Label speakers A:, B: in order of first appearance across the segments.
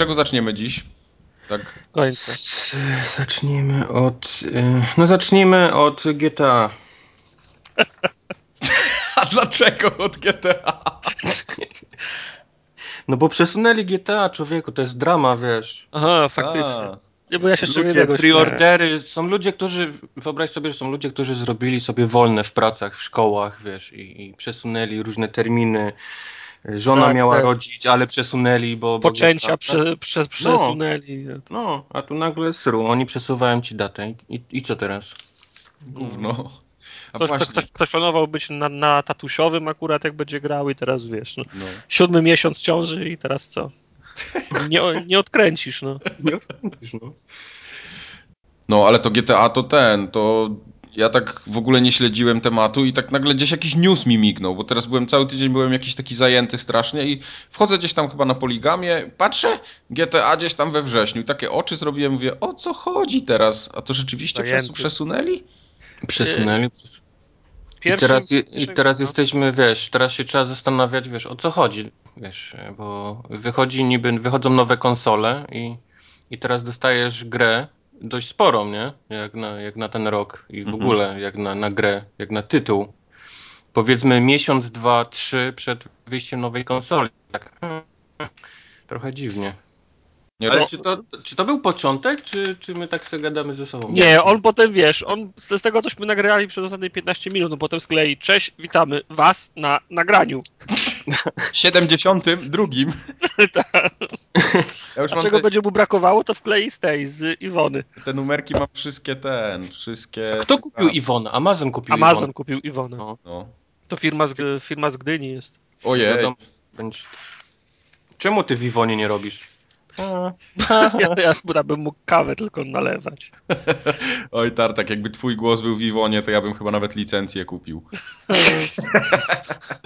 A: czego zaczniemy dziś? Tak.
B: Końca.
C: Zacznijmy od. y, No zacznijmy od GTA.
A: A dlaczego od GTA?
C: No bo przesunęli GTA, człowieku, to jest drama, wiesz.
B: Aha, faktycznie.
A: A,
B: Nie, bo ja się
C: Ludzie, preordery, są ludzie, którzy, wyobraź sobie, że są ludzie, którzy zrobili sobie wolne w pracach, w szkołach, wiesz, i, i przesunęli różne terminy. Żona
B: Tak,
C: miała
B: tak.
C: rodzić, ale przesunęli, bo... bo
B: Poczęcia
C: GTA,
B: prze, prze, przesunęli.
C: No, a tu nagle sru, oni przesuwają ci datę. I, i co teraz?
A: gówno. A
B: Ktoś,
A: właśnie.
B: ktoś, ktoś, ktoś planował być na, na tatusiowym akurat, jak będzie grał i teraz wiesz, no,
A: No.
B: siódmy miesiąc ciąży i teraz co? Nie, nie odkręcisz, no.
C: Nie odkręcisz, no.
A: no, ale to GTA to ten, to ja tak w ogóle nie śledziłem tematu i tak nagle gdzieś jakiś news mi mignął, bo teraz byłem cały tydzień, byłem jakiś taki zajęty strasznie i wchodzę gdzieś tam chyba na poligamie, patrzę, GTA gdzieś tam we wrześniu, takie oczy zrobiłem, mówię, o co chodzi teraz? A to rzeczywiście przesu- przesunęli?
C: Przesunęli. I
B: Pierwszym,
C: teraz, I teraz
B: no.
C: jesteśmy, wiesz, teraz się trzeba zastanawiać, wiesz, o co chodzi, wiesz, bo wychodzi niby, wychodzą nowe konsole i, i teraz dostajesz grę dość sporą, nie? Jak na, jak na ten rok i w
A: Mhm.
C: ogóle jak na, na grę, jak na tytuł. Powiedzmy miesiąc, dwa, trzy przed wyjściem nowej konsoli. Tak. hmm, Trochę dziwnie.
A: Nie,
C: Ale
A: to-
C: czy to, czy to był początek, czy, czy my tak sobie gadamy ze sobą?
B: Nie, on potem wiesz, on z tego cośmy nagrali przez ostatnie 15 minut, no potem sklei, cześć, witamy was na nagraniu.
A: 72. Ja już
B: A
A: mam
B: czego
A: te,
B: będzie mu brakowało, to wklei z tej, z Iwony.
A: te numerki, mam wszystkie ten, wszystkie...
C: Kto kupił Iwonę? Amazon kupił
B: Amazon
C: Iwonę.
B: kupił Iwonę.
C: No.
A: No.
B: To firma z, firma z Gdyni jest.
A: Ojej.
C: Czemu ty w Iwonie nie robisz?
B: Ja, ja chyba bym mógł kawę tylko nalewać.
A: oj Tartak, jakby twój głos był w Iwonie, to ja bym chyba nawet licencję kupił.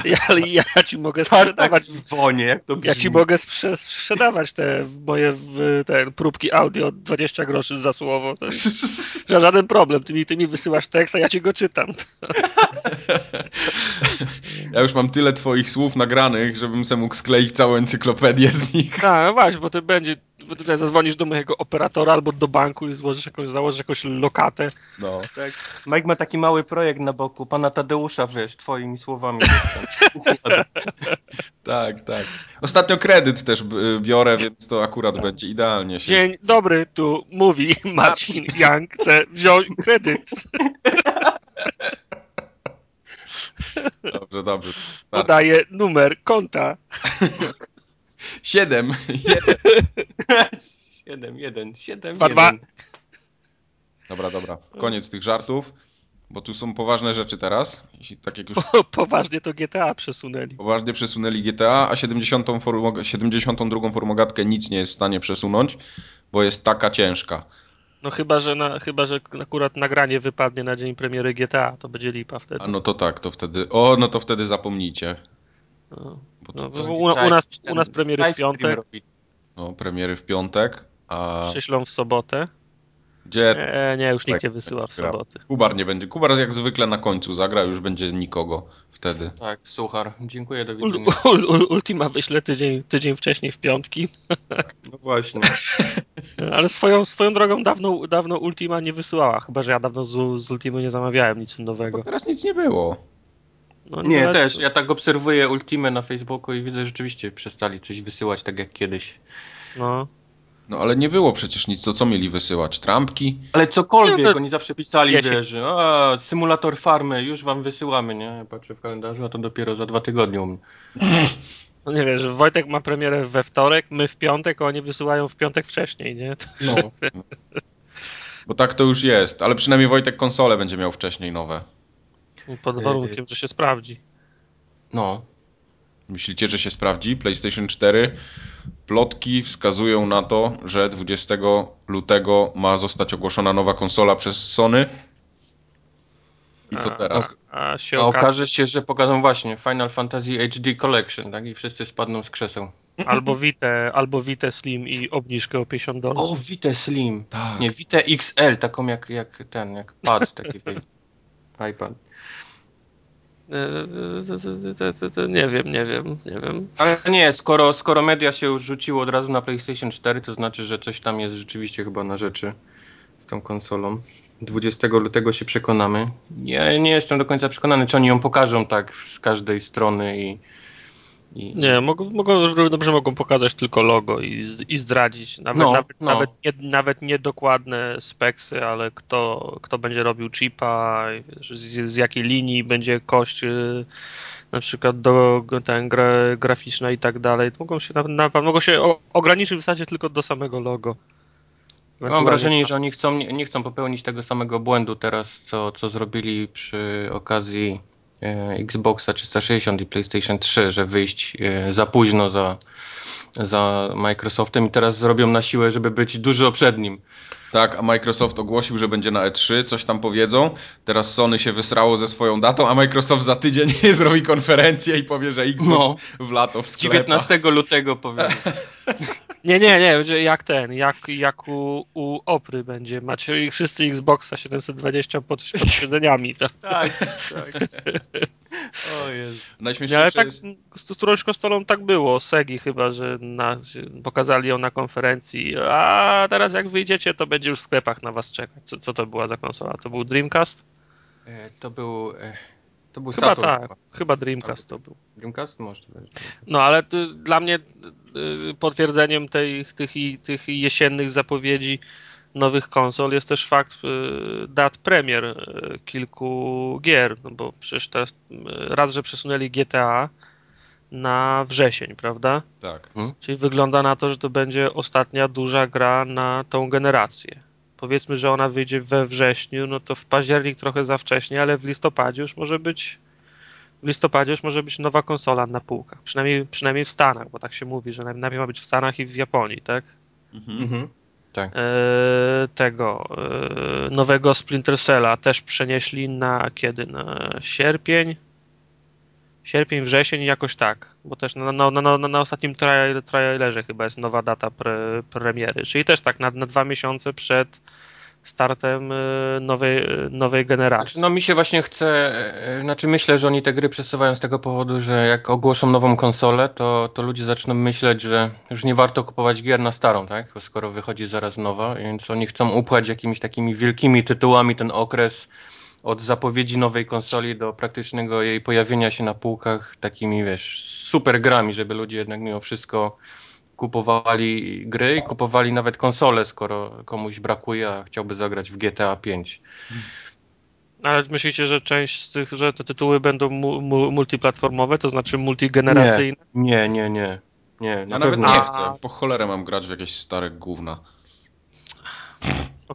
B: Ja, ale ja ci mogę sprzedawać.
C: w Iwonie, jak to brzmi?
B: Ja ci mogę sprze- sprzedawać te moje te próbki audio 20 groszy za słowo. To jest żaden problem. Ty mi, ty mi wysyłasz tekst, a ja ci go czytam.
A: Ja już mam tyle twoich słów nagranych, żebym se mógł skleić całą encyklopedię z nich.
B: No, no właśnie, bo to będzie. Tutaj zadzwonisz do mojego operatora albo do banku i złożysz jakąś, założysz jakąś lokatę.
A: No.
C: Mike ma taki mały projekt na boku, pana Tadeusza, wiesz, twoimi słowami.
A: Tak, tak. Ostatnio kredyt też biorę, więc to akurat będzie idealnie się.
B: Dzień dobry, tu mówi Marcin Young, chce wziąć kredyt.
A: Dobrze, dobrze.
B: Podaje numer konta.
A: Siedem.
C: Siedem, jeden, siedem,
B: Dwa, dwa.
C: jeden.
A: Dobra, dobra. Koniec tych żartów, bo tu są poważne rzeczy teraz. Jeśli tak jak już
B: Po, poważnie to GTA przesunęli.
A: poważnie przesunęli GTA, a 70 formo- 72 formogatkę nic nie jest w stanie przesunąć, bo jest taka ciężka.
B: No chyba, że na, chyba, że akurat nagranie wypadnie na dzień premiery GTA, to będzie lipa wtedy.
A: A no to tak, to wtedy. O, no to wtedy zapomnijcie.
B: No.
A: Bo
B: No,
A: to,
B: bo
A: to,
B: u, u, nas, u nas premiery w piątek,
A: no, premiery w piątek, a
B: przyślą w sobotę.
A: gdzie
B: Nie, nie, już nikt nie
A: Tak,
B: wysyła w
A: gra.
B: soboty.
A: Kubar nie będzie. Kubar jak zwykle na końcu zagra, już będzie nikogo wtedy.
C: Tak, suchar. Dziękuję, do widzenia.
B: ul, ul, Ultima wyślę tydzień, tydzień wcześniej w piątki,
C: No właśnie.
B: ale swoją, swoją drogą dawno, dawno Ultima nie wysyłała, chyba że ja dawno z, z Ultimy nie zamawiałem nic
A: Bo
B: nowego.
A: teraz nic nie było.
B: No,
C: Nie, też. Ja tak obserwuję Ultimę na Facebooku i widzę, że rzeczywiście przestali coś wysyłać tak jak kiedyś.
B: No.
A: No ale nie było przecież nic, to co mieli wysyłać? Trampki?
C: Ale cokolwiek,
B: Nie,
C: oni zawsze pisali,
B: ja się-
C: że a, symulator farmy, już wam wysyłamy, nie? Ja Patrzę w kalendarzu, a to dopiero za dwa tygodnie u mnie.
B: no nie wiesz, Wojtek ma premierę we wtorek, my w piątek, a oni wysyłają w piątek wcześniej, nie?
C: No.
A: Bo tak to już jest, ale przynajmniej Wojtek konsole będzie miał wcześniej nowe.
B: Pod warunkiem, że się sprawdzi.
C: No.
A: Myślicie, że się sprawdzi? PlayStation 4 plotki wskazują na to, że 20 lutego ma zostać ogłoszona nowa konsola przez Sony. I co
B: A,
A: teraz?
B: A się
C: A
B: okaże,
C: się, że pokażą właśnie Final Fantasy HD Collection, tak? I wszyscy spadną z krzeseł.
B: albo Vita, albo Vita Slim i obniżkę o 50 dolarów.
C: O, Vita Slim.
A: Tak.
C: Nie, Vita XL, taką jak, jak ten, jak pad taki iPad.
B: Nie wiem, nie wiem, nie wiem.
C: Ale nie, skoro, skoro media się już rzuciło od razu na PlayStation 4, to znaczy, że coś tam jest rzeczywiście chyba na rzeczy z tą konsolą. 20 lutego się przekonamy. Ja nie jestem do końca przekonany, czy oni ją pokażą tak z każdej strony i.
B: i... Nie, mogą, mogą, dobrze mogą pokazać tylko logo i, i zdradzić. Nawet, no, nawet, no. Nawet, nie, nawet nie dokładne speksy, ale kto, kto będzie robił chipa, z, z jakiej linii będzie kość y, na przykład do ten, gra, graficzna i tak dalej. Mogą się, na, na, mogą się ograniczyć w zasadzie tylko do samego logo.
C: Mam wrażenie, że oni chcą, nie chcą popełnić tego samego błędu teraz, co, co zrobili przy okazji Xboxa 360 i PlayStation 3, że wyjść e, za późno za, za Microsoftem i teraz zrobią na siłę, żeby być dużo przed nim.
A: Tak, a Microsoft ogłosił, że będzie na E3, coś tam powiedzą. Teraz Sony się wysrało ze swoją datą, a Microsoft za tydzień zrobi konferencję i powie, że Xbox no, w lato w sklepach.
C: 19 lutego powie.
B: Nie, nie, nie, jak ten, jak, jak u, u Opry będzie. Macie wszyscy Xboxa 720 pod, pod siedzeniami.
C: Tak, tak. tak.
B: O Jezu. Najśmieszniejsze ale tak, jest... z którąś konsolą tak było, Segi chyba, że na, pokazali ją na konferencji, a teraz jak wyjdziecie, to będzie już w sklepach na was czekać. Co, co to była za konsola? To był Dreamcast?
C: E, to był... E, to był
B: chyba Saturn. tak, chyba Dreamcast to był.
C: Dreamcast? Może
B: No ale dla mnie y, potwierdzeniem tej, tych, tych jesiennych zapowiedzi nowych konsol jest też fakt dat premier kilku gier, no bo przecież teraz raz, że przesunęli GTA na wrzesień, prawda?
A: Tak.
B: Hmm? Czyli wygląda na to, że to będzie ostatnia duża gra na tą generację. Powiedzmy, że ona wyjdzie we wrześniu, no to w październik trochę za wcześnie, ale w listopadzie już może być w listopadzie już może być nowa konsola na półkach. Przynajmniej, przynajmniej w Stanach, bo tak się mówi, że najpierw ma być w Stanach i w Japonii, tak? Mhm. mhm.
C: Tak. E,
B: tego e, nowego Splinter Cella też przenieśli na kiedy? Na sierpień? Sierpień, wrzesień jakoś tak, bo też na, na, na, na ostatnim trailerze chyba jest nowa data pre, premiery, czyli też tak na, na dwa miesiące przed startem y, nowej, y, nowej generacji.
C: Znaczy, no mi się właśnie chce, y, znaczy myślę, że oni te gry przesuwają z tego powodu, że jak ogłoszą nową konsolę, to, to ludzie zaczną myśleć, że już nie warto kupować gier na starą, tak? Bo skoro wychodzi zaraz nowa, więc oni chcą upchać jakimiś takimi wielkimi tytułami ten okres od zapowiedzi nowej konsoli do praktycznego jej pojawienia się na półkach takimi, wiesz, super grami, żeby ludzie jednak mimo wszystko kupowali gry i kupowali nawet konsole, skoro komuś brakuje, a chciałby zagrać w GTA 5.
B: Ale myślicie, że część z tych, że te tytuły będą mu, mu, multiplatformowe, to znaczy multigeneracyjne?
C: Nie, nie, nie. nie.
A: nie na ja nawet nie chcę. Po cholerę mam grać w jakieś stare gówna.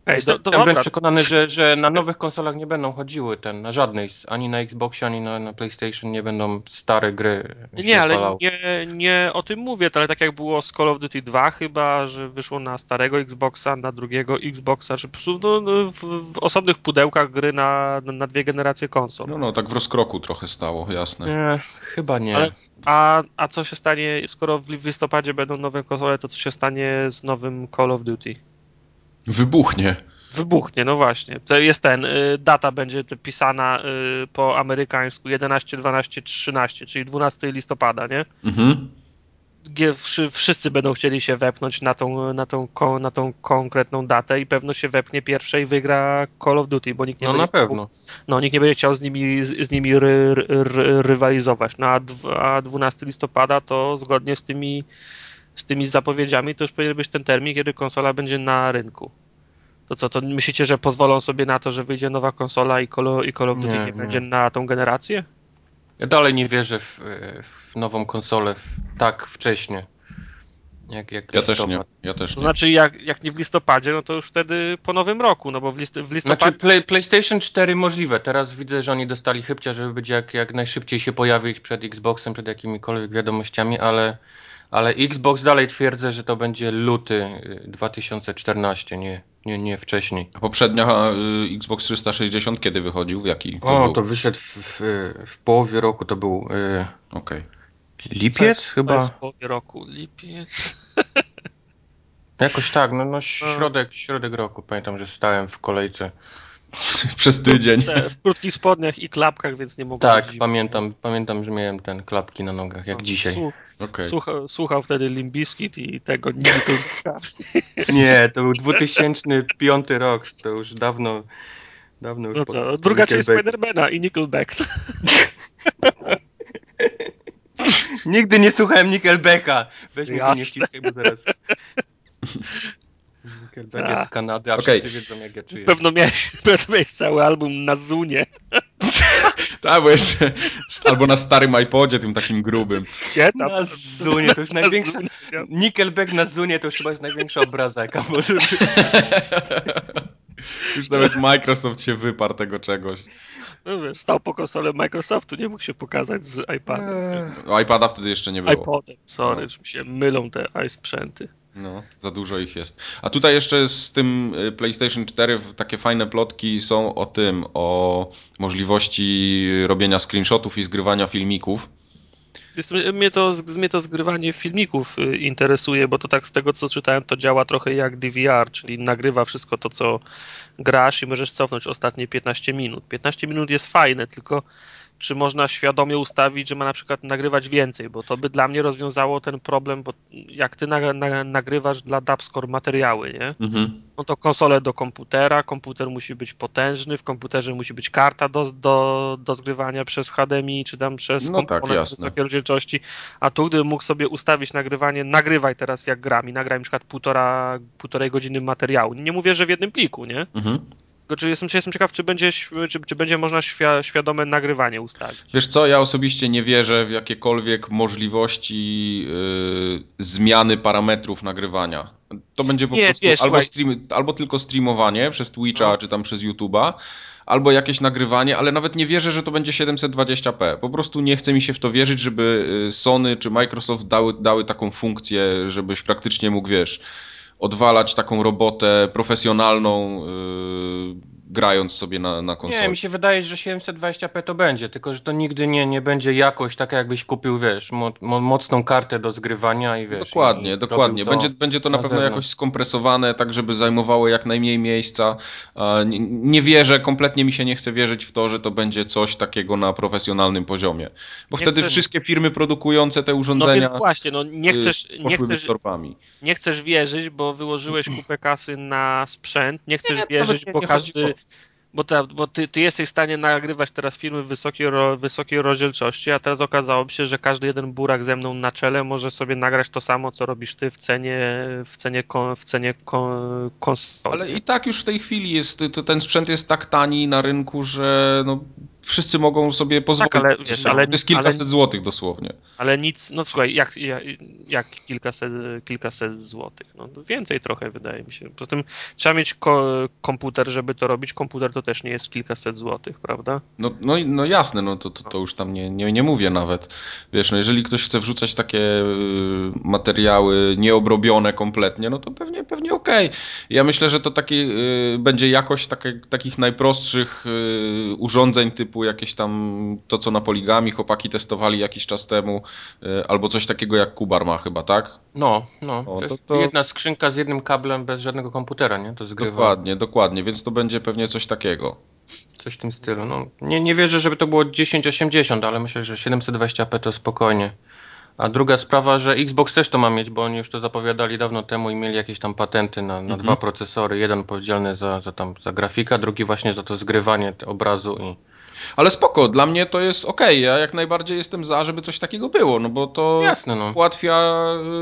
C: Okay, Jestem to, to wręcz przekonany, że, że na nowych konsolach nie będą chodziły ten, na żadnej, ani na Xboxie, ani na, na PlayStation nie będą stare gry.
B: Nie, ale nie, nie o tym mówię, ale tak jak było z Call of Duty 2 chyba, że wyszło na starego Xboxa, na drugiego Xboxa, że po prostu no, no, w, w, osobnych pudełkach gry na, na dwie generacje konsol.
A: No, no, tak w rozkroku trochę stało, jasne.
C: Nie, chyba nie. Ale,
B: a, a co się stanie, skoro w listopadzie będą nowe konsole, to co się stanie z nowym Call of Duty?
A: Wybuchnie.
B: Wybuchnie, no właśnie. To jest ten, y, data będzie pisana y, po amerykańsku 11, 12, 13, czyli 12 listopada, nie? Mhm. Wszyscy będą chcieli się wepnąć na tą, na, tą, na tą konkretną datę i pewno się wepnie pierwsze i wygra Call of Duty, bo nikt nie
C: no
B: będzie
C: na pewno.
B: no, nikt nie będzie chciał z nimi, z, z nimi ry, ry, rywalizować. No a, a 12 listopada to zgodnie z tymi, z tymi zapowiedziami to już powinien być ten termin, kiedy konsola będzie na rynku. To co, to myślicie, że pozwolą sobie na to, że wyjdzie nowa konsola i Call, i Call of Duty nie, nie będzie na tą generację?
C: Ja dalej nie wierzę w, w nową konsolę w, tak wcześnie. Jak, jak
A: ja też nie. Ja też
B: to znaczy, jak, jak nie w listopadzie, no to już wtedy po nowym roku, no bo w, list, w listopadzie...
C: Znaczy, play, PlayStation 4 możliwe. Teraz widzę, że oni dostali chybcia, żeby być jak, jak najszybciej się pojawić przed Xboxem, przed jakimikolwiek wiadomościami, ale ale Xbox dalej twierdzę, że to będzie luty 2014, y, nie, nie, nie wcześniej.
A: A poprzednia y, Xbox 360 kiedy wychodził? W jaki?
C: O, to wyszedł w, w, w połowie roku, to był...
A: Yy, Okej. Okay.
C: Lipiec
B: jest,
C: chyba?
B: w połowie roku, lipiec...
C: Jakoś tak, no, no środek, środek roku. Pamiętam, że stałem w kolejce
A: Przez tydzień.
B: W krótkich spodniach i klapkach, więc nie mogę
C: Tak, pamiętam, pamiętam, że miałem ten klapki na nogach, jak
B: no,
C: dzisiaj.
B: Słuch, okay. słuchał, słuchał, wtedy Limbiskit i tego Nickelbacka.
C: Nie, to był 2005 rok, to już dawno, dawno już
B: no co, Druga część Spidermana i Nickelback.
C: Nigdy nie słuchałem Nickelbacka. Weź mi to nie wciskaj, bo zaraz... Nickelback jest z Kanady, a okay. wszyscy wiedzą jak ja czuję.
B: Pewno miałeś, pewno miałeś cały album na Zunie.
A: tak, bo jeszcze, albo na starym iPodzie, tym takim grubym.
C: Gdzie tam? Na Zunie, to już największa... Nickelback na Zunie to już chyba jest największa obraza, jaka może być.
A: Już nawet Microsoft się wyparł tego czegoś.
B: No wiesz, stał po konsolę Microsoftu, nie mógł się pokazać z iPadem.
A: Eee. iPada wtedy jeszcze nie było.
B: iPodem, sorry, no. się mylą te iSprzęty.
A: No, za dużo ich jest. A tutaj jeszcze z tym y, PlayStation 4 takie fajne plotki są o tym, o możliwości robienia screenshotów i zgrywania filmików.
B: Jest, mnie, to, mnie to zgrywanie filmików y, interesuje, bo to tak z tego co czytałem, to działa trochę jak DVR, czyli nagrywa wszystko to, co grasz i możesz cofnąć ostatnie 15 minut. 15 minut jest fajne, tylko czy można świadomie ustawić, że ma na przykład nagrywać więcej, bo to by dla mnie rozwiązało ten problem, bo jak ty na, na, nagrywasz dla Dubscore materiały, nie? Mhm. No to konsolę do komputera, komputer musi być potężny, w komputerze musi być karta do, do, do zgrywania przez HDMI, czy tam przez no komponent tak, wysokiej rozdzielczości, a tu gdybym mógł sobie ustawić nagrywanie, nagrywaj teraz jak gram i nagraj na przykład półtora, półtorej godziny materiału. Nie mówię, że w jednym pliku, nie? Mhm czy jestem, jestem ciekaw, czy będzie, czy, czy będzie można świ świadome nagrywanie ustawić.
A: Wiesz co, ja osobiście nie wierzę w jakiekolwiek możliwości yy, zmiany parametrów nagrywania. To będzie po nie, prostu wiesz, albo, stream, albo, tylko streamowanie przez Twitcha no. czy tam przez YouTube'a, albo jakieś nagrywanie, ale nawet nie wierzę, że to będzie 720p. Po prostu nie chce mi się w to wierzyć, żeby y, Sony czy Microsoft dały, dały taką funkcję, żebyś praktycznie mógł, wiesz, odwalać taką robotę profesjonalną, yy, grając sobie na, na konsoli.
C: Nie, mi się wydaje, że 720p to będzie, tylko że to nigdy nie, nie będzie jakość taka jakbyś kupił, wiesz, mo, mo, mocną kartę do zgrywania i wiesz.
A: Dokładnie, i dokładnie. Będzie, będzie to na, na pewno jakoś skompresowane, tak żeby zajmowało jak najmniej miejsca. Nie, nie, wierzę, kompletnie mi się nie chce wierzyć w to, że to będzie coś takiego na profesjonalnym poziomie. Bo nie wtedy chcesz... wszystkie firmy produkujące te urządzenia. No
B: więc właśnie, no nie chcesz, nie chcesz, nie chcesz wierzyć, bo wyłożyłeś kupę kasy na sprzęt, nie chcesz nie, wierzyć, bo każdy bo, bo ty, ty, jesteś w stanie nagrywać teraz filmy wysokiej, ro, wysokiej rozdzielczości, a teraz okazałoby się, że każdy jeden burak ze mną na czele może sobie nagrać to samo, co robisz ty w cenie, w cenie, w cenie konsoli.
A: Ale i tak już w tej chwili jest, ten sprzęt jest tak tani na rynku, że no, wszyscy mogą sobie pozwolić. Tak, ale, wiesz, ale, to jest kilkaset ale, złotych dosłownie.
B: Ale nic, no słuchaj, jak, jak, jak kilkaset, kilkaset złotych? No, więcej trochę wydaje mi się. Poza tym trzeba mieć ko komputer, żeby to robić. Komputer to też nie jest kilkaset złotych, prawda?
A: No, no, no jasne, no to, to, to już tam nie, nie, nie mówię nawet. Wiesz, no jeżeli ktoś chce wrzucać takie y, materiały nieobrobione kompletnie, no to pewnie, pewnie okej. Okay. Ja myślę, że to taki, y, będzie jakość takie, takich najprostszych y, urządzeń typu typu jakieś tam to, co na poligami chłopaki testowali jakiś czas temu, y, albo coś takiego jak Kubar ma chyba, tak?
C: No, no. O, to, to, jedna skrzynka z jednym kablem bez żadnego komputera, nie? To zgrywa.
A: Dokładnie, dokładnie, więc to będzie pewnie coś takiego.
C: Coś w tym stylu. No, nie, nie wierzę, żeby to było 1080, ale myślę, że 720p to spokojnie. A druga sprawa, że Xbox też to ma mieć, bo oni już to zapowiadali dawno temu i mieli jakieś tam patenty na, na mhm. dwa procesory. Jeden odpowiedzialny za, za, tam, za grafika, drugi właśnie za to zgrywanie obrazu i,
A: ale spoko, dla mnie to jest ok. Ja jak najbardziej jestem za, żeby coś takiego było, no bo to Jasne, no. ułatwia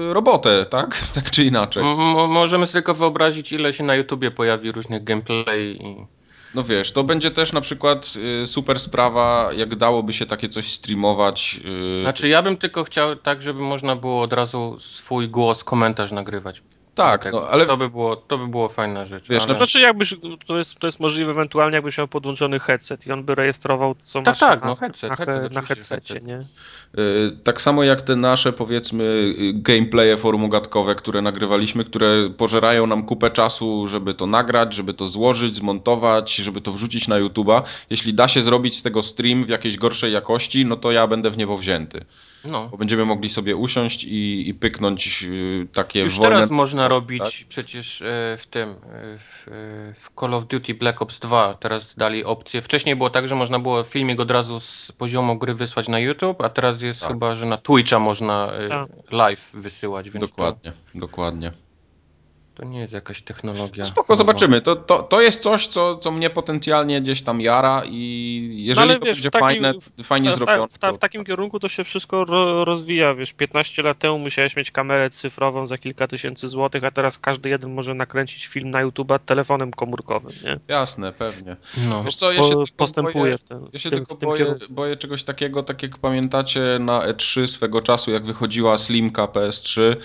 A: y, robotę, tak? Tak czy inaczej. M
C: możemy sobie tylko wyobrazić, ile się na YouTubie pojawi różnych gameplay i...
A: No wiesz, to będzie też na przykład y, super sprawa, jak dałoby się takie coś streamować.
C: Y... Znaczy ja bym tylko chciał tak, żeby można było od razu swój głos, komentarz nagrywać.
A: Tak, tak, no, ale...
C: To by było, to by było fajna rzecz.
B: Wiesz, ale... no, znaczy jakbyś, to jest, to jest możliwe ewentualnie, jakbyś miał podłączony headset i on by rejestrował, co
C: tak,
B: masz
C: tak,
B: na,
C: no, headset,
B: na,
C: headset,
B: na headsetie, headset. nie?
A: Y, tak samo jak te nasze, powiedzmy, gameplaye formogatkowe, które nagrywaliśmy, które pożerają nam kupę czasu, żeby to nagrać, żeby to złożyć, zmontować, żeby to wrzucić na YouTube'a. Jeśli da się zrobić z tego stream w jakiejś gorszej jakości, no to ja będę w niebo wzięty. No. Bo będziemy mogli sobie usiąść i, i pyknąć y, takie
C: Już wolne... teraz można robić tak? przecież w tym, w, w, Call of Duty Black Ops 2 teraz dali opcję. Wcześniej było tak, że można było filmik od razu z poziomu gry wysłać na YouTube, a teraz jest tak. chyba, że na Twitcha można tak. live wysyłać.
A: dokładnie, to... dokładnie.
C: To nie jest jakaś technologia.
A: Spoko, zobaczymy. To, to, to jest coś, co, co mnie potencjalnie gdzieś tam jara i jeżeli no, to wiesz, będzie takim, fajne, fajnie w, zrobione.
B: W, ta, w, takim kierunku to się wszystko ro, rozwija. Wiesz, 15 lat temu musiałeś mieć kamerę cyfrową za kilka tysięcy złotych, a teraz każdy jeden może nakręcić film na YouTube telefonem komórkowym, nie?
A: Jasne, pewnie. No. Wiesz co, ja się po,
B: postępuje
A: boję,
B: w tym
A: Ja się
B: tym,
A: tylko boję, boję czegoś takiego, tak jak pamiętacie na E3 swego czasu, jak wychodziła Slimka PS3,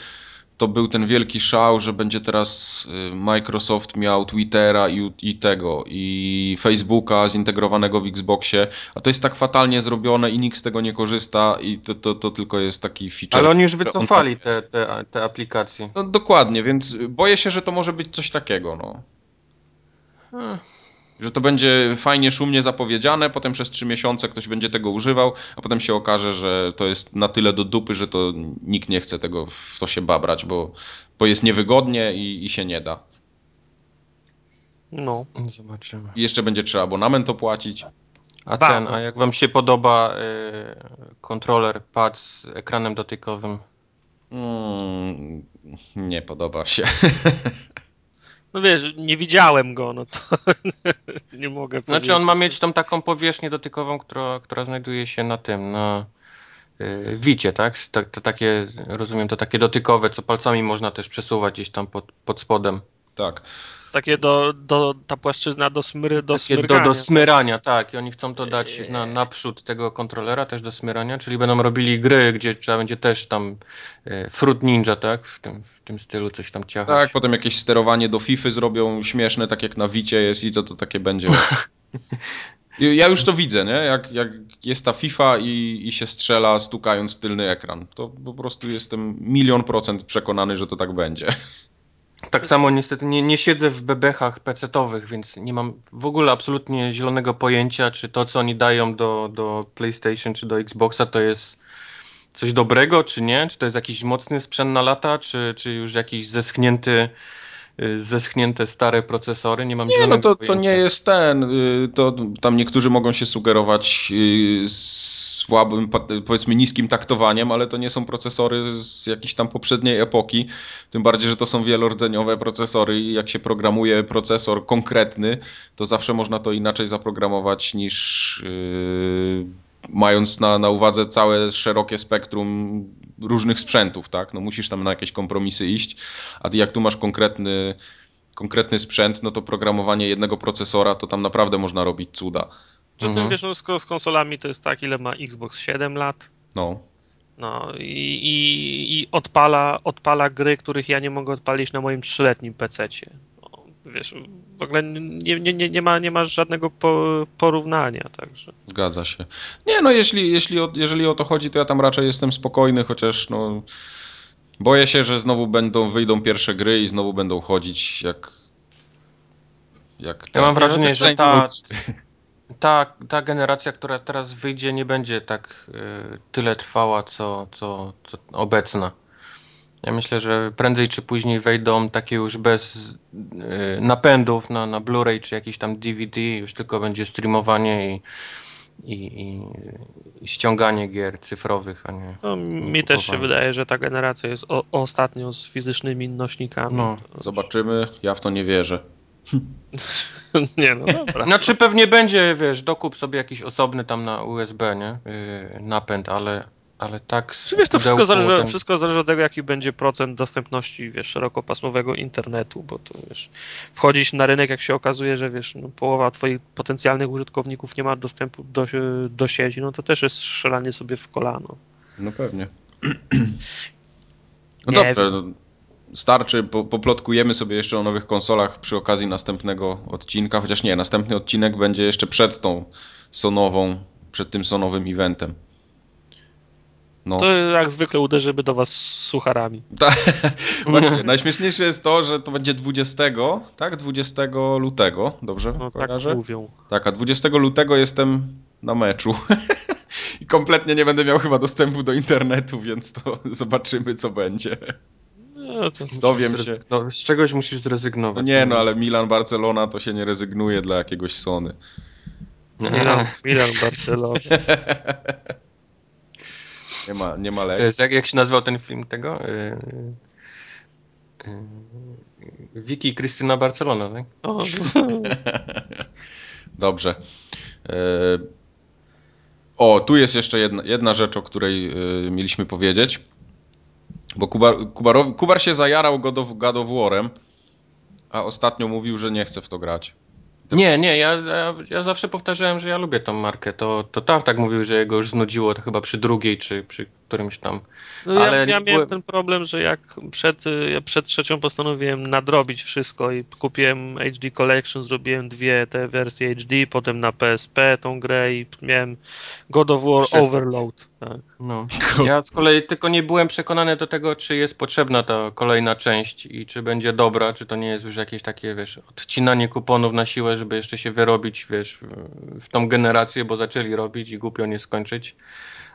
A: to był ten wielki szał, że będzie teraz y, Microsoft miał Twittera i, i, tego, i Facebooka zintegrowanego w Xboxie, a to jest tak fatalnie zrobione i nikt z tego nie korzysta i to, to, to tylko jest taki feature.
C: Ale oni już wycofali te, te, te aplikacje.
A: No, dokładnie, więc boję się, że to może być coś takiego, no. Hmm że to będzie fajnie, szumnie zapowiedziane, potem przez trzy miesiące ktoś będzie tego używał, a potem się okaże, że to jest na tyle do dupy, że to nikt nie chce tego w to się babrać, bo, bo jest niewygodnie i, i się nie da.
B: No.
C: Zobaczymy.
A: I jeszcze będzie trzeba abonament opłacić.
C: A ten, a jak wam się podoba y, kontroler pad z ekranem dotykowym?
A: Mm, nie podoba się.
B: No wiesz, nie widziałem go, no to nie mogę
C: Znaczy powiedzieć. on ma mieć tą taką powierzchnię dotykową, która, która znajduje się na tym, na yy, wicie, tak? To, to, takie, rozumiem, to takie dotykowe, co palcami można też przesuwać gdzieś tam pod, pod spodem.
A: Tak.
B: Takie do, do, ta płaszczyzna do, smry, do Takie smyrania.
C: Do, do smyrania, tak. I oni chcą to dać na, naprzód tego kontrolera też do smyrania, czyli będą robili gry, gdzie trzeba będzie też tam e, Fruit Ninja, tak? W tym, w tym stylu coś tam ciachać.
A: Tak, potem jakieś sterowanie do FIFA zrobią śmieszne, tak jak na Wicie jest i to, to takie będzie. Ja już to widzę, nie? Jak, jak jest ta FIFA i, i się strzela stukając w tylny ekran. To po prostu jestem milion procent przekonany, że to tak będzie.
C: Tak samo niestety nie, nie siedzę w bebechach pecetowych, więc nie mam w ogóle absolutnie zielonego pojęcia, czy to, co oni dają do, do PlayStation czy do Xboxa, to jest coś dobrego, czy nie? Czy to jest jakiś mocny sprzęt na lata, czy, czy już jakiś zeschnięty zeschnięte stare procesory, nie mam
A: Nie, no to, to nie jest ten, y, to tam niektórzy mogą się sugerować y, słabym, powiedzmy niskim taktowaniem, ale to nie są procesory z jakiejś tam poprzedniej epoki, tym bardziej, że to są wielordzeniowe procesory i jak się programuje procesor konkretny, to zawsze można to inaczej zaprogramować niż yy, mając na, na uwadze całe szerokie spektrum różnych sprzętów, tak? No musisz tam na jakieś kompromisy iść, a jak tu masz konkretny, konkretny sprzęt, no to programowanie jednego procesora to tam naprawdę można robić cuda.
B: Czy mhm. wiesz, no z, z konsolami to jest tak, ile ma Xbox 7 lat?
A: No.
B: No i, i, i odpala, odpala gry, których ja nie mogę odpalić na moim trzyletnim PC-cie wiesz, w ogóle nie, nie, nie, ma, nie ma żadnego po, porównania, także.
A: Zgadza się. Nie, no jeśli, jeśli, o, jeżeli o to chodzi, to ja tam raczej jestem spokojny, chociaż no boję się, że znowu będą, wyjdą pierwsze gry i znowu będą chodzić jak jak
C: Ja mam wrażenie, że ta, ta, ta generacja, która teraz wyjdzie, nie będzie tak y, tyle trwała, co, co, co obecna. Ja myślę, że prędzej czy później wejdą takie już bez y, napędów na, na Blu-ray czy jakiś tam DVD, już tylko będzie streamowanie i, i, i, i ściąganie gier cyfrowych, a nie.
B: No, mi też się wydaje, że ta generacja jest o, ostatnio z fizycznymi nośnikami. No,
A: zobaczymy, ja w to nie wierzę.
B: nie, no dobra.
C: Znaczy pewnie będzie, wiesz, dokup sobie jakiś osobny tam na USB, nie? Yy, napęd, ale ale tak...
B: Czy wiesz, to wszystko zależy, ten... wszystko zależy od tego, jaki będzie procent dostępności, wiesz, szerokopasmowego internetu, bo to, wiesz, wchodzić na rynek, jak się okazuje, że, wiesz, no, połowa twoich potencjalnych użytkowników nie ma dostępu do, do sieci, no to też jest strzelanie sobie w kolano.
A: No pewnie. No nie dobrze, no, starczy, po, poplotkujemy sobie jeszcze o nowych konsolach przy okazji następnego odcinka, chociaż nie, następny odcinek będzie jeszcze przed tą sonową, przed tym sonowym eventem.
B: No. To jak zwykle uderzymy do was sucharami.
A: Tak, właśnie. Najśmieszniejsze jest to, że to będzie 20, tak? 20 lutego, dobrze?
B: No tak mówią.
A: Tak, a 20 lutego jestem na meczu. I kompletnie nie będę miał chyba dostępu do internetu, więc to zobaczymy, co będzie.
C: No, to Dowiem się. No, z czegoś musisz zrezygnować.
A: No nie, no ale Milan, Barcelona to się nie rezygnuje dla jakiegoś Sony.
B: Milan, Milan Barcelona.
A: Nie ma, nie ma
C: To jest, jak, jak się nazywał ten film tego? Yy, yy, Vicky i Krystyna Barcelona, tak? O.
A: Dobrze. Yy, o, tu jest jeszcze jedna, jedna rzecz, o której mieliśmy powiedzieć. Bo Kubar, Kubarowi, Kubar się zajarał God of, God of War'em, a ostatnio mówił, że nie chce w to grać.
C: Nie, nie, ja, ja, ja, zawsze powtarzałem, że ja lubię tą markę. To, to Tartak mówił, że jego już znudziło to chyba przy drugiej, czy przy którymś tam.
B: No Ale ja, miałem ten problem, że jak przed, ja przed trzecią postanowiłem nadrobić wszystko i kupiłem HD Collection, zrobiłem dwie te wersje HD, potem na PSP tą grę i miałem God of War. Overload. Tak.
C: No. Ja z kolei tylko nie byłem przekonany do tego, czy jest potrzebna ta kolejna część i czy będzie dobra, czy to nie jest już jakieś takie, wiesz, odcinanie kuponów na siłę, żeby jeszcze się wyrobić, wiesz, w tą generację, bo zaczęli robić i głupio nie skończyć.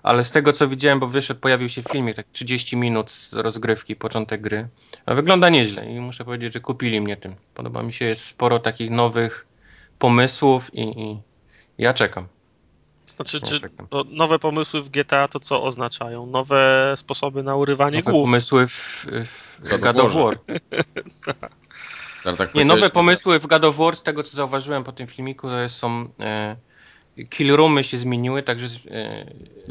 C: Ale z tego co widziałem, bo wyszedł, pojawił się filmik, tak 30 minut z rozgrywki, początek gry. A wygląda nieźle i muszę powiedzieć, że kupili mnie tym. Podoba mi się, jest sporo takich nowych pomysłów i, i ja czekam.
B: Znaczy, czy nowe pomysły w GTA to co oznaczają? Nowe sposoby na urywanie
C: nowe
B: głów?
C: pomysły w, w God of War. tak nie, nowe pomysły w God of War, z tego co zauważyłem po tym filmiku, to są e, kill roomy się zmieniły, także e,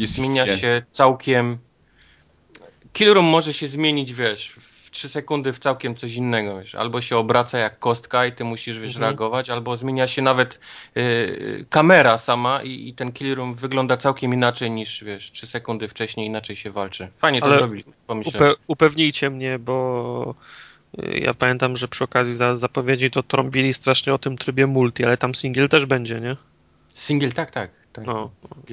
C: zmienia się całkiem kill room może się zmienić, wiesz, 3 sekundy w całkiem coś innego, wiesz. Albo się obraca jak kostka i ty musisz, wiesz, mhm. reagować, albo zmienia się nawet y, kamera sama i, i, ten kill room wygląda całkiem inaczej niż, wiesz, 3 sekundy wcześniej inaczej się walczy. Fajnie Ale to zrobili,
B: upe upewnijcie mnie, bo y, ja pamiętam, że przy okazji za zapowiedzi to trąbili strasznie o tym trybie multi, ale tam single też będzie, nie?
C: Single, tak, tak. tak. No.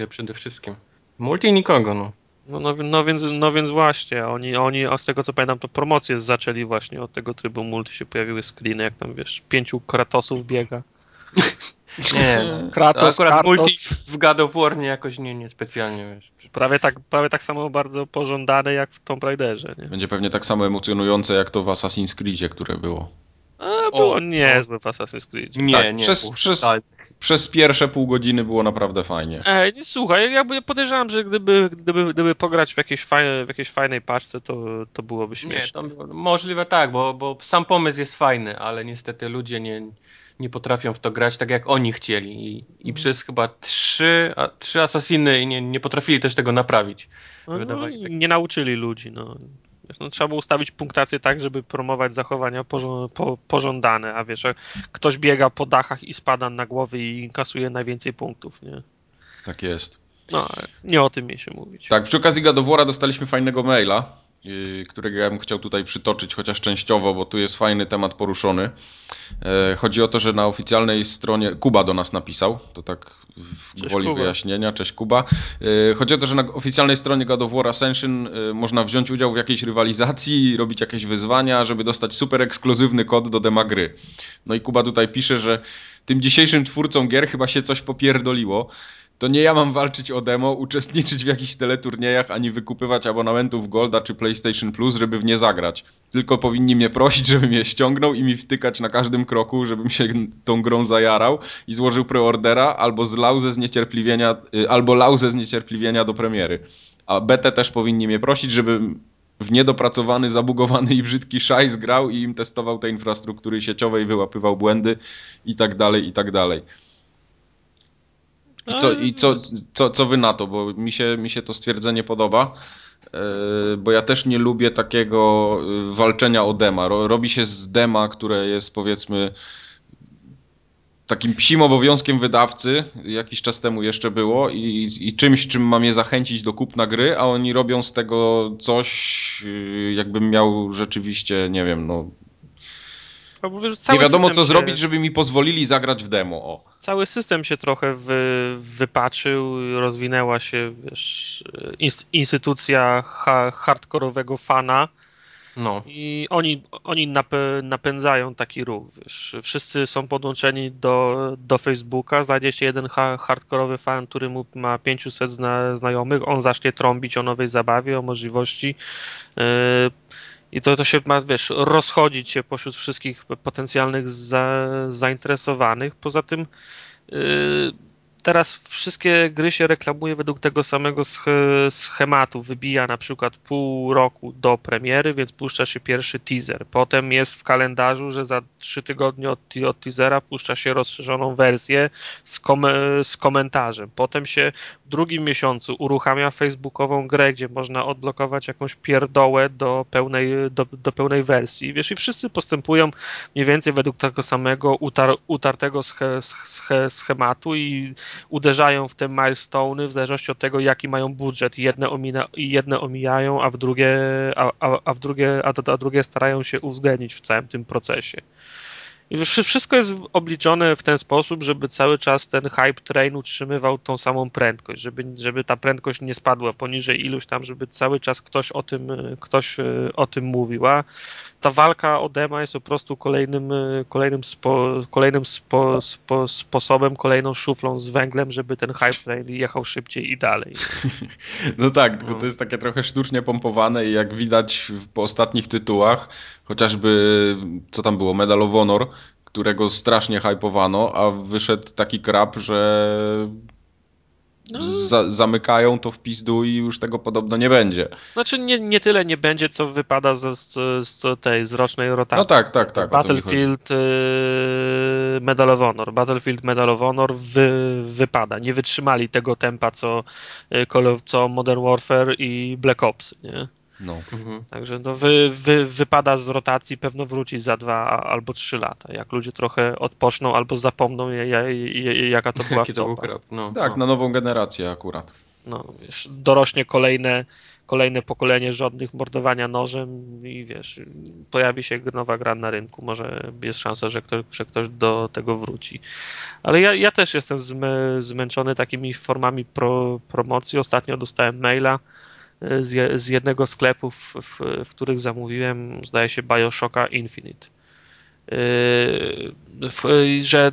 C: Przede wszystkim. Multi nikogo, no.
B: No, no, no, więc, no więc właśnie, oni, oni, a z tego co pamiętam, to promocje zaczęli właśnie od tego trybu multi, się pojawiły screeny, jak tam wiesz, pięciu Kratosów biega.
C: Nie, no. Kratos, akurat Kratos. multi w God of War nie jakoś nie, nie specjalnie, wiesz.
B: Prawie tak, prawie tak samo bardzo pożądane jak w Tomb Raiderze, nie?
A: Będzie pewnie tak samo emocjonujące jak to w Assassin's Creedzie, które było.
B: A, było o, niezłe w Assassin's Creed.
A: Nie, tak, nie. Przez, przez, tak przez pierwsze pół godziny było naprawdę fajnie.
B: Ej, słuchaj, jakby podejrzewam, że gdyby, gdyby, gdyby pograć w jakiejś, fajne, w jakiejś fajnej paczce, to, to byłoby śmieszne. Nie, to
C: możliwe tak, bo, bo sam pomysł jest fajny, ale niestety ludzie nie, nie potrafią w to grać tak, jak oni chcieli. I, i mhm. przez chyba trzy, a, trzy asasiny nie, nie potrafili też tego naprawić.
B: No, no, tak... Nie nauczyli ludzi, no. No, trzeba było ustawić punktację tak, żeby promować zachowania po, pożądane, a wiesz, ktoś biega po dachach i spada na głowy i kasuje najwięcej punktów, nie?
A: Tak jest.
B: No, nie o tym się mówić.
A: Tak, przy okazji Gadowora dostaliśmy fajnego maila którego ja bym chciał tutaj przytoczyć, chociaż częściowo, bo tu jest fajny temat poruszony. E, chodzi o to, że na oficjalnej stronie Kuba do nas napisał, to tak w Cześć, Kuba. wyjaśnienia. Cześć Kuba. E, chodzi o to, że na oficjalnej stronie God of War Ascension e, można wziąć udział w jakiejś rywalizacji, robić jakieś wyzwania, żeby dostać super ekskluzywny kod do demagry. No i Kuba tutaj pisze, że tym dzisiejszym twórcom gier chyba się coś popierdoliło to nie ja mam walczyć o demo, uczestniczyć w jakichś teleturniejach, ani wykupywać abonamentów Golda czy PlayStation Plus, żeby w nie zagrać. Tylko powinni mnie prosić, żebym je ściągnął i mi wtykać na każdym kroku, żebym się tą grą zajarał i złożył preordera, albo zlał ze zniecierpliwienia, y, albo lał ze zniecierpliwienia do premiery. A BT też powinni mnie prosić, żebym w niedopracowany, zabugowany i brzydki szajs grał i im testował te infrastruktury sieciowej, wyłapywał błędy i tak dalej, i tak dalej. I, co, i co, co, co wy na to? Bo mi się, mi się to stwierdzenie podoba, e, bo ja też nie lubię takiego e, walczenia o dema. Robi się z dema, które jest powiedzmy takim psim obowiązkiem wydawcy, jakiś czas temu jeszcze było i, i czymś, czym mam je zachęcić do kupna gry, a oni robią z tego coś, e, jakbym miał rzeczywiście, nie wiem, no nie wiadomo co się... zrobić, żeby mi pozwolili zagrać w demo. O.
B: Cały system się trochę wy, wypaczył, rozwinęła się wiesz, instytucja ha, hardkorowego fana No. I oni, oni napędzają taki ruch. Wiesz. Wszyscy są podłączeni do, do Facebooka. Znajdzie się jeden ha hardkorowy fan, który ma 500 zna znajomych. On zacznie trąbić o nowej zabawie, o możliwości. Yy, i to, to się ma, wiesz, rozchodzić się pośród wszystkich potencjalnych za, zainteresowanych. Poza tym yy, teraz wszystkie gry się reklamuje według tego samego schematu. Wybija na przykład pół roku do premiery, więc puszcza się pierwszy teaser. Potem jest w kalendarzu, że za trzy tygodnie od, od teasera puszcza się rozszerzoną wersję z, kom z komentarzem. Potem się w drugim miesiącu uruchamia facebookową grę, gdzie można odblokować jakąś pierdołę do pełnej, do, do pełnej wersji. Wiesz, i wszyscy postępują mniej więcej według tego samego utar utartego sche sche schematu i uderzają w te milestone w zależności od tego, jaki mają budżet. Jedne, omina, jedne omijają, a w drugie, a, a, a w drugie, a, a drugie starają się uwzględnić w całym tym procesie. Wszystko jest obliczone w ten sposób, żeby cały czas ten hype train utrzymywał tą samą prędkość, żeby, żeby ta prędkość nie spadła poniżej iluś tam, żeby cały czas ktoś o tym, ktoś e, o tym mówił. A ta walka o dema jest po prostu kolejnym, e, kolejnym, spo, kolejnym spo, spo, sposobem, kolejną szuflą z węglem, żeby ten hype train jechał szybciej i dalej.
A: No tak, tylko no. to jest takie trochę sztucznie pompowane i jak widać po ostatnich tytułach, chociażby co tam było, Medal of Honor, którego strasznie hypowano, a wyszedł taki krab, że. Za, zamykają to w pizdu i już tego podobno nie będzie.
B: Znaczy nie, nie tyle nie będzie, co wypada z, z, z tej z rocznej rotacji.
A: No tak, tak, tak.
B: Battlefield y, Medal of Honor. Battlefield Medal of Honor wy, wypada. Nie wytrzymali tego tempa, co, y, co Modern Warfare i Black Ops, nie? No. Mhm. Także no wy, wy, wypada z rotacji, pewno wróci za dwa albo trzy lata. Jak ludzie trochę odpoczną albo zapomną, jaka to była Jaki to był krab,
A: no. Tak, no. na nową generację akurat.
B: No, wiesz, dorośnie kolejne, kolejne pokolenie żadnych mordowania nożem i wiesz, pojawi się nowa gra na rynku. Może jest szansa, że ktoś, że ktoś do tego wróci. Ale ja, ja też jestem zmęczony takimi formami pro, promocji. Ostatnio dostałem maila z, jednego sklepu, w, w, w których zamówiłem, zdaje się, Bioshocka Infinite. Yy, że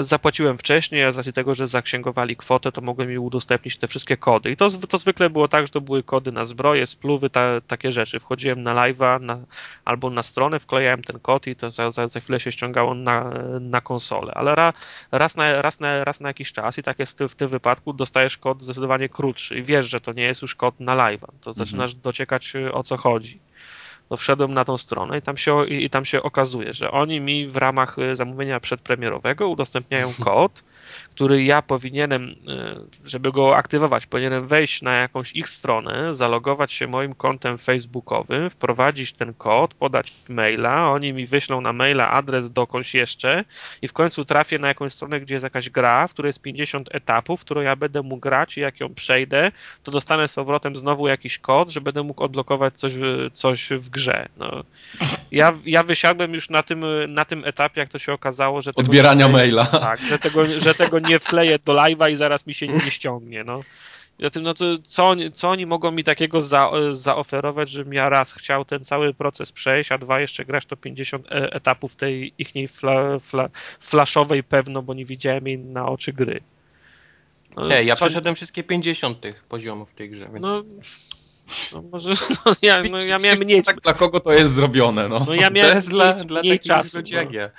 B: zapłaciłem wcześniej, a z racji tego, że zaksięgowali kwotę, to mogłem mi udostępnić te wszystkie kody. I to, to zwykle było tak, że to były kody na zbroję, spluwy, ta, takie rzeczy. Wchodziłem na live'a albo na stronę, wklejałem ten kod i to za, za, za chwilę się ściągało na, na konsolę. Ale ra, raz, na, raz, na, raz na jakiś czas i tak jest w tym wypadku, dostajesz kod zdecydowanie krótszy i wiesz, że to nie jest już kod na live'a. To zaczynasz mhm. dociekać o co chodzi to wszedłem na tą stronę i tam, się, i, i tam się okazuje, że oni mi w ramach y, zamówienia przedpremierowego udostępniają kod, który ja powinienem, y, żeby go aktywować, powinienem wejść na jakąś ich stronę, zalogować się moim kontem facebookowym, wprowadzić ten kod, podać maila, oni mi wyślą na maila adres dokądś jeszcze i w końcu trafię na jakąś stronę, gdzie jest jakaś gra, w której jest 50 etapów, którą ja będę mógł grać i jak ją przejdę, to dostanę z powrotem znowu jakiś kod, że będę mógł odblokować coś, coś w grze. No. Ja, ja wysiadłem już na tym, na tym etapie, jak to się okazało, że...
A: Odbierania maila.
B: Tak, że tego, że tego nie wkleję do live'a i zaraz mi się nie ściągnie, no. Zatem, no to co, oni, co oni mogą mi takiego za, zaoferować, żebym ja raz chciał ten cały proces przejść, a dwa jeszcze grać to 50 e, etapów tej ichniej fla, fla, flaszowej pewno, bo nie widziałem jej na oczy gry.
C: No, ja co... przeszedłem wszystkie 50 tych poziomów w tej grze, więc... No,
B: no może, no ja, no ja miałem mniej...
A: Tak dla kogo to jest zrobione, no. no
B: ja miałem
C: to jest dla, mniej, dla mniej czasu, ludzi jak ja.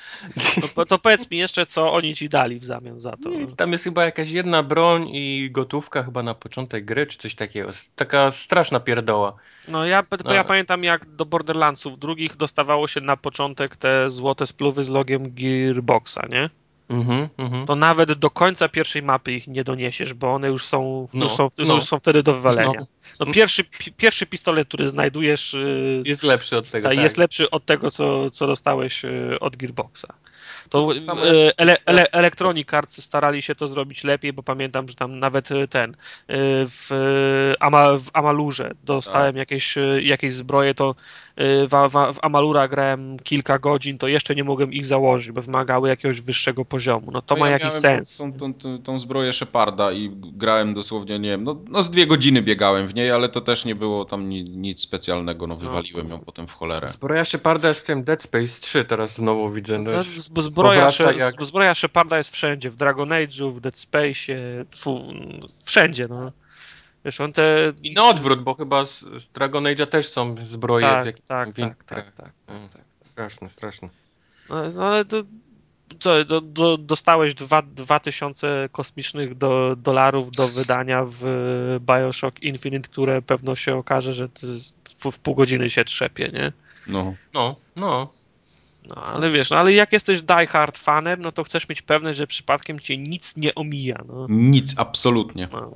B: No, to powiedz mi jeszcze, co oni ci dali w zamian za to. Nic,
C: tam jest chyba jakaś jedna broń i gotówka chyba na początek gry, czy coś takiego. Taka straszna pierdoła.
B: No ja, to no. ja pamiętam jak do Borderlandsów drugich dostawało się na początek te złote spluwy z logiem Gearboxa, nie? Mm -hmm, to nawet do końca pierwszej mapy ich nie doniesiesz, bo one już są, no, już są, no. już są wtedy do wywalenia. No. no pierwszy, pierwszy pistolet, który znajdujesz
C: y, jest lepszy od tego.
B: Tak. Jest lepszy od tego, co, co dostałeś y, od Gearboxa. To e, ele, ele, Electronic Arts starali się to zrobić lepiej, bo pamiętam, że tam nawet ten w, Ama, w Amalurze dostałem tak. jakieś, jakieś zbroje, to w, w, w Amalura grałem kilka godzin, to jeszcze nie mogłem ich założyć, bo wymagały jakiegoś wyższego poziomu. No to no ma ja jakiś sens.
A: Tą, tą, tą, tą zbroję Sheparda i grałem dosłownie, nie wiem, no, no z dwie godziny biegałem w niej, ale to też nie było tam ni, nic specjalnego, no wywaliłem no. ją potem w cholerę.
C: Zbroja Sheparda jest w tym Dead Space 3 teraz znowu widzę. No,
B: zbroja, jak... zbroja Sheparda jest wszędzie, w Dragon Age'u, w Dead Space, wszędzie, no. Wiesz, on te...
C: I na odwrót, bo chyba z, z Dragon Age'a też są zbroje.
B: Tak, jak, tak, w tak, tak, tak, mm, tak, tak,
C: Straszne, straszne.
B: No, no ale to, co, do, do, dostałeś 2000 kosmicznych do, dolarów do wydania w Bioshock Infinite, które pewno się okaże, że w, w pół godziny się trzepie, nie?
C: No. No, no.
B: No, ale wiesz, no, ale jak jesteś die hard fanem, no to chcesz mieć pewność, że przypadkiem cię nic nie omija. No.
A: Nic, absolutnie. No.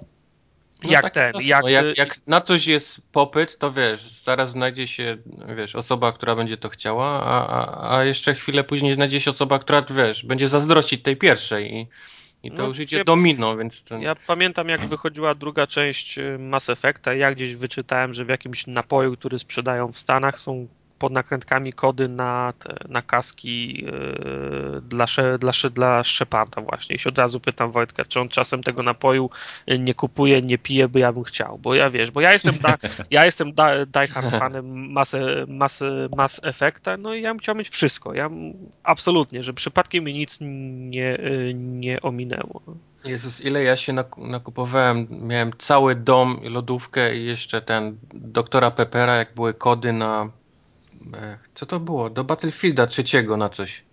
B: No jak tak ten, jak...
C: No, jak, jak, na coś jest popyt, to wiesz, zaraz znajdzie się, wiesz, osoba, która będzie to chciała, a, a, a jeszcze chwilę później znajdzie się osoba, która, wiesz, będzie zazdrościć tej pierwszej i, i to no, już idzie ja, domino, więc... Ten...
B: Ja pamiętam, jak wychodziła druga część y, Mass Effecta, ja gdzieś wyczytałem, że w jakimś napoju, który sprzedają w Stanach są pod nakrętkami kody na, te, na kaski yy, dla, dla, dla Sheparda właśnie. I się od razu pytam Wojtka, czy on czasem tego napoju nie kupuje, nie pije, by ja bym chciał. Bo ja wiesz, bo ja jestem, da, ja jestem da, diehard fanem Mass, Mass, Mass Effecta, no i ja bym chciał mieć wszystko. Ja absolutnie, że przypadkiem mi nic nie, nie ominęło.
C: Jezus, ile ja się nakupowałem. Miałem cały dom, lodówkę i jeszcze ten doktora Peppera, jak były kody na E, co to było? Do Battlefielda trzeciego na coś.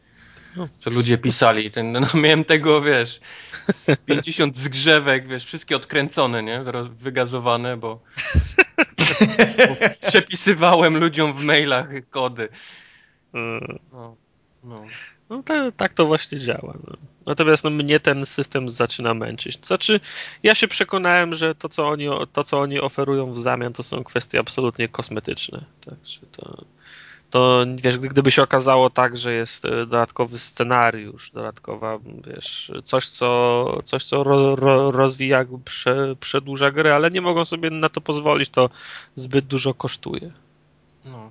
C: No. Co ludzie pisali. Ten, no, miałem tego, wiesz, z 50 zgrzewek, wiesz, wszystkie odkręcone, nie? Wygazowane, bo, bo przepisywałem ludziom w mailach kody.
B: Mm. No, no. no to, tak to właśnie działa. No. Natomiast no, mnie ten system zaczyna męczyć. To znaczy, ja się przekonałem, że to co, oni, to, co oni oferują w zamian, to są kwestie absolutnie kosmetyczne. Także to to wiesz, gdyby się okazało tak, że jest e, dodatkowy scenariusz, dodatkowa, wiesz, coś, co, coś, co ro, ro, rozwija, prze, przedłuża grę, ale nie mogą sobie na to pozwolić, to zbyt dużo kosztuje. No.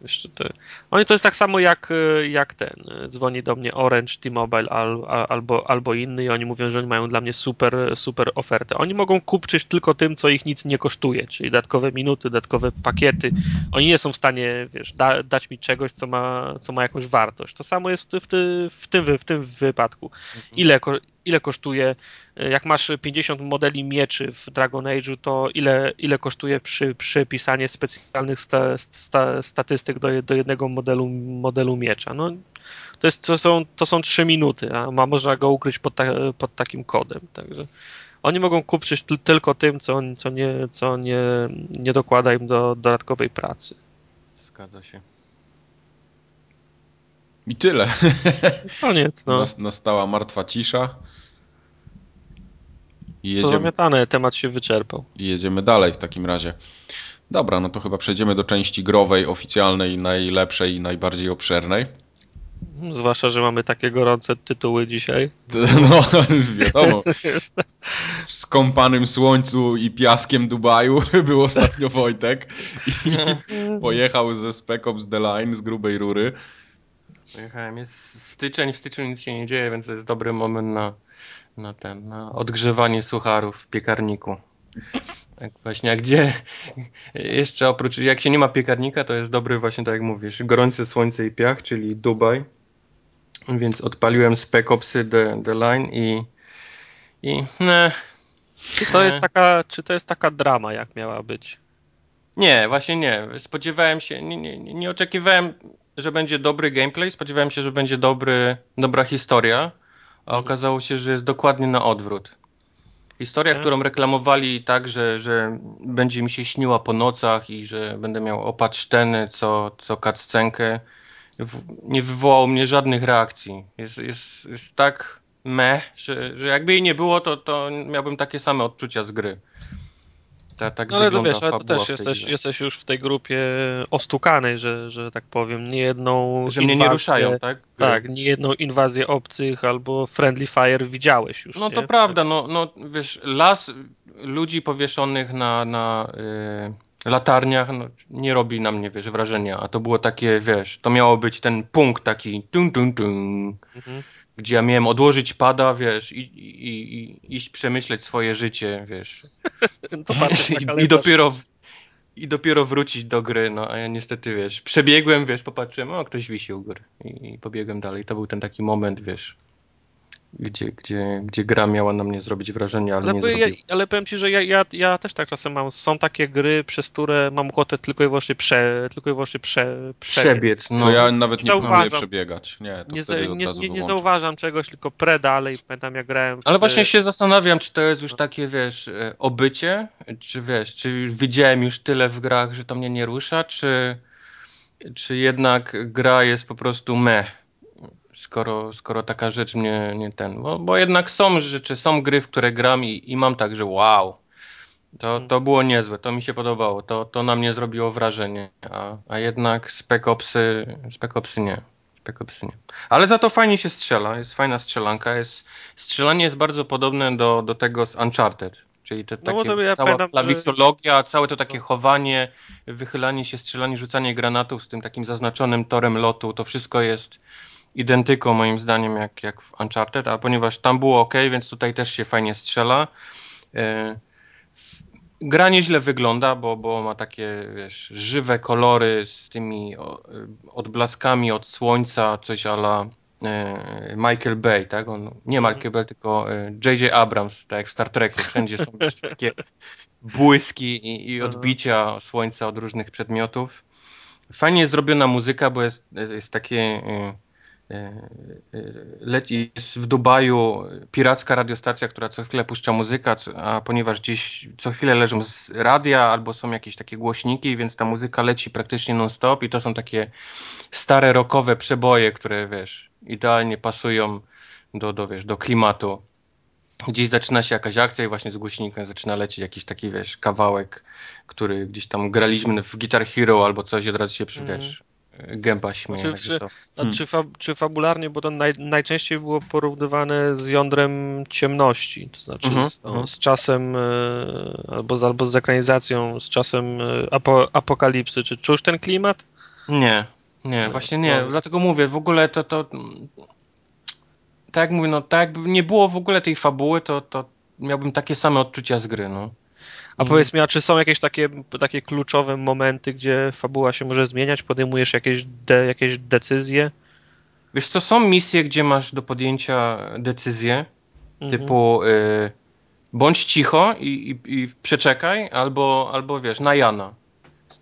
B: Jeszcze te... Oni to jest tak samo jak, e, jak ten. E, dzwoni do mnie Orange, T-Mobile al, albo, albo inny i oni mówią, że oni mają dla mnie super, super ofertę. Oni mogą kupczyć tylko tym, co ich nic nie kosztuje, czyli dodatkowe minuty, dodatkowe pakiety. Oni nie są w stanie, wiesz, da, dać mi czegoś, co ma, co ma jakąś wartość. To samo jest w, ty, w, tym, w tym wypadku. Mhm. Ile, ile kosztuje, e, jak masz 50 modeli mieczy w Dragon Age'u, to ile, ile kosztuje przy, przypisanie specjalnych sta, sta, statystyk do, do jednego modelu, modelu miecza? No, to, jest, to, są, to są 3 minuty, a ma, można go ukryć pod, ta, pod takim kodem. Także oni mogą kupić tylko tym, co, co, nie, co nie, nie dokłada im do dodatkowej pracy.
C: Zgadza się.
A: I tyle.
B: Koniec. No.
A: Nastała martwa cisza.
B: I jedziemy... To zamiatane, temat się wyczerpał.
A: I jedziemy dalej w takim razie. Dobra, no to chyba przejdziemy do części growej, oficjalnej, najlepszej i najbardziej obszernej.
B: Zwłaszcza, że mamy takie gorące tytuły dzisiaj.
A: No, wiadomo. W skąpanym słońcu i piaskiem Dubaju był ostatnio Wojtek i pojechał ze Spec Ops The Line z grubej rury.
C: Pojechałem. Jest styczeń, w styczniu nic się nie dzieje, więc to jest dobry moment na, na ten, na odgrzewanie sucharów w piekarniku. Tak właśnie, a gdzie jeszcze oprócz, jak się nie ma piekarnika, to jest dobry właśnie, tak jak mówisz, gorące słońce i piach, czyli Dubaj. Więc odpaliłem Spec Opsy The, The Line i i ne,
B: czy to jest taka, czy to jest taka drama, jak miała być?
C: Nie, właśnie nie. Spodziewałem się, nie, nie, nie oczekiwałem że będzie dobry gameplay, spodziewałem się, że będzie dobry, dobra historia, a mhm. okazało się, że jest dokładnie na odwrót. Historia, okay. którą reklamowali tak, że, że będzie mi się śniła po nocach i że będę miał opatrzteny co, co cutscenkę, nie wywołał mnie żadnych reakcji. Jest, jest, jest tak meh, że, że jakby jej nie było, to, to miałbym takie same odczucia z gry. Ta, tak
B: no
C: ale to
B: wiesz, ale to też jesteś, jesteś już w tej grupie ostukanej, że, że tak powiem, nie jedną
C: Że mnie nie ruszają, tak?
B: Tak, nie jedną inwazję obcych albo friendly fire widziałeś już,
C: No
B: nie?
C: to prawda, no, no wiesz, las ludzi powieszonych na, na yy, latarniach no, nie robi na mnie, wiesz, wrażenia, a to było takie, wiesz, to miało być ten punkt taki tung, tung, tung, mhm. Gdzie ja miałem odłożyć pada, wiesz, i, i, i iść przemyśleć swoje życie, wiesz. I, I, dopiero i dopiero wrócić do gry, no a ja niestety, wiesz, przebiegłem, wiesz, popatrzyłem, o, ktoś wisi u góry i, i pobiegłem dalej. To był ten taki moment, wiesz, gdzie, gdzie, gdzie gra miała na mnie zrobić wrażenie, ale, ale nie ja,
B: Ale powiem ci, że ja, ja, ja też tak czasem mam, są takie gry, przez które mam ochotę tylko i wyłącznie, prze, tylko i wyłącznie prze,
C: przebiec.
A: No. no ja nawet nie próbuję przebiegać. Nie,
B: nie, za, nie, nie, nie zauważam czegoś, tylko pre dalej, pamiętam jak grałem.
C: Ale właśnie się zastanawiam, czy to jest już takie, wiesz, e, obycie, czy wiesz, czy widziałem już tyle w grach, że to mnie nie rusza, czy, czy jednak gra jest po prostu meh skoro, skoro taka rzecz mnie nie ten. Bo, bo jednak są rzeczy, są gry, w które gram i, i mam tak, że wow. To, hmm. to było niezłe, to mi się podobało, to, to na mnie zrobiło wrażenie, a, a jednak Spec Opsy, Spec Opsy nie. Spec Opsy nie. Ale za to fajnie się strzela, jest fajna strzelanka, jest, strzelanie jest bardzo podobne do, do tego z Uncharted, czyli te no takie, ja cała pamiętam, że... całe to takie chowanie, wychylanie się, strzelanie, rzucanie granatów z tym takim zaznaczonym torem lotu, to wszystko jest identyką moim zdaniem jak, jak w Uncharted, a ponieważ tam było ok, więc tutaj też się fajnie strzela. E, gra nieźle wygląda, bo, bo ma takie wiesz, żywe kolory z tymi odblaskami od słońca, coś ala e, Michael Bay, tak? On, nie mhm. Michael Bay, tylko J.J. E, Abrams, tak jak w Star Treku. Wszędzie są takie błyski i, i odbicia słońca od różnych przedmiotów. Fajnie jest zrobiona muzyka, bo jest, jest takie E, e, leci w Dubaju piracka radiostacja, która co chwilę puszcza muzykę, a ponieważ gdzieś co chwilę leżą z radia albo są jakieś takie głośniki, więc ta muzyka leci praktycznie non-stop i to są takie stare rockowe przeboje, które wiesz, idealnie pasują do, do, wiesz, do klimatu. Gdzieś zaczyna się jakaś akcja i właśnie z głośnikiem zaczyna lecieć jakiś taki, wiesz, kawałek, który gdzieś tam graliśmy w Guitar Hero albo coś i od razu się, mm. wiesz, gęba śmieje.
B: Czy, czy, to... hmm. czy, fa, czy, fabularnie, bo to naj, najczęściej było porównywane z jądrem ciemności, to znaczy uh -huh, z, no, z, czasem e, albo z, albo z ekranizacją, z czasem e, apo, apokalipsy. Czy czuć ten klimat?
C: Nie, nie, właśnie nie. No. Dlatego mówię, w ogóle to, to tak jak mówię, no tak jakby nie było w ogóle tej fabuły, to, to miałbym takie same odczucia z gry, no.
B: A mhm. powiedz mi, a czy są jakieś takie, takie kluczowe momenty, gdzie fabuła się może zmieniać? Podejmujesz jakieś, de, jakieś decyzje?
C: Wiesz co, są misje, gdzie masz do podjęcia decyzję, mhm. typu y, bądź cicho i, i, i, przeczekaj, albo, albo wiesz, na Jana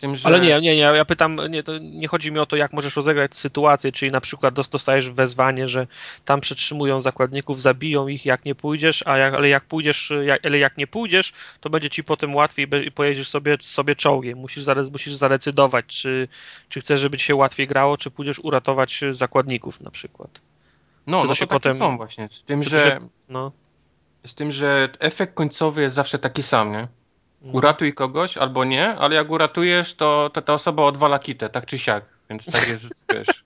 B: tym, że... Ale nie, nie, nie, ja pytam, nie, to nie chodzi mi o to, jak możesz rozegrać sytuację, czyli na przykład dostajesz wezwanie, że tam przetrzymują zakładników, zabiją ich, jak nie pójdziesz, a jak, ale jak pójdziesz, jak, ale jak nie pójdziesz, to będzie ci potem łatwiej i pojedziesz sobie, sobie czołgiem. Musisz, musisz zadecydować, czy, czy chcesz, żeby ci się łatwiej grało, czy pójdziesz uratować zakładników na przykład.
C: No, to no się to potem są właśnie, z tym, że... Się, no. Z tym, że efekt końcowy jest zawsze taki sam, nie? Uratuj kogoś albo nie, ale jak uratujesz, to, to ta osoba odwala kitę, tak czy siak. Więc tak jest, wiesz.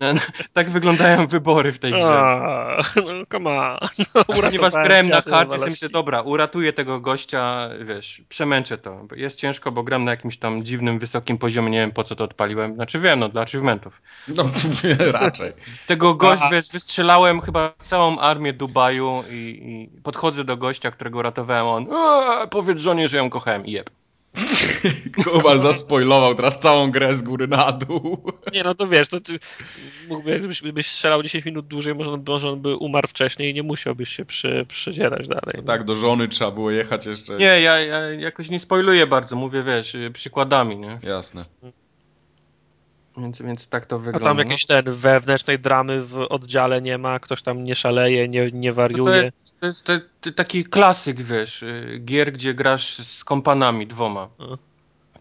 C: No, no, tak wyglądają wybory w tej grze. A,
B: no, come on.
C: No, Ponieważ grałem na hard, jestem myślę, dobra, uratuję tego gościa, wiesz, przemęczę to. Jest ciężko, bo gram na jakimś tam dziwnym, wysokim poziomie, nie wiem po co to odpaliłem. Znaczy wiem, no, dla achievementów.
A: No, raczej.
C: Tego gościa, wiesz, wystrzelałem chyba całą armię Dubaju i, i podchodzę do gościa, którego uratowałem, on, powiedz żonie, że ją kochałem i jeb.
A: Kowal zaspoilował teraz całą grę z góry na dół.
B: Nie, no to wiesz, to ty, jakbyś, byś strzelał 10 minut dłużej, może on, może on by umarł wcześniej i nie musiałbyś się przy, przedzierać dalej. No
A: tak, do żony trzeba było jechać jeszcze.
C: Nie, ja, ja jakoś nie spoiluję bardzo, mówię, wiesz, przykładami, nie?
A: Jasne.
C: Więc, więc tak to wygląda.
B: A tam jakieś ten wewnętrznej dramy w oddziale nie ma, ktoś tam nie szaleje, nie, nie wariuje. To,
C: to jest, to jest taki klasyk, wiesz, y, gier, gdzie grasz z kompanami dwoma. A.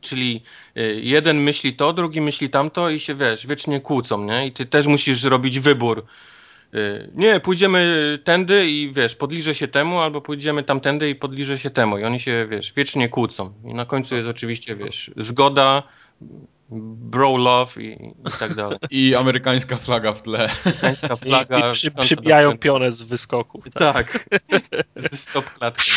C: Czyli y, jeden myśli to, drugi myśli tamto i się, wiesz, wiecznie kłócą, nie? I ty też musisz robić wybór. Y, nie, pójdziemy tędy i wiesz, podliżę się temu, albo pójdziemy tamtędy i podliżę się temu. I oni się, wiesz, wiecznie kłócą. I na końcu jest oczywiście, wiesz, zgoda, bro love i, i tak dalej.
A: I amerykańska flaga w tle. Amerykańska
B: flaga. I, i przy, przybijają pionę z wyskoków.
C: Tak. tak. Ze stop klatką.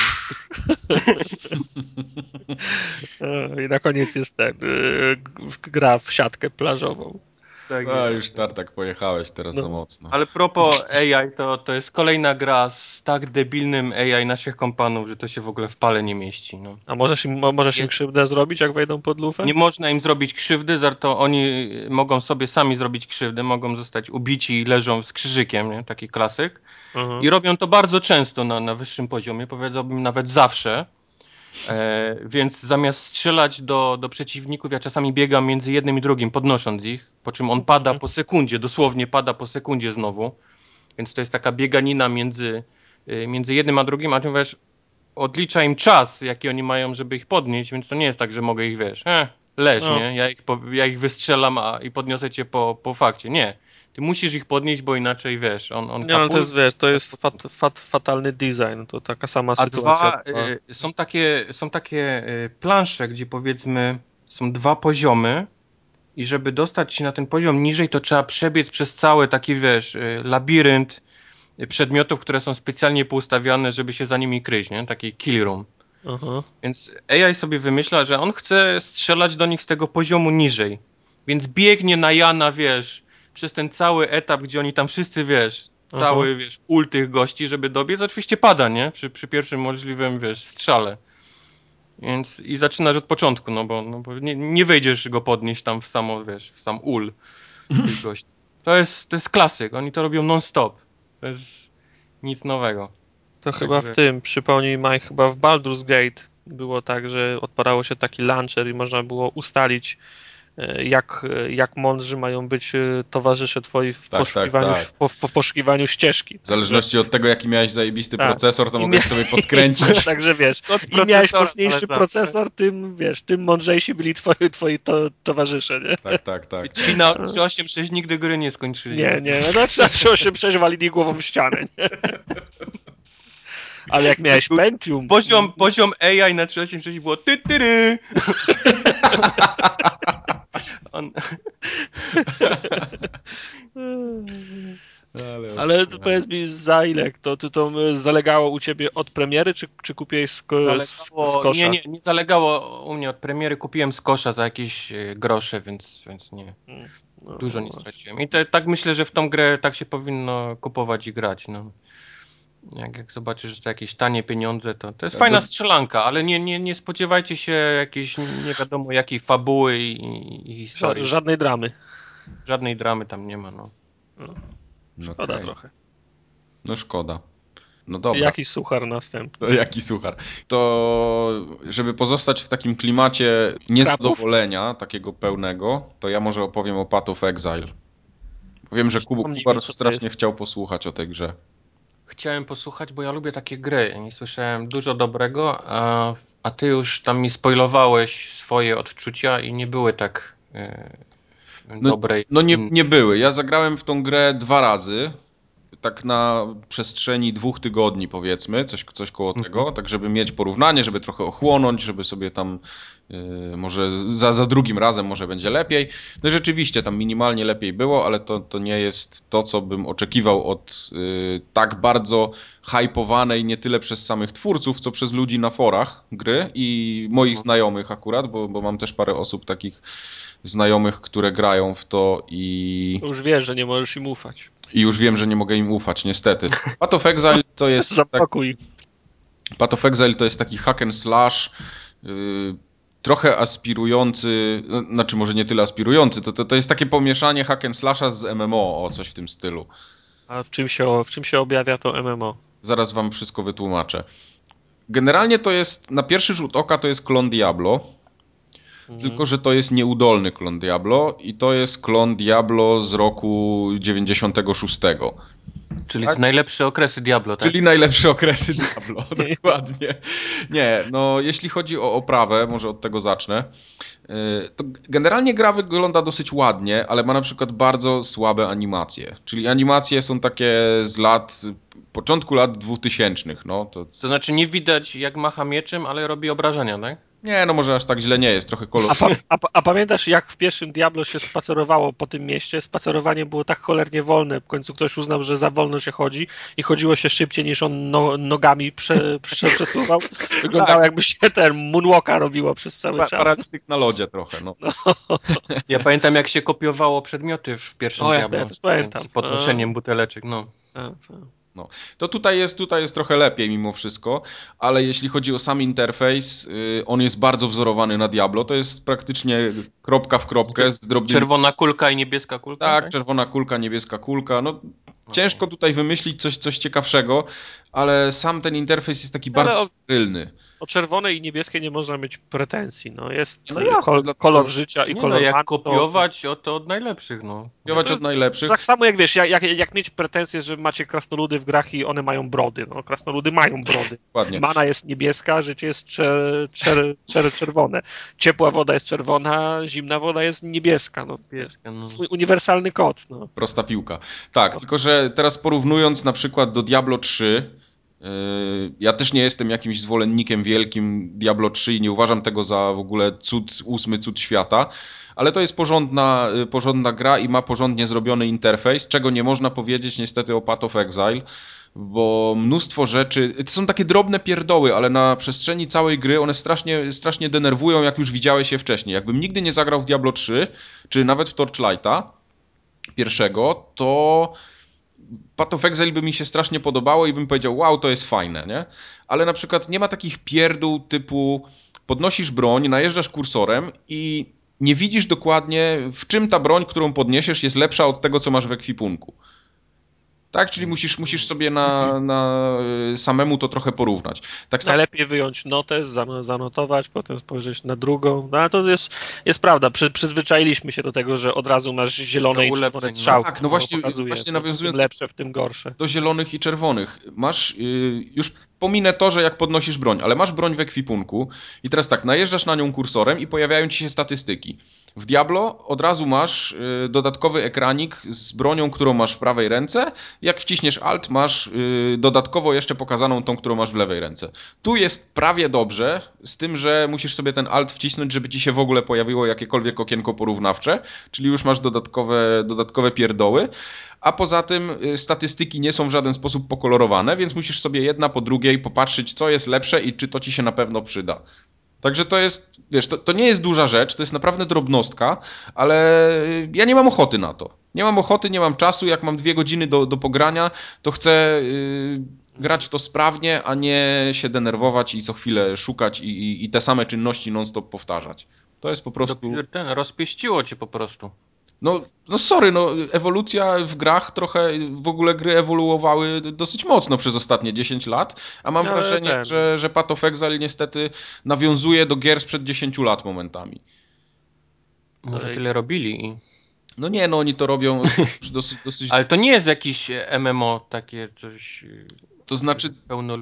B: I na koniec jest ten, y, gra w siatkę plażową.
A: Tak A, już tartak pojechałeś teraz no, za mocno.
C: Ale propos AI, to, to jest kolejna gra z tak debilnym AI naszych kompanów, że to się w ogóle w pale nie mieści. No.
B: A możesz im, możesz jest... im krzywdę zrobić, jak wejdą pod lufę?
C: Nie można im zrobić krzywdy, za to oni mogą sobie sami zrobić krzywdę, mogą zostać ubici i leżą z krzyżykiem, nie? taki klasyk. Mhm. I robią to bardzo często na, na wyższym poziomie, powiedziałbym nawet zawsze. E, więc zamiast strzelać do, do przeciwników, ja czasami biegam między jednym i drugim, podnosząc ich, po czym on pada po sekundzie, dosłownie pada po sekundzie znowu. Więc to jest taka bieganina między, e, między jednym a drugim, a ty wiesz, odlicza im czas, jaki oni mają, żeby ich podnieść, więc to nie jest tak, że mogę ich, wiesz, eh, leż, no. nie? Ja ich, ja ich wystrzelam a, i podniosę cię po, po fakcie. Nie ty musisz ich podnieść, bo inaczej wiesz, on, on
B: Nie, ale to jest, wiesz, to jest fat, fat, fatalny design, to taka sama
C: A
B: sytuacja.
C: Dwa, y, są takie, są takie y, plansze, gdzie powiedzmy są dwa poziomy i żeby dostać się na ten poziom niżej, to trzeba przebiec przez cały taki, wiesz, y, labirynt przedmiotów, które są specjalnie poustawiane, żeby się za nimi kryć, nie? Taki kill room. Uh-huh. Więc AI sobie wymyśla, że on chce strzelać do nich z tego poziomu niżej. Więc biegnie na Jana, wiesz, przez ten cały etap, gdzie oni tam wszyscy, wiesz, cały, Aha. wiesz, ul tych gości, żeby dobiec, oczywiście pada, nie? Przy, przy pierwszym możliwym, wiesz, strzale. Więc i zaczynasz od początku, no bo, no bo nie, nie wejdziesz go podnieść tam w samo, wiesz, w sam ul tych gości. To jest, to jest klasyk, oni to robią non-stop. To jest nic nowego.
B: To chyba w tym, przypomnij Mike, chyba w Baldur's Gate było tak, że odpalało się taki launcher i można było ustalić jak, jak mądrzy mają być e, towarzysze twoi w, tak, poszukiwaniu, tak, tak. W, w, poszukiwaniu ścieżki.
A: W zależności od tego, jaki miałeś zajebisty tak. procesor, to mogłeś sobie podkręcić.
B: Także wiesz, im miałeś mocniejszy procesor, tym wiesz, tym mądrzejsi byli twoi, twoi to, towarzysze, nie?
A: Tak, tak, tak.
C: Ci na 386 nigdy gry nie skończyli.
B: Nie, nie, no 386 walili głową w ścianę, nie? Ale jak miałeś Pentium...
C: Poziom, poziom AI na 386 było ty, ty, ty. On...
B: Ale, Ale to powiedz mi za ile to, to, to zalegało u ciebie od premiery, czy, czy kupiłeś z, z, z kosza?
C: Nie, nie, nie zalegało u mnie od premiery, kupiłem z kosza za jakieś e, grosze, więc, więc nie. Mm, no, Dużo nie straciłem. I te, tak myślę, że w tą grę tak się powinno kupować i grać. No. Jak, jak zobaczysz, że to jakieś tanie pieniądze, to to jest tak, fajna strzelanka, ale nie, nie, nie spodziewajcie się jakiejś nie wiadomo jakiej fabuły i, i historii.
B: Żadnej dramy.
C: Żadnej dramy tam nie ma, no.
B: no szkoda okay. trochę.
A: No szkoda. No dobra.
B: Jaki suchar następny?
A: To jaki suchar? To żeby pozostać w takim klimacie niezadowolenia, Krapów? takiego pełnego, to ja może opowiem o Path of Exile. Wiem, że Kubu bardzo strasznie chciał posłuchać o tej grze
C: chciałem posłuchać, bo ja lubię takie gry. Nie słyszałem dużo dobrego, a, a ty już tam mi spoilowałeś swoje odczucia i nie były tak e,
A: no,
C: dobre.
A: No nie, nie były. Ja zagrałem w tą grę dwa razy tak na przestrzeni dwóch tygodni powiedzmy, coś, coś koło mhm. tego, tak żeby mieć porównanie, żeby trochę ochłonąć, żeby sobie tam yy, może za, za drugim razem może będzie lepiej. No i rzeczywiście tam minimalnie lepiej było, ale to, to nie jest to, co bym oczekiwał od yy, tak bardzo hypowanej nie tyle przez samych twórców, co przez ludzi na forach gry i moich mhm. znajomych akurat, bo, bo mam też parę osób takich znajomych, które grają w to i...
B: Już wiesz, że nie możesz im ufać.
A: I już wiem, że nie mogę im ufać, niestety. Path of Exile to jest...
B: Zapakuj.
A: Tak, Path of Exile to jest taki hack and slash, yy, trochę aspirujący, no, znaczy może nie tyle aspirujący, to, to, to jest takie pomieszanie hack and slasha z MMO, o coś w tym stylu.
B: A w czym, się, w czym się objawia to MMO?
A: Zaraz wam wszystko wytłumaczę. Generalnie to jest, na pierwszy rzut oka to jest klon Diablo, Mhm. Tylko, że to jest nieudolny klon Diablo i to jest klon Diablo z roku 96.
C: Czyli tak? najlepsze okresy Diablo, tak?
A: Czyli najlepsze okresy Diablo, dokładnie. Nie, no jeśli chodzi o oprawę, może od tego zacznę, y, to generalnie gra wygląda dosyć ładnie, ale ma na przykład bardzo słabe animacje. Czyli animacje są takie z lat, początku lat 2000. No,
C: to... to znaczy nie widać jak macha mieczem, ale robi obrażenia, tak?
A: Nie, no może aż tak źle nie jest, trochę kolor.
B: A, pa, a, a, pamiętasz, jak w pierwszym Diablo się spacerowało po tym mieście? Spacerowanie było tak cholernie wolne. W końcu ktoś uznał, że za wolno się chodzi i chodziło się szybciej niż on no, nogami prze, prze, przesuwał. Wyglądało tak. jakby się ten moonwalka robiło przez cały czas.
A: Paralityk na lodzie trochę, no. no.
C: Ja pamiętam, jak się kopiowało przedmioty w pierwszym o, Diablo. Ja też
B: pamiętam. Z
C: podnoszeniem buteleczek, no. A, a.
A: No. To tutaj jest, tutaj jest trochę lepiej mimo wszystko, ale jeśli chodzi o sam interfejs, yy, on jest bardzo wzorowany na Diablo. To jest praktycznie kropka w kropkę z drobnymi...
C: Czerwona kulka i niebieska kulka?
A: Tak, tak? czerwona kulka, niebieska kulka. No, ciężko tutaj wymyślić coś, coś ciekawszego, ale sam ten interfejs jest taki ale bardzo sterylny
B: o czerwone i niebieskie nie można mieć pretensji. No jest no jasne, kol, kolor życia i nie kolor.
C: No, jak kopiować to... to od najlepszych, no.
A: Kopiować od najlepszych.
B: Tak samo jak wiesz, jak, jak, jak, mieć pretensje, że macie krasnoludy w grach i one mają brody. No, krasnoludy mają brody. Mana jest niebieska, życie jest czer, czer, czer, czerwone. Ciepła woda jest czerwona, zimna woda jest niebieska. No, niebieska, no. Uniwersalny kod. No.
A: Prosta piłka. Tak, no. tylko że teraz porównując na przykład do Diablo 3, Yy, ja też nie jestem jakimś zwolennikiem wielkim Diablo 3 i nie uważam tego za w ogóle cud, ósmy cud świata, ale to jest porządna, yy, porządna gra i ma porządnie zrobiony interfejs, czego nie można powiedzieć niestety o Path of Exile, bo mnóstwo rzeczy, to są takie drobne pierdoły, ale na przestrzeni całej gry one strasznie, strasznie denerwują, jak już widziałeś je wcześniej. Jakbym nigdy nie zagrał w Diablo 3, czy nawet w Torchlighta pierwszego, to Path of Exile by mi się strasznie podobało i bym powiedział, wow, to jest fajne, nie? Ale na przykład nie ma takich pierdół typu podnosisz broń, najeżdżasz kursorem i nie widzisz dokładnie, w czym ta broń, którą podniesiesz, jest lepsza od tego, co masz w ekwipunku. Tak, czyli musisz, musisz sobie na, na y, samemu to trochę porównać. Tak
B: Najlepiej sam... wyjąć notę, zanotować, potem spojrzeć na drugą. No ale to jest, jest prawda. Przy, przyzwyczailiśmy się do tego, że od razu masz zielone i czerwone no. strzałki.
A: Tak, no właśnie, właśnie nawiązując
B: lepsze, w tym gorsze.
A: Do zielonych i czerwonych. Masz yy, już pominę to, że jak podnosisz broń, ale masz broń w ekwipunku i teraz tak, najeżdżasz na nią kursorem i pojawiają ci się statystyki. W Diablo od razu masz y, dodatkowy ekranik z bronią, którą masz w prawej ręce. Jak wciśniesz Alt, masz y, dodatkowo jeszcze pokazaną tą, którą masz w lewej ręce. Tu jest prawie dobrze, z tym, że musisz sobie ten Alt wcisnąć, żeby ci się w ogóle pojawiło jakiekolwiek okienko porównawcze, czyli już masz dodatkowe, dodatkowe pierdoły a poza tym y, statystyki nie są w żaden sposób pokolorowane, więc musisz sobie jedna po drugiej popatrzeć, co jest lepsze i czy to ci się na pewno przyda. Także to jest, wiesz, to, to nie jest duża rzecz, to jest naprawdę drobnostka, ale y, ja nie mam ochoty na to. Nie mam ochoty, nie mam czasu, jak mam dwie godziny do, do pogrania, to chcę yy, grać to sprawnie, a nie się denerwować i co chwilę szukać i, i, i te same czynności non-stop powtarzać. To jest po prostu...
C: Ten, rozpieściło cię po prostu.
A: No, no sorry, no ewolucja w grach trochę, w ogóle gry ewoluowały dosyć mocno przez ostatnie 10 lat, a mam no, wrażenie, ten... że, że Path of Exile niestety nawiązuje do gier sprzed 10 lat momentami.
C: Może tyle robili
A: No nie, no oni to robią dosyć, dosyć...
C: Ale to nie jest jakiś MMO takie coś...
A: To znaczy...
C: Pełno...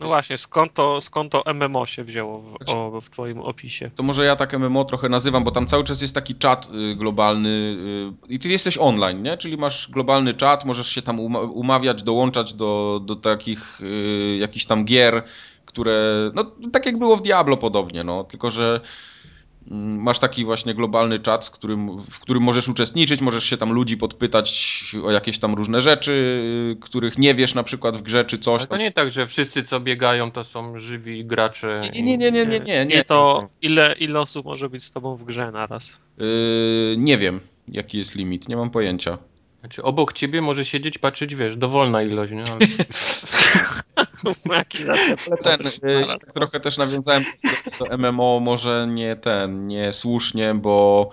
B: No właśnie, skąd to, skąd to MMO się wzięło w, znaczy, o, w twoim opisie?
A: To może ja tak MMO trochę nazywam, bo tam cały czas jest taki czat y, globalny y, i ty jesteś online, nie? Czyli masz globalny czat, możesz się tam umawiać, dołączać do, do takich y, jakichś tam gier, które, no tak jak było w Diablo podobnie, no, tylko że masz taki właśnie globalny czat, z którym, w którym możesz uczestniczyć, możesz się tam ludzi podpytać o jakieś tam różne rzeczy, których nie wiesz na przykład w grze czy coś. Ale
C: to nie tak, że wszyscy co biegają to są żywi gracze.
A: Nie, nie, nie, nie, nie. Nie,
B: nie, to ile, ile osób może być z tobą w grze naraz?
A: Yy, nie wiem, jaki jest limit, nie mam pojęcia.
C: Znaczy obok ciebie może siedzieć, patrzeć, wiesz, dowolna ilość, nie? Ale...
A: ten, y, trochę też nawiązałem do, MMO, może nie ten, nie słusznie, bo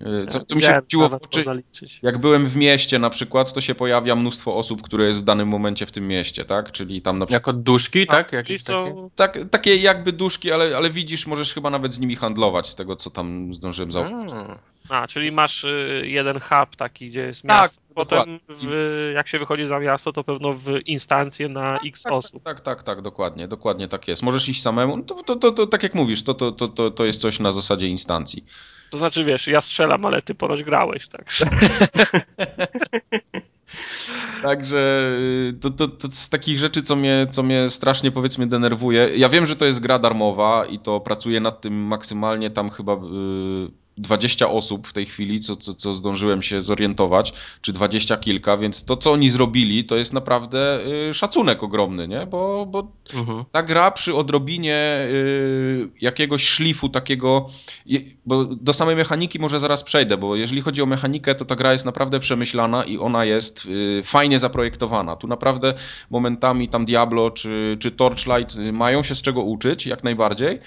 A: y, co, co mi się rzuciło w oczy, jak byłem w mieście na przykład, to się pojawia mnóstwo osób, które jest w danym momencie w tym mieście, tak? Czyli tam na
C: przykład... Jako duszki, tak? Jakieś
A: są... takie? tak? Takie jakby duszki, ale, ale widzisz, możesz chyba nawet z nimi handlować, z tego co tam zdążyłem zauważyć. Hmm.
B: A, czyli masz y, jeden hub taki, gdzie jest miasto. Tak, Potem w, jak się wychodzi za miasto, to pewno w instancję na tak, x
A: tak,
B: osób.
A: Tak, tak, tak, dokładnie, dokładnie tak jest. Możesz iść samemu, no to, to, to, to tak jak mówisz, to, to, to, to jest coś na zasadzie instancji.
B: To znaczy, wiesz, ja strzelam, ale ty ponoć grałeś, tak?
A: Także y, to, to, to z takich rzeczy, co mnie, co mnie strasznie powiedzmy denerwuje. Ja wiem, że to jest gra darmowa i to pracuję nad tym maksymalnie tam chyba yy, 20 osób w tej chwili, co, co, co zdążyłem się zorientować, czy 20 kilka, więc to, co oni zrobili, to jest naprawdę y, szacunek ogromny, nie? Bo, bo mhm. ta gra przy odrobinie y, jakiegoś szlifu takiego, bo do samej mechaniki może zaraz przejdę, bo jeżeli chodzi o mechanikę, to ta gra jest naprawdę przemyślana i ona jest y, fajnie zaprojektowana. Tu naprawdę momentami tam Diablo czy, czy Torchlight mają się z czego uczyć, jak najbardziej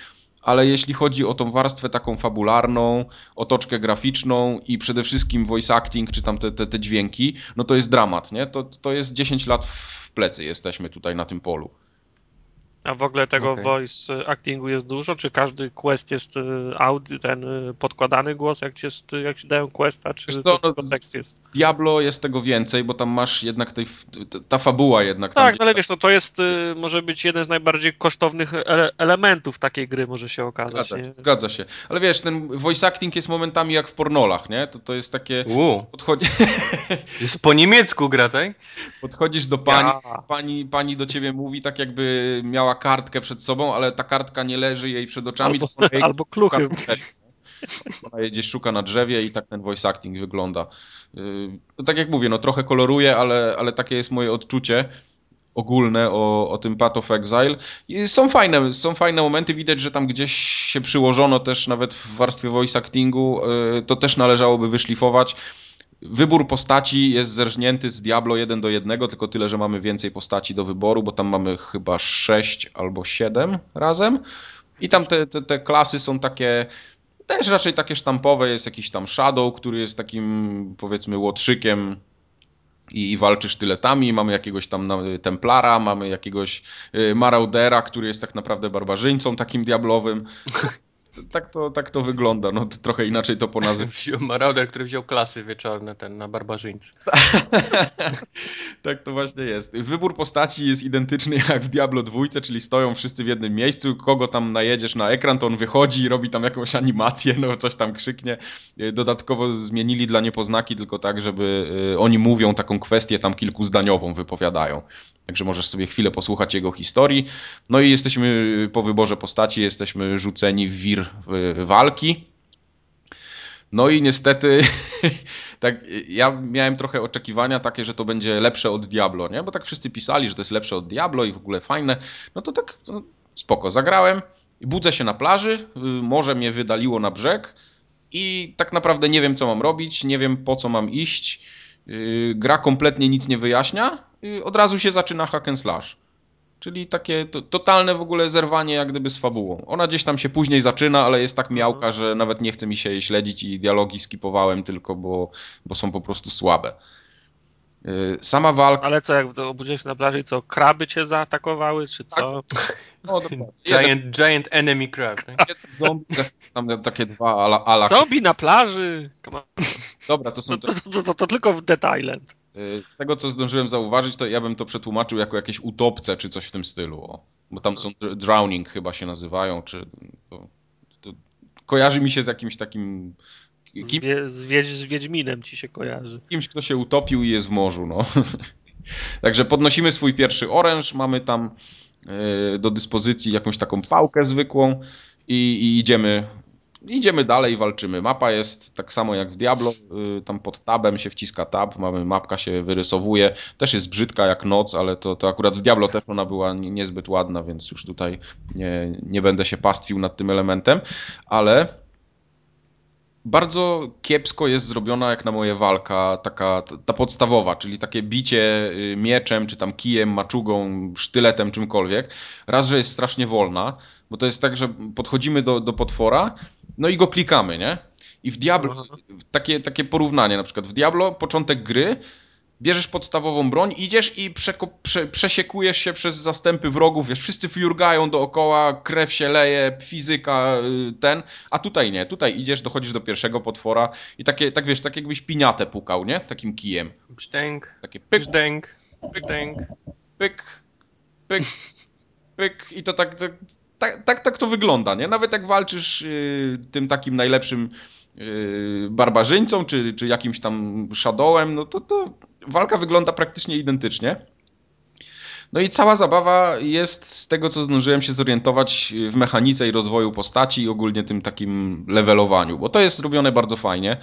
A: ale jeśli chodzi o tą warstwę taką fabularną, otoczkę graficzną i przede wszystkim voice acting, czy tam te, te, te dźwięki, no to jest dramat, nie? To, to jest 10 lat w plecy jesteśmy tutaj na tym polu.
B: A w ogóle tego okay. voice actingu jest dużo? Czy każdy quest jest y, audio, ten y, podkładany głos, jak, jest, jak się dają questa, czy
A: to, no, tekst jest? Diablo jest tego więcej, bo tam masz jednak tej, ta fabuła jednak.
B: Tak, tam, ale wiesz, no to jest, y, może być jeden z najbardziej kosztownych ele elementów takiej gry, może się okazać.
A: Zgadza, się, zgadza się. Ale wiesz, ten voice acting jest momentami jak w pornolach, nie? To, to jest takie... U.
C: Podchodzi... Jest po niemiecku gra, tak?
A: Podchodzisz do pani, ja. pani, pani do ciebie mówi tak jakby miała kartkę przed sobą, ale ta kartka nie leży jej przed oczami.
B: Albo, jej albo kluchy.
A: Ona gdzieś szuka na drzewie i tak ten voice acting wygląda. Yy, tak jak mówię, no trochę koloruje, ale, ale takie jest moje odczucie ogólne o, o tym Path of Exile. I są fajne, są fajne momenty, widać, że tam gdzieś się przyłożono też nawet w warstwie voice actingu, yy, to też należałoby wyszlifować. Wybór postaci jest zerżnięty z Diablo 1 do 1, tylko tyle, że mamy więcej postaci do wyboru, bo tam mamy chyba 6 albo 7 razem. I tam te, te, te klasy są takie też raczej takie sztampowe. Jest jakiś tam Shadow, który jest takim powiedzmy łotrzykiem i, i walczy sztyletami. Mamy jakiegoś tam Templara, mamy jakiegoś y, Maraudera, który jest tak naprawdę barbarzyńcą takim diablowym tak to, tak to wygląda. No to trochę inaczej to ponazywać.
C: Marauder, który wziął klasy wieczorne, ten na barbarzyńcy.
A: tak to właśnie jest. Wybór postaci jest identyczny jak w Diablo 2, czyli stoją wszyscy w jednym miejscu. Kogo tam najedziesz na ekran, to on wychodzi i robi tam jakąś animację, no coś tam krzyknie. Dodatkowo zmienili dla niepoznaki tylko tak, żeby y, oni mówią taką kwestię tam kilkuzdaniową wypowiadają. Także możesz sobie chwilę posłuchać jego historii. No i jesteśmy po wyborze postaci, jesteśmy rzuceni w wir walki. No i niestety, tak, ja miałem trochę oczekiwania takie, że to będzie lepsze od Diablo, nie? Bo tak wszyscy pisali, że to jest lepsze od Diablo i w ogóle fajne. No to tak no, spoko, zagrałem. Budzę się na plaży, y, morze mnie wydaliło na brzeg i tak naprawdę nie wiem, co mam robić, nie wiem, po co mam iść. Y, gra kompletnie nic nie wyjaśnia, od razu się zaczyna hack and slash. Czyli takie to, totalne w ogóle zerwanie jak gdyby z fabułą. Ona gdzieś tam się później zaczyna, ale jest tak miałka, że nawet nie chce mi się jej śledzić i dialogi skipowałem tylko, bo, bo są po prostu słabe. Y, sama walka...
B: Ale co, jak obudziłeś się na plaży, co, kraby cię zaatakowały, czy co? Tak.
C: No, giant, giant enemy crab.
A: Zombie, tam takie dwa ala... ala...
B: Zombie na plaży!
A: Dobra, to są...
B: To, to, to, to tylko w Dead Island.
A: Y, z tego, co zdążyłem zauważyć, to ja bym to przetłumaczył jako jakieś utopce, czy coś w tym stylu. O. Bo tam są drowning chyba się nazywają, czy... To, to kojarzy mi się z jakimś takim...
B: Kim... Z, wie, z, Wiedź, z Wiedźminem ci się kojarzy.
A: Z kimś, kto się utopił i jest w morzu, no. Także podnosimy swój pierwszy oręż, mamy tam y, do dyspozycji jakąś taką pałkę zwykłą i, i idziemy idziemy dalej, walczymy. Mapa jest tak samo jak w Diablo, y, tam pod tabem się wciska tab, mamy mapka się wyrysowuje, też jest brzydka jak noc, ale to, to akurat w Diablo też ona była niezbyt ładna, więc już tutaj nie, nie będę się pastwił nad tym elementem, ale bardzo kiepsko jest zrobiona jak na moje walka, taka ta podstawowa, czyli takie bicie y, mieczem, czy tam kijem, maczugą, sztyletem, czymkolwiek. Raz, że jest strasznie wolna, bo to jest tak, że podchodzimy do, do potwora, no i go klikamy, nie? I w Diablo, takie, takie porównanie na przykład, w Diablo początek gry bierzesz podstawową broń, idziesz i prze przesiekujesz się przez zastępy wrogów, wiesz, wszyscy fiurgają dookoła, krew się leje, fizyka, y, ten, a tutaj nie, tutaj idziesz, dochodzisz do pierwszego potwora i takie, tak wiesz, tak jakbyś piniatę pukał, nie? Takim kijem.
C: Brzdęk,
A: takie pyk,
C: brzdęk, brzdęk,
A: pyk, pyk, pyk i to tak, tak, tak, tak, tak to wygląda, nie? Nawet jak walczysz yy, tym takim najlepszym yy, barbarzyńcą, czy, czy jakimś tam shadowem, no to, to walka wygląda praktycznie identycznie. No i cała zabawa jest z tego, co zdążyłem się zorientować w mechanice i rozwoju postaci i ogólnie tym takim levelowaniu, bo to jest zrobione bardzo fajnie.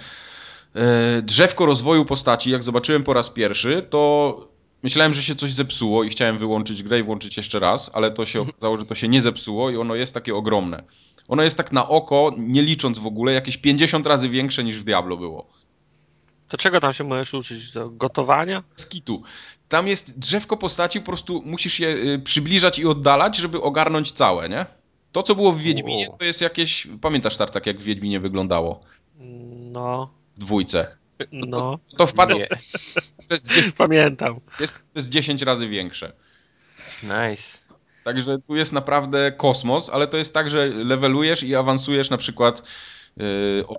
A: E, drzewko rozwoju postaci, jak zobaczyłem po raz pierwszy, to myślałem, że się coś zepsuło i chciałem wyłączyć grę i włączyć jeszcze raz, ale to się mhm. okazało, że to się nie zepsuło i ono jest takie ogromne. Ono jest tak na oko, nie licząc w ogóle, jakieś 50 razy większe niż w Diablo było.
B: To czego tam się możesz uczyć? Do gotowania?
A: Skitu. Tam jest drzewko postaci, po prostu musisz je y, przybliżać i oddalać, żeby ogarnąć całe, nie? To, co było w Wiedźminie, to jest jakieś... Pamiętasz, Tartak, jak w Wiedźminie wyglądało?
B: No.
A: W dwójce.
B: No.
A: To, wpadło...
B: To jest 10... Pamiętam.
A: Jest, to jest 10 razy większe.
C: Nice.
A: Także tu jest naprawdę kosmos, ale to jest tak, że levelujesz i awansujesz na przykład yy, od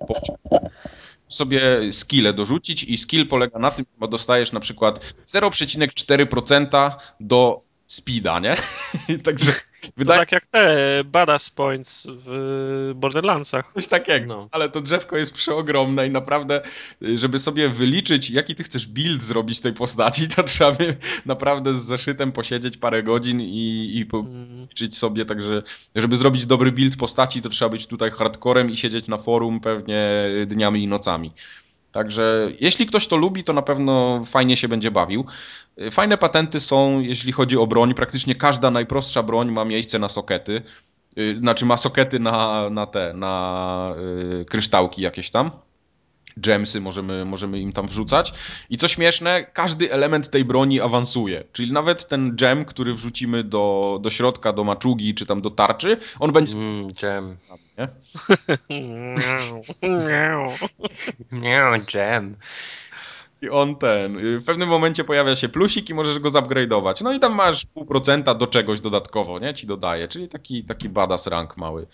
A: sobie skille dorzucić i skill polega na tym, że dostajesz na przykład 0,4% do speeda, nie?
B: Także wydaje... tak jak te badass points w Borderlandsach.
A: Coś takiego, no. ale to drzewko jest przeogromne i naprawdę, żeby sobie wyliczyć, jaki ty chcesz build zrobić tej postaci, to trzeba naprawdę z zeszytem posiedzieć parę godzin i, i policzyć mm. sobie, także żeby zrobić dobry build postaci, to trzeba być tutaj hardcorem i siedzieć na forum pewnie dniami i nocami. Także jeśli ktoś to lubi, to na pewno fajnie się będzie bawił. Fajne patenty są, jeśli chodzi o broń. Praktycznie każda najprostsza broń ma miejsce na sokety. Y, znaczy ma sokety na, na te, na yy, kryształki jakieś tam gemsy możemy, możemy im tam wrzucać. I co śmieszne, każdy element tej broni awansuje. Czyli nawet ten gem, który wrzucimy do, do środka, do maczugi, czy tam do tarczy, on będzie...
C: Mm, gem.
A: Nie?
C: Nie, gem.
A: I on ten. W pewnym momencie pojawia się plusik i możesz go zupgrade'ować. No i tam masz pół procenta do czegoś dodatkowo, nie? Ci dodaje. Czyli taki, taki badass rank mały.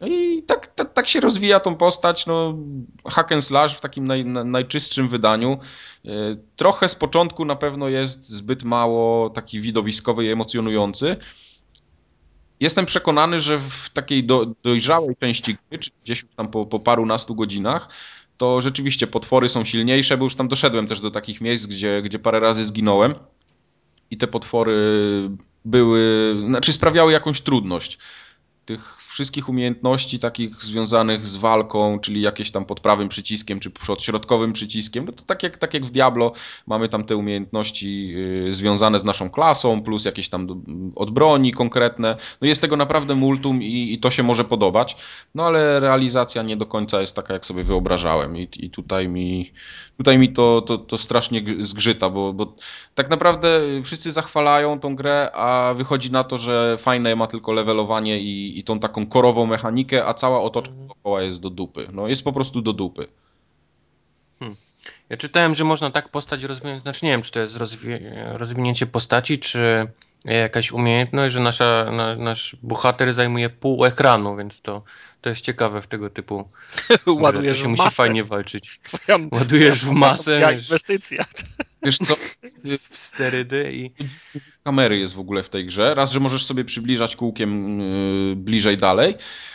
A: No i tak, tak, tak, się rozwija tą postać, no hack and slash w takim naj, najczystszym wydaniu. E, trochę z początku na pewno jest zbyt mało taki widowiskowy i emocjonujący. Jestem przekonany, że w takiej do, dojrzałej części gry, czy gdzieś tam po, po parunastu godzinach, to rzeczywiście potwory są silniejsze, bo już tam doszedłem też do takich miejsc, gdzie, gdzie parę razy zginąłem i te potwory były, znaczy sprawiały jakąś trudność. Tych wszystkich umiejętności takich związanych z walką, czyli jakieś tam pod prawym przyciskiem, czy pod środkowym przyciskiem, no to tak jak, tak jak w Diablo mamy tam te umiejętności yy, związane z naszą klasą, plus jakieś tam od broni konkretne. No jest tego naprawdę multum i, i to się może podobać, no ale realizacja nie do końca jest taka, jak sobie wyobrażałem i, i tutaj mi tutaj mi to, to, to strasznie zgrzyta, bo, bo tak naprawdę wszyscy zachwalają tą grę, a wychodzi na to, że fajne ma tylko levelowanie i, i tą taką korową mechanikę, a cała otoczka mhm. dookoła jest do dupy. No jest po prostu do dupy.
C: Hmm. Ja czytałem, że można tak postać rozwinąć, znaczy nie wiem, czy to jest rozwi rozwinięcie postaci, czy jakaś umiejętność, że nasza, na, nasz bohater zajmuje pół ekranu, więc to, to jest ciekawe w tego typu.
B: Ładujesz
C: się
B: musi
C: masę. fajnie walczyć. Ładujesz w masę.
B: Jak inwestycja.
A: Wiesz co?
C: w sterydy i.
A: Kamery jest w ogóle w tej grze. Raz, że możesz sobie przybliżać kółkiem yy, bliżej dalej,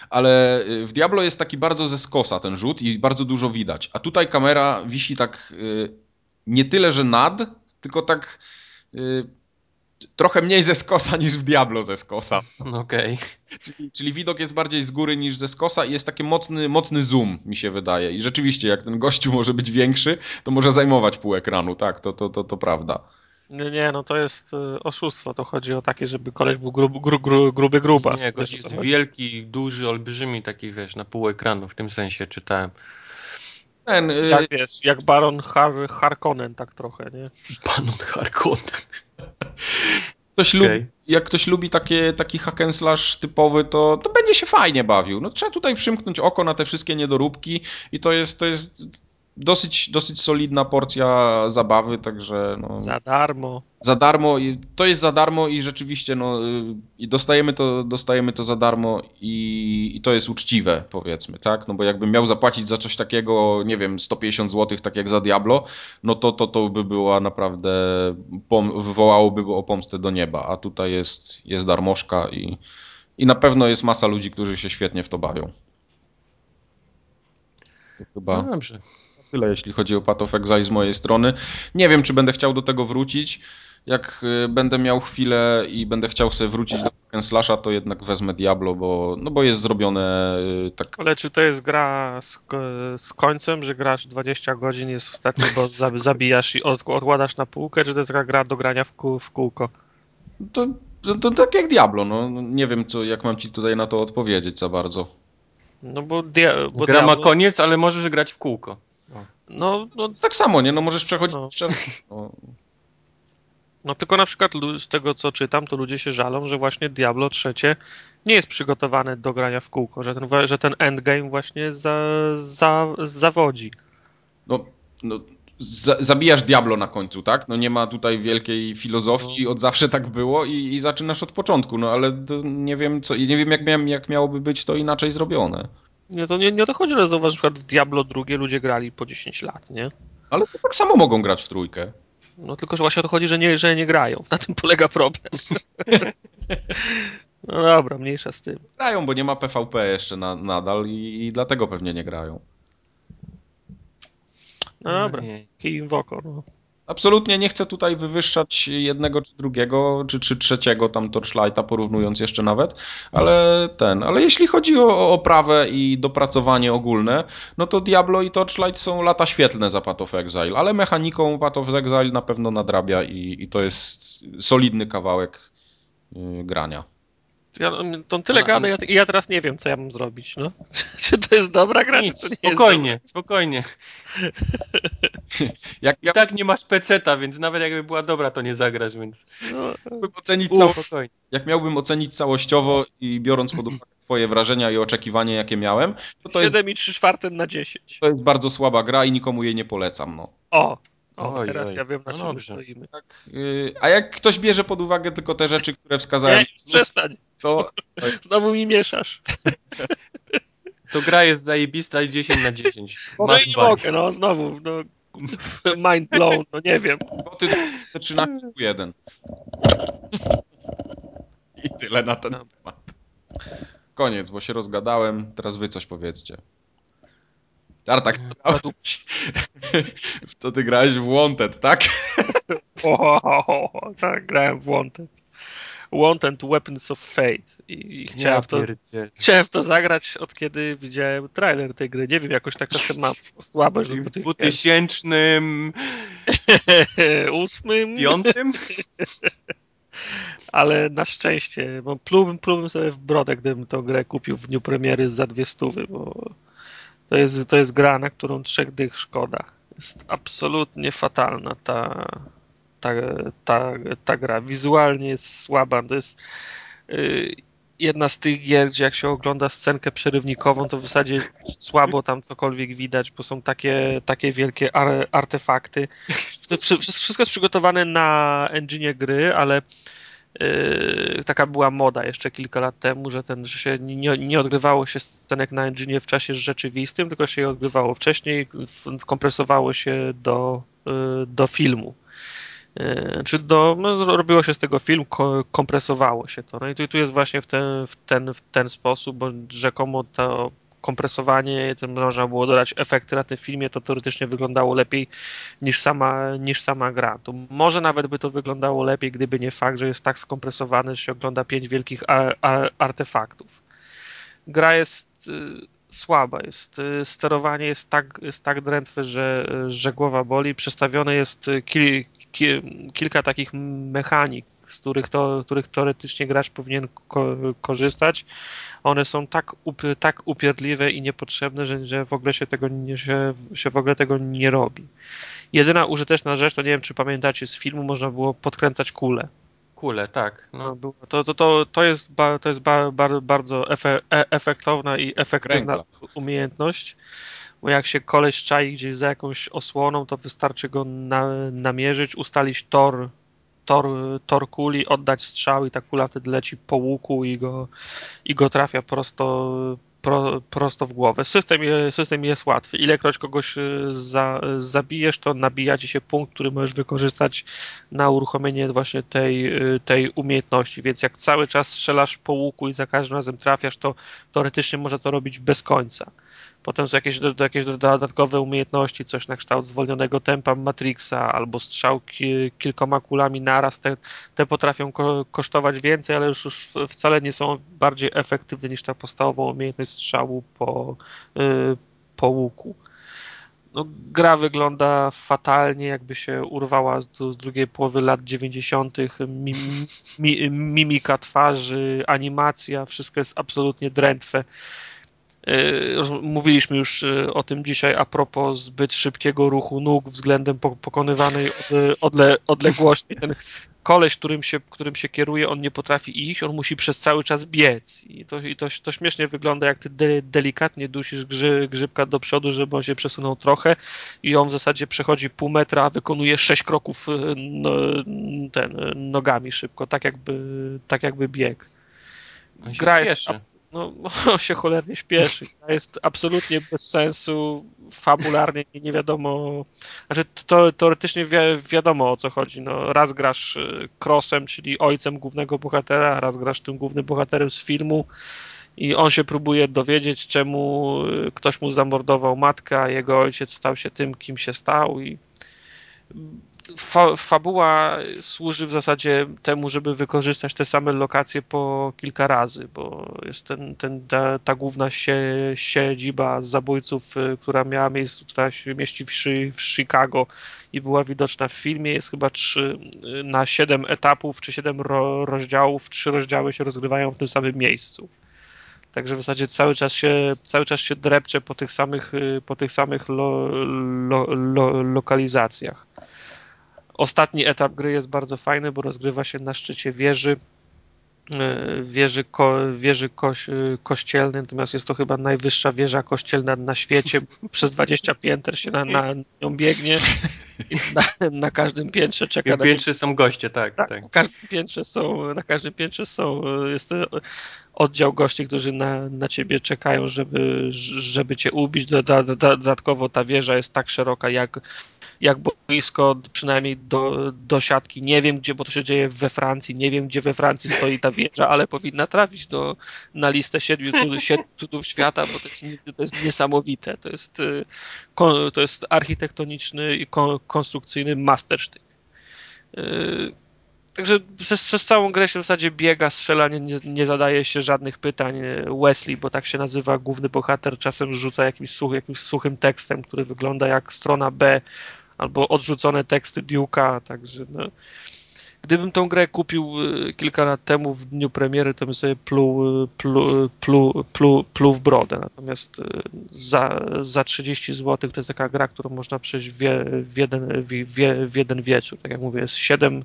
A: ale y, w Diablo jest taki bardzo ze skosa ten rzut i bardzo dużo widać. A tutaj kamera wisi tak yy, nie tyle, że nad, tylko tak. Yy, trochę mniej ze skosa niż w Diablo ze skosa.
C: Okej. Okay.
A: Czyli, czyli, widok jest bardziej z góry niż ze skosa i jest taki mocny, mocny zoom, mi się wydaje. I rzeczywiście, jak ten gościu może być większy, to może zajmować pół ekranu, tak, to, to, to, to prawda.
B: Nie, nie, no to jest e, oszustwo. To chodzi o takie, żeby koleś był grub, gru, gru, gruby grubas.
C: Nie, gość jest wielki, duży, olbrzymi taki, wiesz, na pół ekranu, w tym sensie czytałem.
B: Ten, y, jak wiesz, jak Baron Har Harkonnen tak trochę, nie?
C: Baron Harkonnen.
A: Ktoś okay. lubi, jak ktoś lubi takie, taki hack and slash typowy, to, to będzie się fajnie bawił. No, trzeba tutaj przymknąć oko na te wszystkie niedoróbki i to jest, to jest dosyć, dosyć solidna porcja zabawy, także. No,
B: za darmo.
A: Za darmo, to jest za darmo i rzeczywiście no, i dostajemy, to, dostajemy to za darmo i, i to jest uczciwe, powiedzmy, tak? No bo jakbym miał zapłacić za coś takiego, nie wiem, 150 zł, tak jak za Diablo, no to to, to by była naprawdę, pom- wywołałoby o pomstę do nieba, a tutaj jest, jest darmożka i, i na pewno jest masa ludzi, którzy się świetnie w to bawią. To chyba... No dobrze. Tyle, jeśli chodzi o Path of Exile z mojej strony. Nie wiem, czy będę chciał do tego wrócić. Jak y, będę miał chwilę i będę chciał sobie wrócić do Slasha, to jednak wezmę Diablo, bo, no bo jest zrobione y, tak.
B: Ale czy to jest gra z, z końcem, że grasz 20 godzin, jest ostatni boss, zabijasz i od, odkładasz na półkę, czy to jest gra do grania w, kół, w kółko?
A: To, to, to, tak jak Diablo, no. Nie wiem, co, jak mam ci tutaj na to odpowiedzieć za bardzo.
B: No bo, dia, bo
C: Gra Diablo... ma koniec, ale możesz grać w kółko.
A: No, no tak samo, nie? No możesz przechodzić. No.
B: No. no tylko na przykład z tego co czytam, to ludzie się żalą, że właśnie Diablo trzecie nie jest przygotowane do grania w kółko, że ten, że ten endgame właśnie za, za, zawodzi.
A: No, no zabijasz Diablo na końcu, tak? No nie ma tutaj wielkiej filozofii, no. od zawsze tak było i, i zaczynasz od początku, no ale nie wiem co, nie wiem jak, miałem, jak miałoby być to inaczej zrobione.
B: Nie, to nie, nie o to chodzi, że zauważ, na przykład Diablo drugie ludzie grali po 10 lat, nie?
A: Ale to tak samo mogą grać w trójkę.
B: No tylko, że właśnie o to chodzi, że nie, że nie grają. Na tym polega problem. no dobra, mniejsza z tym.
A: Grają, bo nie ma PvP jeszcze na, nadal i, i, dlatego pewnie nie grają.
B: No dobra, kij w oko, no.
A: Absolutnie nie chcę tutaj wywyższać jednego czy drugiego, czy, czy trzeciego tam Torchlighta, porównując jeszcze nawet, ale ten, ale jeśli chodzi o oprawę i dopracowanie ogólne, no to Diablo i Torchlight są lata świetlne za Path of Exile, ale mechaniką Path of Exile na pewno nadrabia i, i to jest solidny kawałek yy, grania.
B: Ja, to tyle gada, ja, ja teraz nie wiem, co ja mam zrobić, no. czy to jest dobra gra, Nic, czy to nie
C: spokojnie, jest spokojnie. jak, jak... I tak nie masz peceta, więc nawet jakby była dobra, to nie zagrasz, więc... No,
A: ocenić cało... Jak miałbym ocenić całościowo i biorąc pod uwagę swoje wrażenia i oczekiwania, jakie miałem,
B: to to 7 jest... i 3 czwarte na 10.
A: To jest bardzo słaba gra i nikomu jej nie polecam, no.
B: O, o, oj, teraz oj. ja wiem, na no czym dobrze. stoimy. Tak,
A: yy, a jak ktoś bierze pod uwagę tylko te rzeczy, które wskazałem... Nie,
B: przestań. To... Znowu mi mieszasz.
C: To gra jest zajebista i 10 na 10.
B: No i nie mogę, no znowu, no mind blown, no nie wiem.
A: Bo ty 13 1. I tyle na ten temat. Koniec, bo się rozgadałem, teraz wy coś powiedzcie. Tartak, co ty grałeś w Wanted, tak?
B: o, tak, grałem w Wanted. Wanted Weapons of Fate i, chciałem, ja to, chciałem w to zagrać od kiedy widziałem trailer tej gry. Nie wiem, jakoś tak czasem mam
C: żeby... W 2000...
B: ósmym?
C: Piątym?
B: Ale na szczęście, bo plułbym, plułbym sobie w brodę, gdybym tą grę kupił w dniu premiery za dwie stówy, bo to jest, to jest gra, na którą trzech dych szkoda. Jest absolutnie fatalna ta, ta, ta, ta gra. Wizualnie jest słaba. To jest yy, jedna z tych gier, gdzie jak się ogląda scenkę przerywnikową, to w zasadzie słabo tam cokolwiek widać, bo są takie, takie wielkie ar artefakty. Wszystko jest przygotowane na engine gry, ale Yy, taka była moda jeszcze kilka lat temu, że ten że się nie, nie odgrywało się scenek na engine w czasie rzeczywistym, tylko się je odgrywało wcześniej, kompresowało się do, yy, do filmu. Yy, czy do, no, robiło się z tego film, kompresowało się to. No i tu, tu jest właśnie w ten, w, ten, w ten sposób, bo rzekomo to kompresowanie, to można było dodać efekty na tym filmie, to teoretycznie wyglądało lepiej niż sama, niż sama gra. To może nawet by to wyglądało lepiej, gdyby nie fakt, że jest tak skompresowany, że się ogląda pięć wielkich artefaktów. Gra jest y, słaba, jest, y, sterowanie jest tak, jest tak drętwe, że, że głowa boli. Przestawione jest kil, kilka takich mechanik, z których, to, których teoretycznie gracz powinien ko korzystać, one są tak, up, tak upierdliwe i niepotrzebne, że, że w ogóle się tego nie, się, się w ogóle tego nie robi. Jedyna użyteczna rzecz, to nie wiem, czy pamiętacie z filmu, można było podkręcać kulę.
C: Kulę, tak.
B: No. no to, to, to, to jest, ba, to jest ba, ba, bardzo efe, e, efektowna i efektywna Kręgla. umiejętność bo jak się koleś czai gdzieś za jakąś osłoną, to wystarczy go na, namierzyć, ustalić tor, tor, tor kuli, oddać strzał i ta kula wtedy leci po łuku i go, i go trafia prosto, pro, prosto w głowę. System, system jest łatwy. Ilekroć kogoś y, za, zabijesz, to nabija ci się punkt, który możesz wykorzystać na uruchomienie właśnie tej, y, tej umiejętności. Więc jak cały czas strzelasz po łuku i za każdym razem trafiasz, to teoretycznie można to robić bez końca. Potem są jakieś, jakieś dodatkowe umiejętności, coś na kształt zwolnionego tempa Matrixa albo strzał ki, kilkoma kulami naraz. Te, te potrafią ko, kosztować więcej, ale już, już wcale nie są bardziej efektywne niż ta podstawowa umiejętność strzału po, yy, po łuku. No, gra wygląda fatalnie, jakby się urwała z, z drugiej połowy lat 90. Mi, mi, mimika twarzy, animacja, wszystko jest absolutnie drętwe. E, mówiliśmy już e, o tym dzisiaj a propos zbyt szybkiego ruchu nóg względem pokonywanej odle, odległości. Ten koleś, którym się, którym się kieruje, on nie potrafi iść, on musi przez cały czas biec. I to, i to, to śmiesznie wygląda, jak ty de, delikatnie dusisz grzy, grzybka do przodu, żeby on się przesunął trochę i on w zasadzie przechodzi pół metra, a wykonuje sześć kroków e, no, ten, nogami szybko, tak jakby, tak jakby bieg.
C: Gra jest,
B: no, on się cholernie śpieszy. Jest absolutnie bez sensu, fabularnie nie, nie wiadomo. Znaczy, to teoretycznie wi wiadomo o co chodzi. No, raz grasz y, Crossem, czyli ojcem głównego bohatera, raz grasz tym głównym bohaterem z filmu i on się próbuje dowiedzieć, czemu y, ktoś mu zamordował matkę, a jego ojciec stał się tym, kim się stał i fa fabuła służy w zasadzie temu, żeby wykorzystać te same lokacje po kilka razy, bo jest ten, ten, ta, ta główna sie, siedziba zabójców, y, która miała miejsce, która się mieści w, w Chicago i była widoczna w filmie, jest chyba trzy, y, na siedem etapów czy siedem ro, rozdziałów, trzy rozdziały się rozgrywają w tym samym miejscu. Także w zasadzie cały czas się, cały czas się drepcze po tych samych, y, po tych samych lo, lo, lo, lokalizacjach. Ostatni etap gry jest bardzo fajny, bo rozgrywa się na szczycie wieży, e, wieży, ko, wieży koś, e, kościelnej, natomiast jest to chyba najwyższa wieża kościelna na świecie. Przez 20 pięter się na, na nią biegnie i na, na każdym piętrze czeka.
C: Na piętrze są goście, tak, tak. tak.
B: Na każdym piętrze są, na każdym piętrze są, jest oddział gości, którzy na, na ciebie czekają, żeby, żeby cię ubić. Dodatkowo ta wieża jest tak szeroka jak jak blisko przynajmniej do, do siatki. Nie wiem gdzie, bo to się dzieje we Francji, nie wiem gdzie we Francji stoi ta wieża, ale powinna trafić do, na listę siedmiu cudów, siedmiu cudów świata, bo to jest, to jest niesamowite. To jest, y, to jest architektoniczny i konstrukcyjny mastersztyk. Także przez, przez, całą grę się w zasadzie biega, strzela, nie, nie, zadaje się żadnych pytań. Wesley, bo tak się nazywa główny bohater, czasem rzuca jakimś, such, jakimś suchym tekstem, który wygląda jak strona B albo odrzucone teksty Duke'a, także no. Gdybym tą grę kupił y, kilka lat temu w dniu premiery, to bym sobie pluł, pluł, pluł, pluł, pluł w brodę. Natomiast za, za 30 zł to jest taka gra, którą można przejść w, jeden, w, w jeden wieczór. Tak jak mówię, jest 7,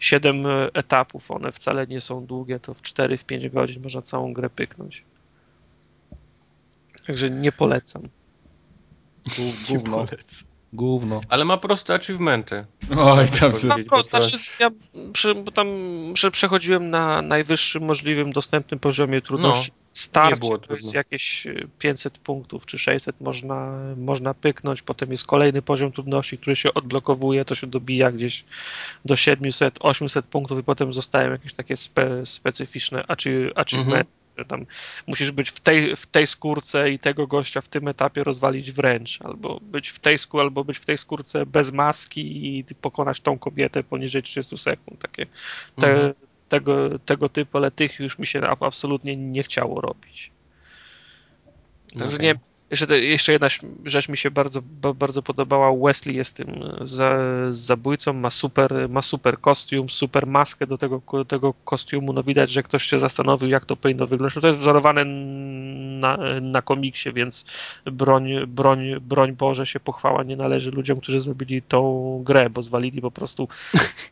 B: 7 etapów, one wcale nie są długie, to w 4-5 godzin można całą grę pyknąć. Także nie polecam.
C: Nie polecam.
D: Gówno.
C: Ale ma proste achievementy.
A: Oj, tam
B: ma proste, znaczy, ja przy, bo tam że przechodziłem na najwyższym możliwym dostępnym poziomie trudności. Starcie to jest jakieś 500 punktów czy 600 można, można pyknąć, potem jest kolejny poziom trudności, który się odblokowuje, to się dobija gdzieś do 700, 800 punktów i potem zostają jakieś takie spe, specyficzne achievementy. Mhm tam musisz być w tej, w tej skórce i tego gościa w tym etapie rozwalić wręcz, albo być w tej skórce, albo być w tej skórce bez maski i pokonać tą kobietę poniżej 30 sekund. Takie te, mhm. Tego, tego typu, ale tych już mi się absolutnie nie chciało robić. Także okay. nie, jeszcze, jeszcze jedna rzecz mi się bardzo, bardzo podobała. Wesley jest tym za, zabójcą, ma super, ma super kostium, super maskę do tego, tego kostiumu. No widać, że ktoś się zastanowił, jak to powinno wyglądać. No to jest wzorowane na, na komiksie, więc broń, broń, broń Boże się pochwała nie należy ludziom, którzy zrobili tą grę, bo zwalili po prostu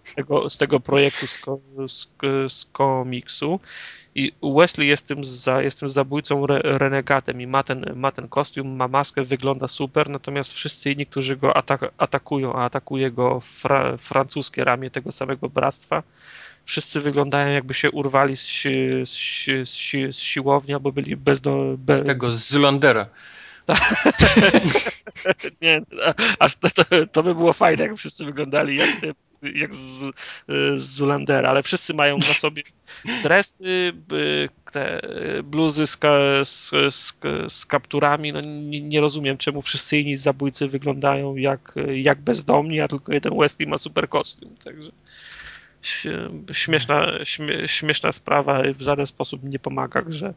B: z tego, z tego projektu z, z, z komiksu. I Wesley jest tym, za, jest tym zabójcą re, renegatem i ma ten, ma ten kostium, ma maskę, wygląda super, natomiast wszyscy inni, którzy go atak, atakują, a atakuje go fra, francuskie ramię tego samego bractwa, wszyscy wyglądają jakby się urwali z, z, z, z siłowni albo byli bez do...
C: Be... Z tego, z Zulandera.
B: nie, aż to, to, to, by było fajne, jak wszyscy wyglądali jak, jak z, z Zulandera, ale wszyscy mają na sobie dresy, te bluzy z, z, z, z kapturami. No, nie, nie, rozumiem, czemu wszyscy inni zabójcy wyglądają jak, jak bezdomni, a tylko jeden Wesley ma super kostium. Także śmieszna, śmieszna sprawa w żaden sposób nie pomaga grze.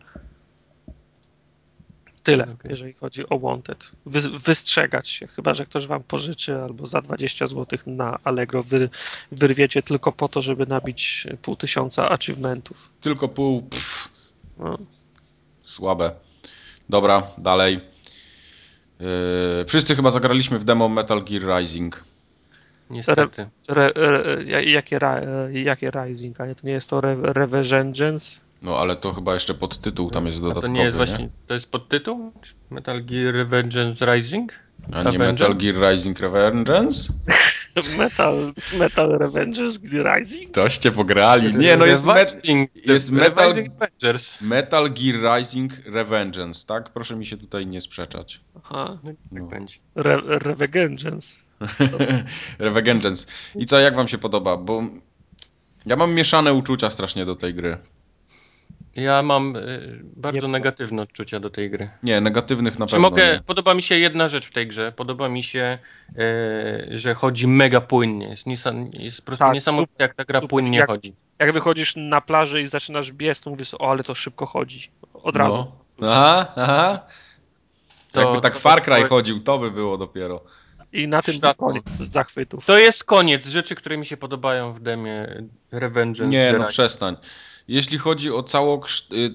B: Tyle, okay. jeżeli chodzi o Wanted. Wy, wystrzegać się, chyba że ktoś wam pożyczy albo za 20 zł na Allegro wy, wyrwiecie tylko po to, żeby nabić pół tysiąca achievementów.
A: Tylko pół. No. Słabe. Dobra, dalej. Yy, wszyscy chyba zagraliśmy w demo Metal Gear Rising.
C: Niestety.
B: Re, re, re, jakie, jakie Rising? A nie, to nie jest to Re, Revengeance?
A: No ale to chyba jeszcze podtytuł tam jest dodatkowy.
C: A to nie jest właśnie, to jest podtytuł? Metal Gear Revengeance Rising?
A: A nie Metal Gear Rising Revengeance?
B: Metal, Metal Revengeance Rising?
A: Toście pograli. Nie, no jest, met, jest Metal, Metal Gear Rising Revengeance, tak? Proszę mi się tutaj nie sprzeczać.
B: Aha. No. Tak będzie. Re Revengeance.
A: Revengeance. I co, jak wam się podoba? Bo ja mam mieszane uczucia strasznie do tej gry.
C: Ja mam y, bardzo nie, negatywne odczucia do tej gry.
A: Nie, negatywnych na Czy pewno mogę, nie.
C: Podoba mi się jedna rzecz w tej grze. Podoba mi się, y, że chodzi mega płynnie. Jest, jest po prostu tak, niesamowite, jak ta gra super. płynnie
B: jak,
C: chodzi.
B: Jak wychodzisz na plażę i zaczynasz biec, to mówisz, o, ale to szybko chodzi. Od no. razu.
A: Aha, aha. To, Jakby tak to, Far Cry to... chodził, to by było dopiero.
B: I na tym koniec zachwytów.
C: To jest koniec rzeczy, które mi się podobają w demie Revenge.
A: Nie, no przestań. Jeśli chodzi o całą y,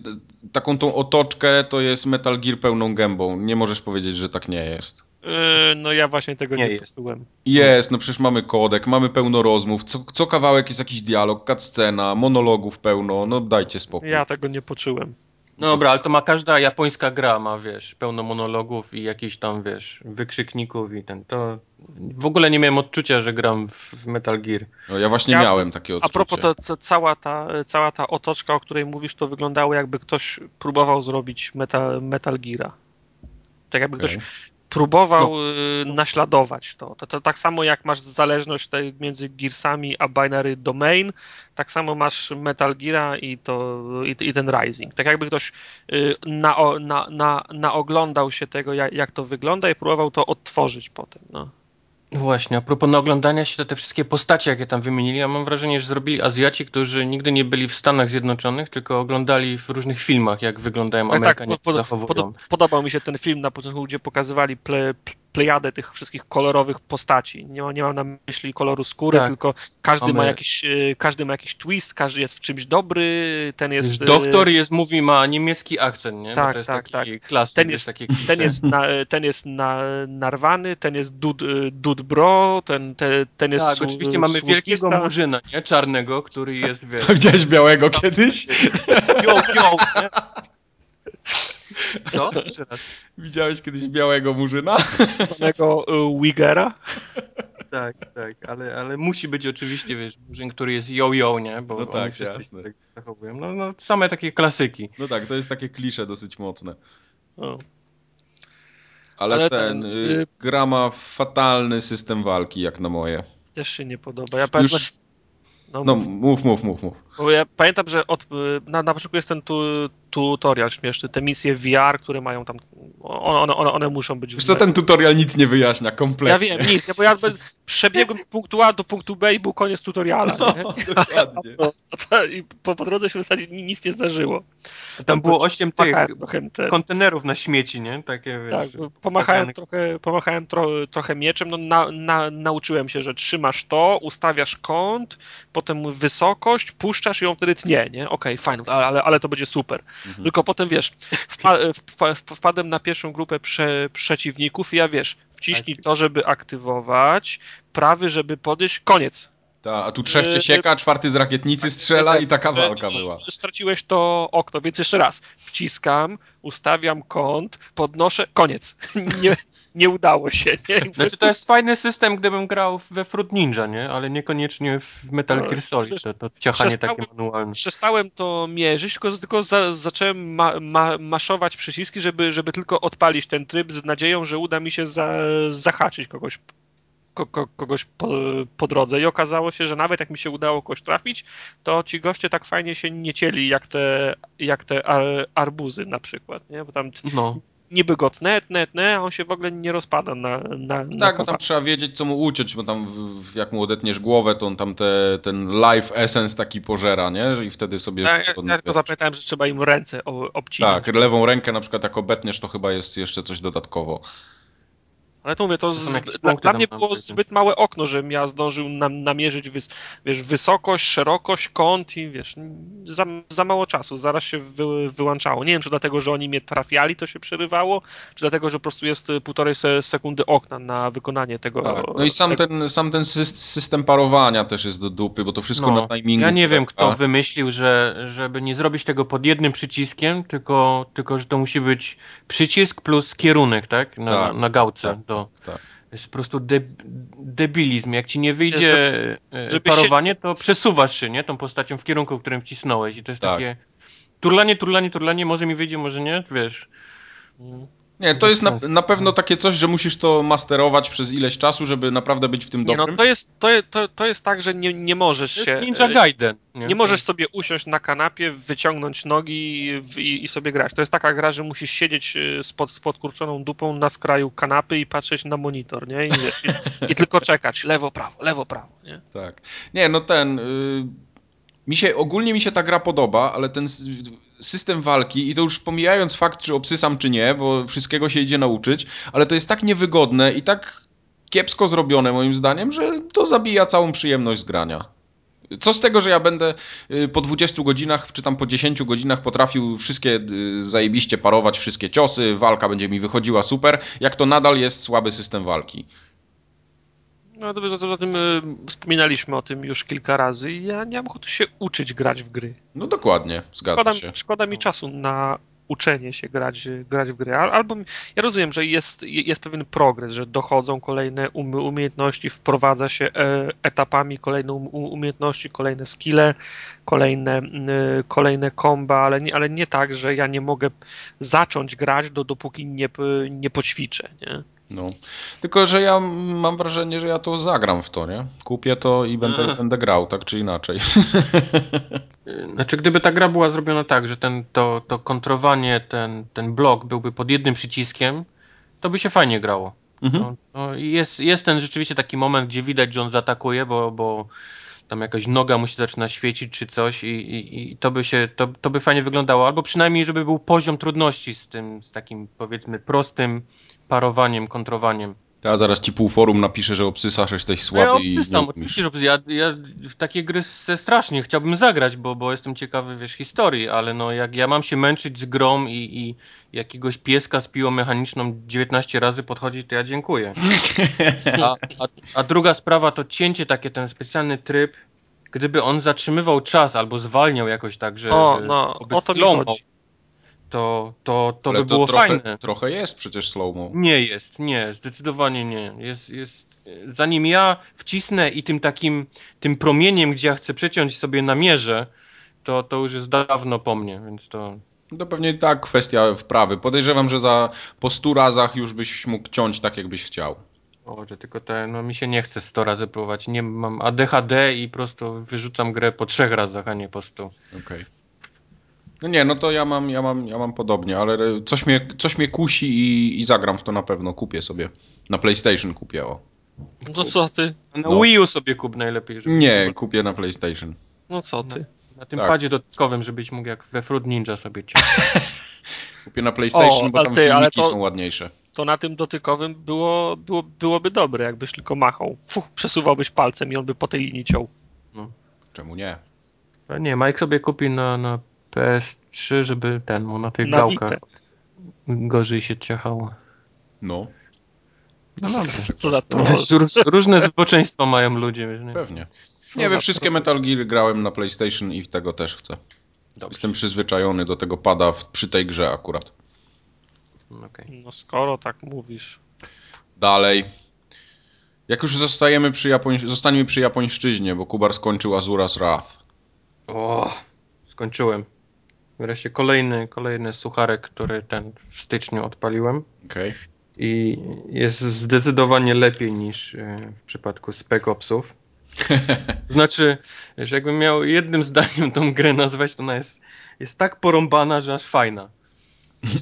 A: taką tą otoczkę, to jest Metal Gear pełną gębą. Nie możesz powiedzieć, że tak nie jest.
B: Yy, no ja właśnie tego nie, nie jest.
A: Jest, no przecież mamy kodek, mamy pełno rozmów, co, co kawałek jest jakiś dialog, cutscena, monologów pełno, no dajcie spokój.
B: Ja tego nie poczułem.
C: No dobra, ale to ma każda japońska gra, ma wiesz, pełno monologów i jakichś tam, wiesz, wykrzykników i ten, to w ogóle nie miałem odczucia, że gram w Metal Gear.
A: No ja właśnie ja, miałem takie odczucie.
B: A propos, to, to, cała, ta, cała ta otoczka, o której mówisz, to wyglądało jakby ktoś próbował zrobić Metal, Metal Geara. Tak jakby okay. ktoś próbował no. Y, naśladować to. To, to. Tak samo jak masz zależność między Gearsami a Binary Domain, tak samo masz Metal Geara i, to, i, i ten Rising. Tak jakby ktoś y, na, na, na, naoglądał się tego, jak, jak to wygląda i próbował to odtworzyć potem. No.
C: Właśnie, a propos oglądania się, to te wszystkie postacie, jakie tam wymienili, ja mam wrażenie, że zrobili Azjaci, którzy nigdy nie byli w Stanach Zjednoczonych, tylko oglądali w różnych filmach, jak wyglądają tak, Amerykanie, tak, pod, zachowują. Pod,
B: podobał mi się ten film na początku, gdzie pokazywali ple, plejadę tych wszystkich kolorowych postaci. Nie, ma, nie mam na myśli koloru skóry, tak. tylko każdy ma, jakiś, e, każdy ma jakiś twist, każdy jest w czymś dobry, ten jest...
C: Wiesz, doktor jest, mówi, ma niemiecki akcent, nie?
B: Tak, tak, tak. Klasyk, ten jest, jest ten jest, na, ten jest na, narwany, ten jest dud, dud bro, ten, ten, ten jest
C: Tak, su, oczywiście mamy wielkiego murzyna, nie? Czarnego, który jest, wiesz...
A: Widziałeś białego kiedyś?
C: Jo, nie?
A: Co? Widziałeś kiedyś białego murzyna?
B: Zwanego Wigera?
C: Tak, tak, ale, ale musi być oczywiście, wiesz, murzyn, który jest yo-yo, nie?
A: Bo no tak, jasne. Tak
C: zachowują. No, no, same takie klasyki.
A: No tak, to jest takie klisze dosyć mocne. O. Ale, ale, ten, ten y, y, gra ma fatalny system walki, jak na moje.
B: Też się nie podoba. Ja pamiętam, Już...
A: No, no mów, mów, mów, mów.
B: Bo ja pamiętam, że od, na, na początku jest ten tu, tutorial śmieszny, te misje VR, które mają tam, one, one, one muszą być...
A: Wiesz co, ten tutorial nic nie wyjaśnia, kompletnie.
B: Ja wiem, nic, bo ja przebiegłem z punktu A do punktu B i był koniec tutoriala. No, dokładnie. I po, po drodze się w zasadzie nic nie zdarzyło.
C: Tam było osiem tych kontenerów na śmieci, nie? Takie,
B: wiesz, tak, pomachałem trochę, pomachałem tro, trochę mieczem, no na, na, nauczyłem się, że trzymasz to, ustawiasz kąt, potem wysokość, puszczasz i on wtedy tnie, nie? Okej, okay, fajnie, ale, ale to będzie super. Mhm. Tylko potem, wiesz, wpa wpa wpadłem na pierwszą grupę prze przeciwników i ja, wiesz, wciśnij tak. to, żeby aktywować, prawy, żeby podejść, koniec.
A: Ta, a tu trzech cię sieka, e, czwarty z rakietnicy strzela i taka walka była.
B: Straciłeś to okno, więc jeszcze raz. Wciskam, ustawiam kąt, podnoszę, koniec. Nie, nie udało się. Nie?
C: Znaczy to jest fajny system, gdybym grał we Fruit Ninja, nie? Ale niekoniecznie w Metal Gear Solid, to, to ciachanie takie manualne.
B: Przestałem to mierzyć, tylko, tylko za, zacząłem ma, ma, maszować przyciski, żeby, żeby tylko odpalić ten tryb z nadzieją, że uda mi się za, zahaczyć kogoś ko, kogoś po, po, drodze i okazało się, że nawet jak mi się udało kogoś trafić, to ci goście tak fajnie się nie cieli jak te, jak te ar, arbuzy na przykład, nie? Bo tam no. Niby go tnę, tnę, tnę, a on się w ogóle nie rozpada na, na
A: Tak, bo tam trzeba wiedzieć, co mu uciąć, bo tam jak mu odetniesz głowę, to on tam te, ten life essence taki pożera, nie? I wtedy sobie...
B: Ja, ja, ja tylko zapytałem, że trzeba im ręce obcinać.
A: Tak, lewą rękę na przykład jak obetniesz, to chyba jest jeszcze coś dodatkowo.
B: Ale to mówię, to, z, dla, dla mnie było zbyt małe okno, żebym ja zdążył nam, namierzyć wys, wiesz, wysokość, szerokość, kąt i wiesz, za, za mało czasu, zaraz się wy, wyłączało. Nie wiem, czy dlatego, że oni mnie trafiali, to się przerywało, czy dlatego, że po prostu jest półtorej sekundy okna na wykonanie tego. Tak.
A: No i sam ten, sam ten system parowania też jest do dupy, bo to wszystko no, na timingu.
C: Ja nie wiem, kto wymyślił, że żeby nie zrobić tego pod jednym przyciskiem, tylko, tylko że to musi być przycisk plus kierunek, tak? Na, tak, na gałce. Tak. Do to tak. jest po prostu de, debilizm. Jak ci nie wyjdzie e, Żeby parowanie, się... to przesuwasz się, nie? Tą postacią w kierunku, w którym wcisnąłeś i to jest tak. takie turlanie, turlanie, turlanie, może mi wyjdzie, może nie, wiesz.
A: Nie, to jest na, na, pewno takie coś, że musisz to masterować przez ileś czasu, żeby naprawdę być w tym dobrym.
B: Nie, no to jest, to, to, to jest tak, że nie, nie możesz to się...
C: Ninja Gaiden.
B: Nie? nie możesz sobie usiąść na kanapie, wyciągnąć nogi i, i, sobie grać. To jest taka gra, że musisz siedzieć z, pod, z podkurczoną dupą na skraju kanapy i patrzeć na monitor, nie? I, i, i tylko czekać. Lewo, prawo, lewo, prawo, nie?
A: Tak. Nie, no ten... Y, mi się, ogólnie mi się ta gra podoba, ale ten system walki, i to już pomijając fakt, czy obsysam, czy nie, bo wszystkiego się idzie nauczyć, ale to jest tak niewygodne i tak kiepsko zrobione moim zdaniem, że to zabija całą przyjemność z grania. Co z tego, że ja będę y, po 20 godzinach, czy tam po 10 godzinach potrafił wszystkie y, zajebiście parować, wszystkie ciosy, walka będzie mi wychodziła super, jak to nadal jest słaby system walki.
B: No dobrze, o tym y, wspominaliśmy o tym już kilka razy i ja nie mam ochoty się uczyć grać w gry.
A: No dokładnie, zgadzam
B: szkoda,
A: się.
B: Szkoda mi czasu na uczenie się grać, grać w gry. Albo ja rozumiem, że jest, jest pewien progres, że dochodzą kolejne umiejętności, wprowadza się e, etapami kolejne umiejętności, kolejne skille, kolejne, kolejne komba, ale nie, ale nie tak, że ja nie mogę zacząć grać, do, dopóki nie, nie poćwiczę. Nie?
A: No. Tylko, że ja mam wrażenie, że ja to zagram w to, nie? Kupię to i będę, będę grał, tak czy inaczej.
C: Znaczy, gdyby ta gra była zrobiona tak, że ten, to, to kontrowanie, ten, ten blok byłby pod jednym przyciskiem, to by się fajnie grało. Mhm. No, no jest, jest ten rzeczywiście taki moment, gdzie widać, że on zaatakuje, bo, bo tam jakaś noga musi zaczyna świecić czy coś i, i, i, to by się, to, to by fajnie wyglądało. Albo przynajmniej, żeby był poziom trudności z tym, z takim powiedzmy prostym parowaniem, kontrowaniem.
A: Ja zaraz ci pół forum napiszę, że obsysasz, jesteś słaby
C: no, ja obsysam, i... oczywiście, że ja, ja w takie gry strasznie chciałbym zagrać, bo, bo jestem ciekawy, wiesz, historii, ale no jak ja mam się męczyć z grą i, i jakiegoś pieska z piłą mechaniczną 19 razy podchodzić, to ja dziękuję. A, a, a druga sprawa to cięcie takie, ten specjalny tryb, gdyby on zatrzymywał czas albo zwalniał jakoś tak, że,
B: o, no, o to slow
C: to, to, to by to było trochę, fajne.
A: Trochę jest przecież slow-mo.
C: Nie jest, nie, zdecydowanie nie. Jest, jest, zanim ja wcisnę i tym takim, tym promieniem, gdzie ja chcę przeciąć sobie namierzę, to, to już jest dawno po mnie, więc to...
A: To pewnie tak kwestia wprawy. Podejrzewam, że za po stu razach już byś mógł ciąć tak, jakbyś chciał.
C: O, że tylko te, no mi się nie chce 100 razy próbować. Nie mam ADHD i po prostu wyrzucam grę po trzech razach, a nie po 100.
A: Okej. Okay. No nie, no to ja mam, ja mam, ja mam podobnie, ale coś mnie, coś mnie kusi i, i zagram w to na pewno. Kupię sobie. Na PlayStation kupię, o.
B: No co ty?
C: Na no. Wii U sobie kup najlepiej.
A: Żeby nie, kupię na PlayStation.
B: No co ty?
C: Na, na tym tak. padzie dodatkowym, żebyś mógł jak we Fruit Ninja sobie
A: kupię na PlayStation, o, bo tam ty, filmiki to, są ładniejsze.
B: To na tym dotykowym było, było, byłoby dobre, jakbyś tylko machał. Fuh, przesuwałbyś palcem i on by po tej linii ciął. No.
A: Czemu nie?
C: A nie, Mike sobie kupi na, na PS3, żeby ten mu na tych na gałkach gorzej się ciachało.
A: No.
C: No dobrze. To? różne zboczeństwa mają ludzie.
A: Pewnie. Co nie wiem, wszystkie Metal Gear grałem na PlayStation i tego też chcę. Dobrze. Jestem przyzwyczajony do tego pada w, przy tej grze akurat.
B: Okay. No skoro tak mówisz.
A: Dalej. Jak już zostajemy przy Japoń... zostaniemy przy japońszczyźnie, bo Kubar skończył Azura's Wrath.
C: O, skończyłem. Wreszcie kolejny, kolejny sucharek, który ten w styczniu odpaliłem.
A: Okay.
C: I jest zdecydowanie lepiej niż e, w przypadku Spec Opsów. Znaczy, że jakbym miał jednym zdaniem tą grę nazwać, to ona jest, jest tak porąbana, że aż fajna.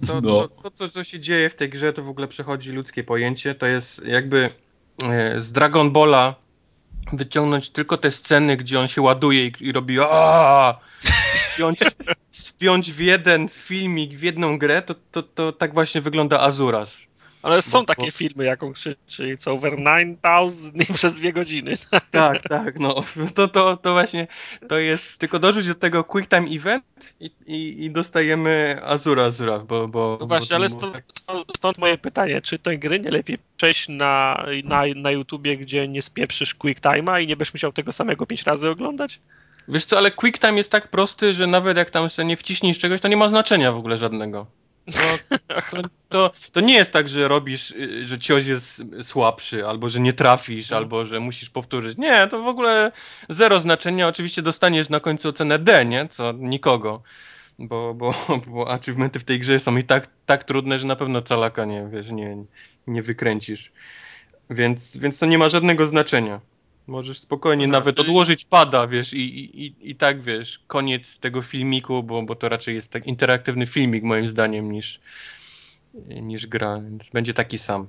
C: To, no. to, to, to, co się dzieje w tej grze, to w ogóle przechodzi ludzkie pojęcie. To jest jakby e, z Dragon Balla wyciągnąć tylko te sceny, gdzie on się ładuje i, i robi aaa, spiąć, spiąć w jeden filmik, w jedną grę, to, to, to tak właśnie wygląda Azurasz.
B: Ale są bo, takie bo... filmy, jaką krzyczy It's over 9000 przez dwie godziny.
C: Tak, tak, no. To, to, to właśnie, to jest, tylko dorzuć do tego Quick Time Event i, i, i dostajemy Azura Azura, bo... bo
B: no właśnie, bo, ale stąd, tak... stąd, moje pytanie, czy tej gry nie lepiej przejść na, na, na YouTubie, gdzie nie spieprzysz Quick Time'a i nie będziesz musiał tego samego pięć razy oglądać?
C: Wiesz co, ale Quick Time jest tak prosty, że nawet jak tam się nie wciśniesz czegoś, to nie ma znaczenia w ogóle żadnego. To, to, to, nie jest tak, że robisz, y, że cios jest słabszy, albo że nie trafisz, no. albo że musisz powtórzyć. Nie, to w ogóle zero znaczenia. Oczywiście dostaniesz na końcu ocenę D, nie? Co nikogo. Bo, bo, bo achievementy w tej grze są i tak, tak trudne, że na pewno calaka nie, wiesz, nie, nie wykręcisz. Więc, więc to nie ma żadnego znaczenia. Możesz spokojnie nawet odłożyć pada, wiesz, i, i, i tak, wiesz, koniec tego filmiku, bo, bo to raczej jest tak interaktywny filmik moim zdaniem niż, niż gra, więc będzie taki sam.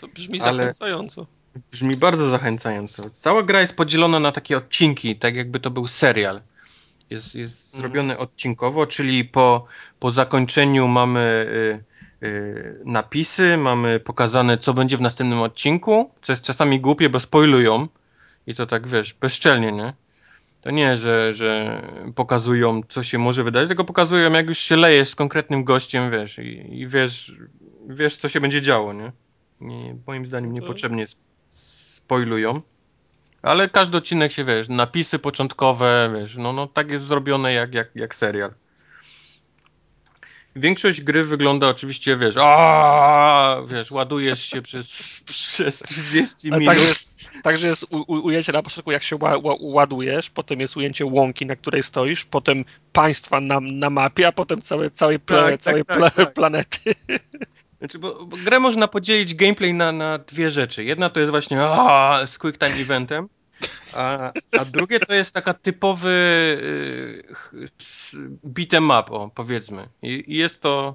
B: To brzmi Ale zachęcająco.
C: Brzmi bardzo zachęcająco. Cała gra jest podzielona na takie odcinki, tak jakby to był serial. Jest, jest mm. zrobiony odcinkowo, czyli po, po zakończeniu mamy... Y, napisy, mamy pokazane, co będzie w następnym odcinku, co jest czasami głupie, bo spoilują i to tak, wiesz, bezczelnie, nie? To nie, że, że pokazują, co się może wydarzyć, tylko pokazują, jak już się lejesz z konkretnym gościem, wiesz, i, i wiesz, wiesz, co się będzie działo, nie? nie moim zdaniem niepotrzebnie spoilują. Ale każdy odcinek się, wiesz, napisy początkowe, wiesz, no, no tak jest zrobione jak, jak, jak serial. Większość gry wygląda oczywiście, wiesz, a wiesz, ładujesz się przez, przez 30 minut.
B: Także, także jest u, u, ujęcie na początku, jak się ła, ła, ładujesz, potem jest ujęcie łąki, na której stoisz, potem państwa na, na mapie, a potem całe, całej, tak, tak, całej tak, pla, tak. planety.
C: Znaczy, bo, bo, grę można podzielić gameplay na, na dwie rzeczy. Jedna to jest właśnie a, z quick time eventem, a, a drugie to jest taka typowy y, beat'em up, o, powiedzmy. I, I, jest to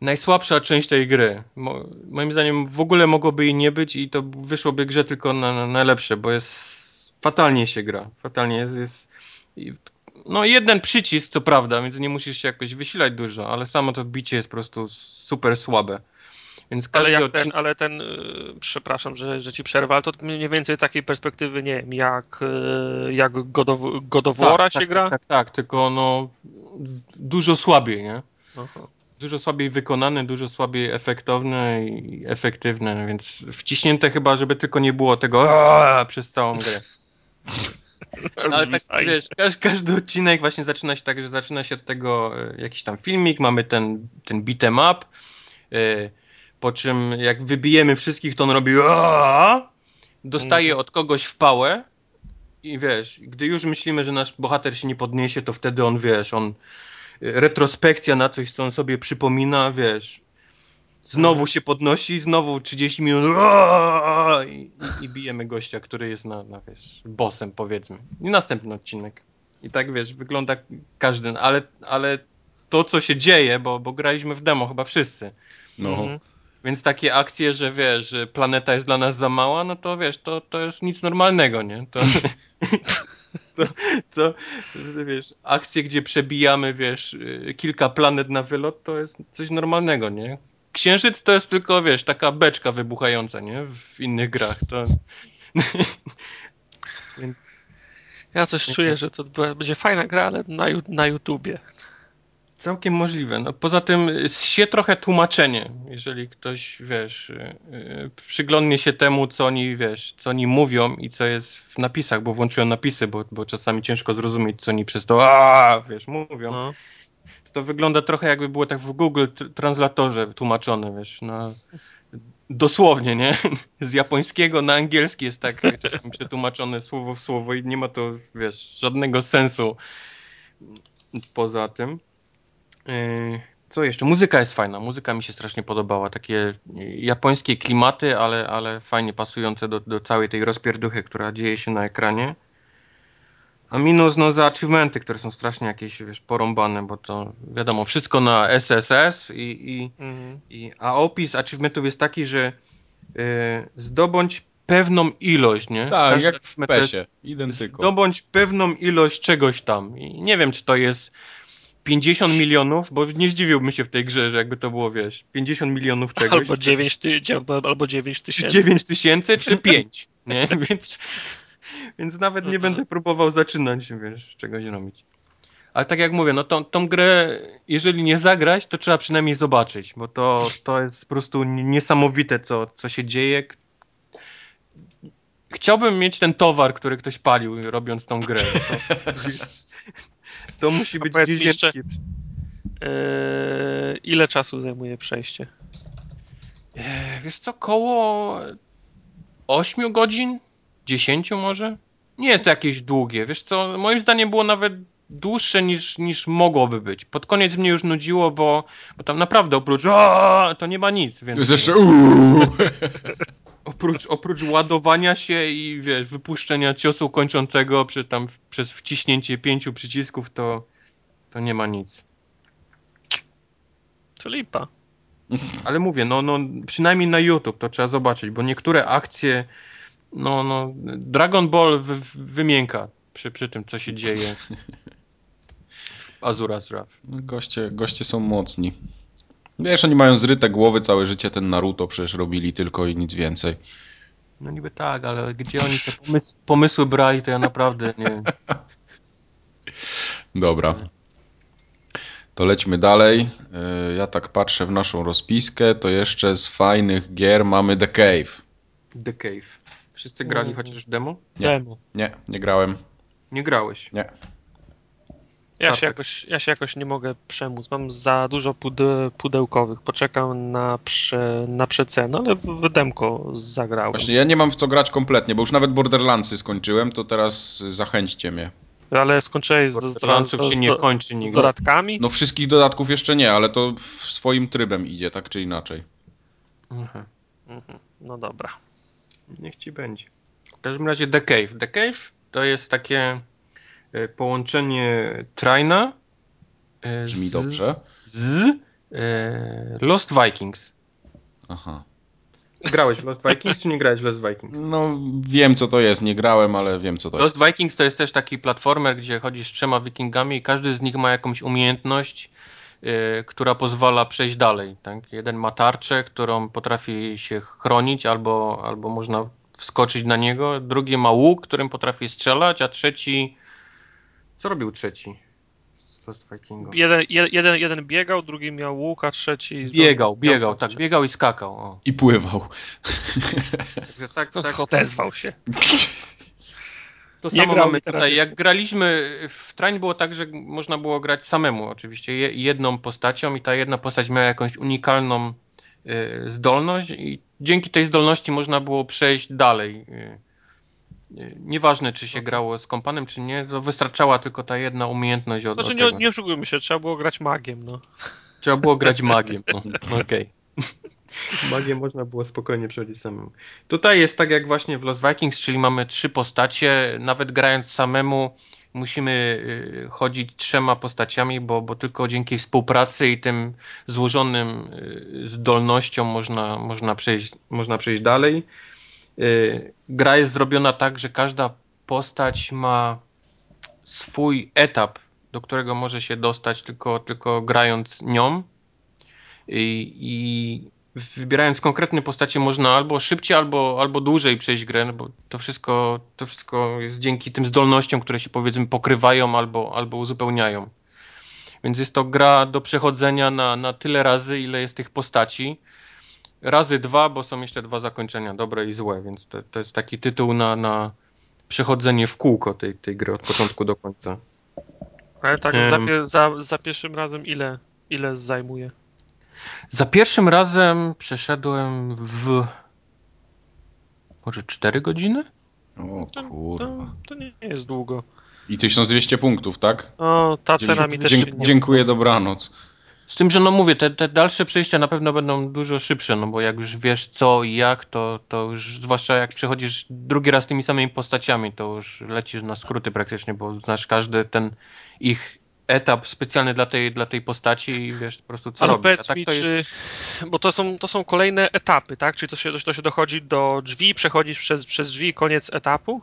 C: najsłabsza część tej gry. Mo, moim zdaniem w ogóle mogłoby jej nie być i to wyszłoby grze tylko na, na najlepsze, bo jest fatalnie się gra. Fatalnie jest, jest no jeden przycisk, co prawda, więc nie musisz się jakoś wysilać dużo, ale samo to bicie jest po prostu super słabe.
B: Więc ale, jak odcinek... ten, ale ten, yy, przepraszam, że, że ci przerwę, ale to mniej więcej takiej perspektywy, nie wiem, jak, yy, jak God of, God of tak, się
C: tak,
B: gra?
C: Tak, tak, tylko no dużo słabiej, nie? Aha. Dużo słabiej wykonane, dużo słabiej efektowne i efektywne, więc wciśnięte chyba, żeby tylko nie było tego przez całą grę. No, ale tak, wiesz, każdy, każdy, odcinek właśnie zaczyna się tak, że zaczyna się od tego e, jakiś tam filmik, mamy ten, ten beat'em up, yy, po czym jak wybijemy wszystkich, to on robi dostaje mhm. od kogoś w pałę i wiesz, gdy już myślimy, że nasz bohater się nie podniesie, to wtedy on, wiesz, on retrospekcja na coś, co on sobie przypomina, wiesz, znowu mhm. się podnosi, znowu 30 minut i, i, bijemy gościa, który jest na, na wiesz, bossem powiedzmy. I następny odcinek. I tak, wiesz, wygląda każdy, ale, ale to, co się dzieje, bo, bo graliśmy w demo chyba wszyscy. No. Mhm. Więc takie akcje, że wiesz, że planeta jest dla nas za mała, no to wiesz, to, to jest nic normalnego, nie? To, to, to, wiesz, akcje, gdzie przebijamy, wiesz, kilka planet na wylot, to jest coś normalnego, nie? Księżyc to jest tylko, wiesz, taka beczka wybuchająca, nie? W innych grach, to...
B: Więc... Ja coś czuję, że to będzie fajna gra, ale na, na YouTubie.
C: Całkiem możliwe. No, poza tym się trochę tłumaczenie, jeżeli ktoś, wiesz, yy, przyglądnie się temu, co oni, wiesz, co oni mówią i co jest w napisach, bo włączyłem napisy, bo, bo czasami ciężko zrozumieć, co oni przez to, a wiesz, mówią. No. To wygląda trochę jakby było tak w Google Translatorze tłumaczone, wiesz, na, dosłownie, nie? Z japońskiego na angielski jest tak czasami przetłumaczone słowo w słowo i nie ma to, wiesz, żadnego sensu poza tym. Yy, co jeszcze? Muzyka jest fajna. Muzyka mi się strasznie podobała. Takie japońskie klimaty, ale, ale fajnie pasujące do, do całej tej rozpierduchy, która dzieje się na ekranie. A minus no za achievementy, które są strasznie jakieś wiesz, porąbane, bo to wiadomo, wszystko na SSS i, i, mhm. i a opis achievementów jest taki, że y, zdobądź pewną ilość, nie?
A: Tak, Każdy jak w PESie, identyko.
C: Zdobądź pewną ilość czegoś tam. I nie wiem, czy to jest 50 milionów, bo nie zdziwiłbym się w tej grze, że jakby to było, wiesz, 50 milionów czegoś.
B: Albo 9, ty, albo 9 tysięcy.
C: Czy 9 tysięcy, czy 5, nie? Więc, więc nawet nie mhm. będę próbował zaczynać, wiesz, czegoś robić. Ale tak jak mówię, no tą, tą grę, jeżeli nie zagrać, to trzeba przynajmniej zobaczyć, bo to, to jest po prostu niesamowite, co, co się dzieje. Chciałbym mieć ten towar, który ktoś palił, robiąc tą grę. To, To musi być gdzieś jeszcze, yy,
B: Ile czasu zajmuje przejście?
C: Yy, wiesz co, koło 8 godzin? 10 może? Nie jest to jakieś długie. Wiesz co, moim zdaniem było nawet dłuższe niż, niż mogłoby być. Pod koniec mnie już nudziło, bo, bo tam naprawdę oprócz to nie ma nic. Więc...
A: Jeszcze
C: oprócz, oprócz ładowania się i wiesz, wypuszczenia ciosu kończącego przy, tam, przez wciśnięcie pięciu przycisków, to, to nie ma nic.
B: To lipa.
C: Ale mówię, no, no przynajmniej na YouTube to trzeba zobaczyć, bo niektóre akcje, no, no Dragon Ball wy, wymięka przy, przy tym, co się dzieje w Azura's Wrath.
A: Goście, goście są mocni. Wiesz, oni mają zryte głowy całe życie, ten Naruto przecież robili tylko i nic więcej.
C: No niby tak, ale gdzie oni te pomysły, pomysły brali, to ja naprawdę nie
A: Dobra. To lećmy dalej. E, ja tak patrzę w naszą rozpiskę, to jeszcze z fajnych gier mamy The Cave.
C: The Cave. Wszyscy grali mm. chociaż w demo?
A: Nie. Demo. Nie, nie grałem.
C: Nie grałeś?
A: Nie.
B: Ja się, jakoś, ja się jakoś nie mogę przemóc. Mam za dużo pude, pudełkowych. Poczekam na, prze, na przecenę, ale w demko zagrałem.
A: Właśnie, ja nie mam w co grać kompletnie, bo już nawet Borderlandsy skończyłem, to teraz zachęćcie mnie.
B: Ale skończyłeś z,
C: z, z, się nie kończy
B: z dodatkami?
A: No wszystkich dodatków jeszcze nie, ale to swoim trybem idzie, tak czy inaczej.
B: Mhm. Mhm. No dobra.
C: Niech ci będzie. W każdym razie The Cave. The Cave to jest takie połączenie Traina
A: e, Brzmi z, dobrze.
C: z e, Lost Vikings.
A: Aha.
C: Grałeś w Lost Vikings, czy nie grałeś w Lost Vikings?
A: No, wiem co to jest, nie grałem, ale wiem co to
C: Lost
A: jest.
C: Lost Vikings to jest też taki platformer, gdzie chodzisz z trzema wikingami i każdy z nich ma jakąś umiejętność, która pozwala przejść dalej. Tak? Jeden ma tarczę, którą potrafi się chronić, albo, albo można wskoczyć na niego. Drugi ma łuk, którym potrafi strzelać, a trzeci co robił trzeci?
B: Z Jeden, jeden, jeden biegał, drugi miał łuk, a trzeci...
C: Biegał, biegał, tak, biegał i skakał. O.
A: I pływał.
B: tak, tak, odezwał się.
C: To samo mamy tutaj. Jak graliśmy w Train było tak, że można było grać samemu oczywiście jedną postacią i ta jedna postać miała jakąś unikalną y, zdolność i dzięki tej zdolności można było przejść dalej. Y, Nieważne, czy się grało z kompanem, czy nie, to wystarczała tylko ta jedna umiejętność od
B: Znaczy, nie, nie oszukujmy się, trzeba było grać magiem, no.
C: Trzeba było grać magiem, no. okej. Okay. Magię można było spokojnie przechodzić samemu. Tutaj jest tak jak właśnie w Lost Vikings, czyli mamy trzy postacie, nawet grając samemu musimy y, chodzić trzema postaciami, bo, bo tylko dzięki współpracy i tym złożonym y, zdolnościom można, można, przejść, można przejść dalej. Gra jest zrobiona tak, że każda postać ma swój etap, do którego może się dostać tylko, tylko grając nią. I, i wybierając konkretne postacie można albo szybciej, albo, albo dłużej przejść grę, no bo to wszystko, to wszystko jest dzięki tym zdolnościom, które się powiedzmy pokrywają albo, albo uzupełniają. Więc jest to gra do przechodzenia na, na tyle razy, ile jest tych postaci. Razy dwa, bo są jeszcze dwa zakończenia, dobre i złe, więc to, to jest taki tytuł na, na przechodzenie w kółko tej, tej gry od początku do końca.
B: Ale tak um, za, za, za, pierwszym razem ile, ile zajmuje?
C: Za pierwszym razem przeszedłem w może 4 godziny?
A: O kurwa.
B: To, to, nie jest długo.
A: I 1200 punktów, tak?
B: O, ta cena mi też
A: Dzie Dziękuję, dobranoc.
C: Z tym, że no mówię, te, te dalsze przejścia na pewno będą dużo szybsze, no bo jak już wiesz co i jak, to, to już zwłaszcza jak przechodzisz drugi raz tymi samymi postaciami, to już lecisz na skróty praktycznie, bo znasz każdy ten ich etap specjalny dla tej, dla tej postaci i wiesz po prostu co
B: Ale
C: robić.
B: powiedz
C: tak
B: mi,
C: to
B: czy...
C: jest...
B: Bo to są, to są kolejne etapy, tak? Czy to się, to się dochodzi do drzwi, przechodzisz przez, przez drzwi koniec etapu?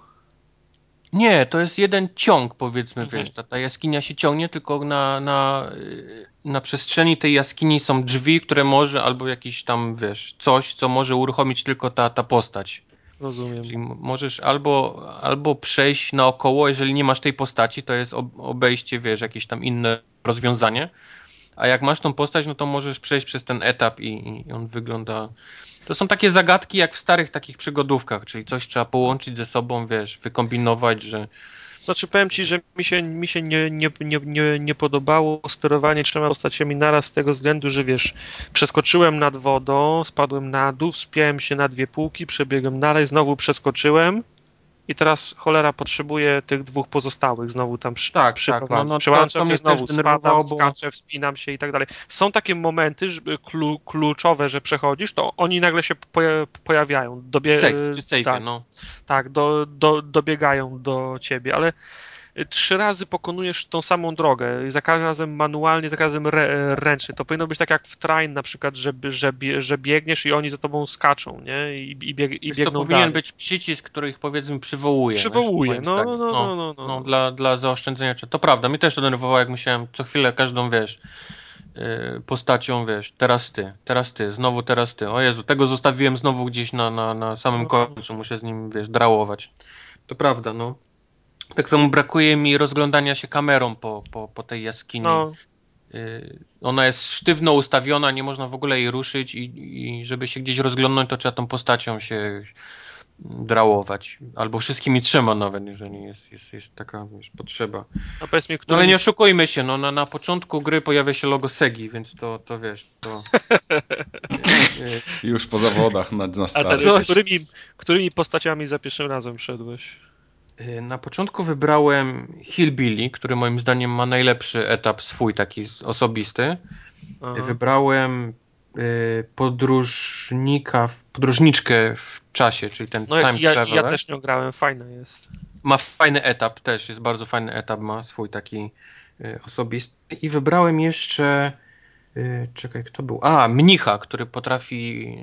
C: Nie, to jest jeden ciąg, powiedzmy, mhm. wiesz, ta, ta jaskinia się ciągnie, tylko na, na, y, na przestrzeni tej jaskini są drzwi, które może, albo jakiś tam, wiesz, coś, co może uruchomić tylko ta, ta postać.
B: Rozumiem.
C: Czyli możesz albo, albo przejść naokoło, jeżeli nie masz tej postaci, to jest obejście, wiesz, jakieś tam inne rozwiązanie, a jak masz tą postać, no to możesz przejść przez ten etap i, i on wygląda. To są takie zagadki jak w starych takich przygodówkach, czyli coś trzeba połączyć ze sobą, wiesz, wykombinować, że...
B: Znaczy powiem ci, że mi się, mi się nie, nie, nie, nie, nie podobało sterowanie trzema postaciami naraz z tego względu, że wiesz, przeskoczyłem nad wodą, spadłem na dół, wspiąłem się na dwie półki, przebiegłem dalej, znowu przeskoczyłem i teraz cholera potrzebuje tych dwóch pozostałych znowu tam przy,
C: tak, tak, no, no,
B: Przełączam się znowu, spadam, bo... skaczę, wspinam się i tak dalej. Są takie momenty klu, kluczowe, że przechodzisz, to oni nagle się pojawiają. Dobie...
C: Safe, safe,
B: tak,
C: no.
B: Tak, do, do, dobiegają do ciebie, ale trzy razy pokonujesz tą samą drogę, za każdym razem manualnie, za każdym re, ręcznie. To powinno być tak jak w train na przykład, że, że, że biegniesz i oni za tobą skaczą, nie? I, i, bieg, i biegną
C: to powinien dalej. być przycisk, który ich powiedzmy przywołuje.
B: Przywołuje, no, no, no, no, no,
C: no, dla, dla zaoszczędzenia czasu. To prawda, mi też to denerwowało, jak musiałem co chwilę każdą, wiesz, postacią, wiesz, teraz ty, teraz ty, znowu teraz ty. O Jezu, tego zostawiłem znowu gdzieś na, na, na samym końcu, muszę z nim, wiesz, drałować. To prawda, no. Tak samo brakuje mi rozglądania się kamerą po, po, po tej jaskini. No. Y, ona jest sztywno ustawiona, nie można w ogóle jej ruszyć i, i żeby się gdzieś rozglądnąć, to trzeba tą postacią się drałować. Albo wszystkimi trzema nawet, jeżeli jest, jest, jest taka wiesz, potrzeba.
B: A powiedz mi,
C: który... no, ale nie oszukujmy się, no, na, na początku gry pojawia się logo Segi, więc to, to wiesz, to...
A: Już po zawodach na, na
B: A teraz, którymi, którymi postaciami za pierwszym razem szedłeś?
C: Y, na początku wybrałem Hillbilly, który moim zdaniem ma najlepszy etap swój, taki osobisty. Aha. Wybrałem y, podróżnika, podróżniczkę w czasie, czyli ten
B: no,
C: time
B: ja,
C: traveler.
B: Ja też nią grałem, fajny jest.
C: Ma fajny etap też, jest bardzo fajny etap, ma swój taki y, osobisty. I wybrałem jeszcze, czekaj, kto był? A, mnicha, który potrafi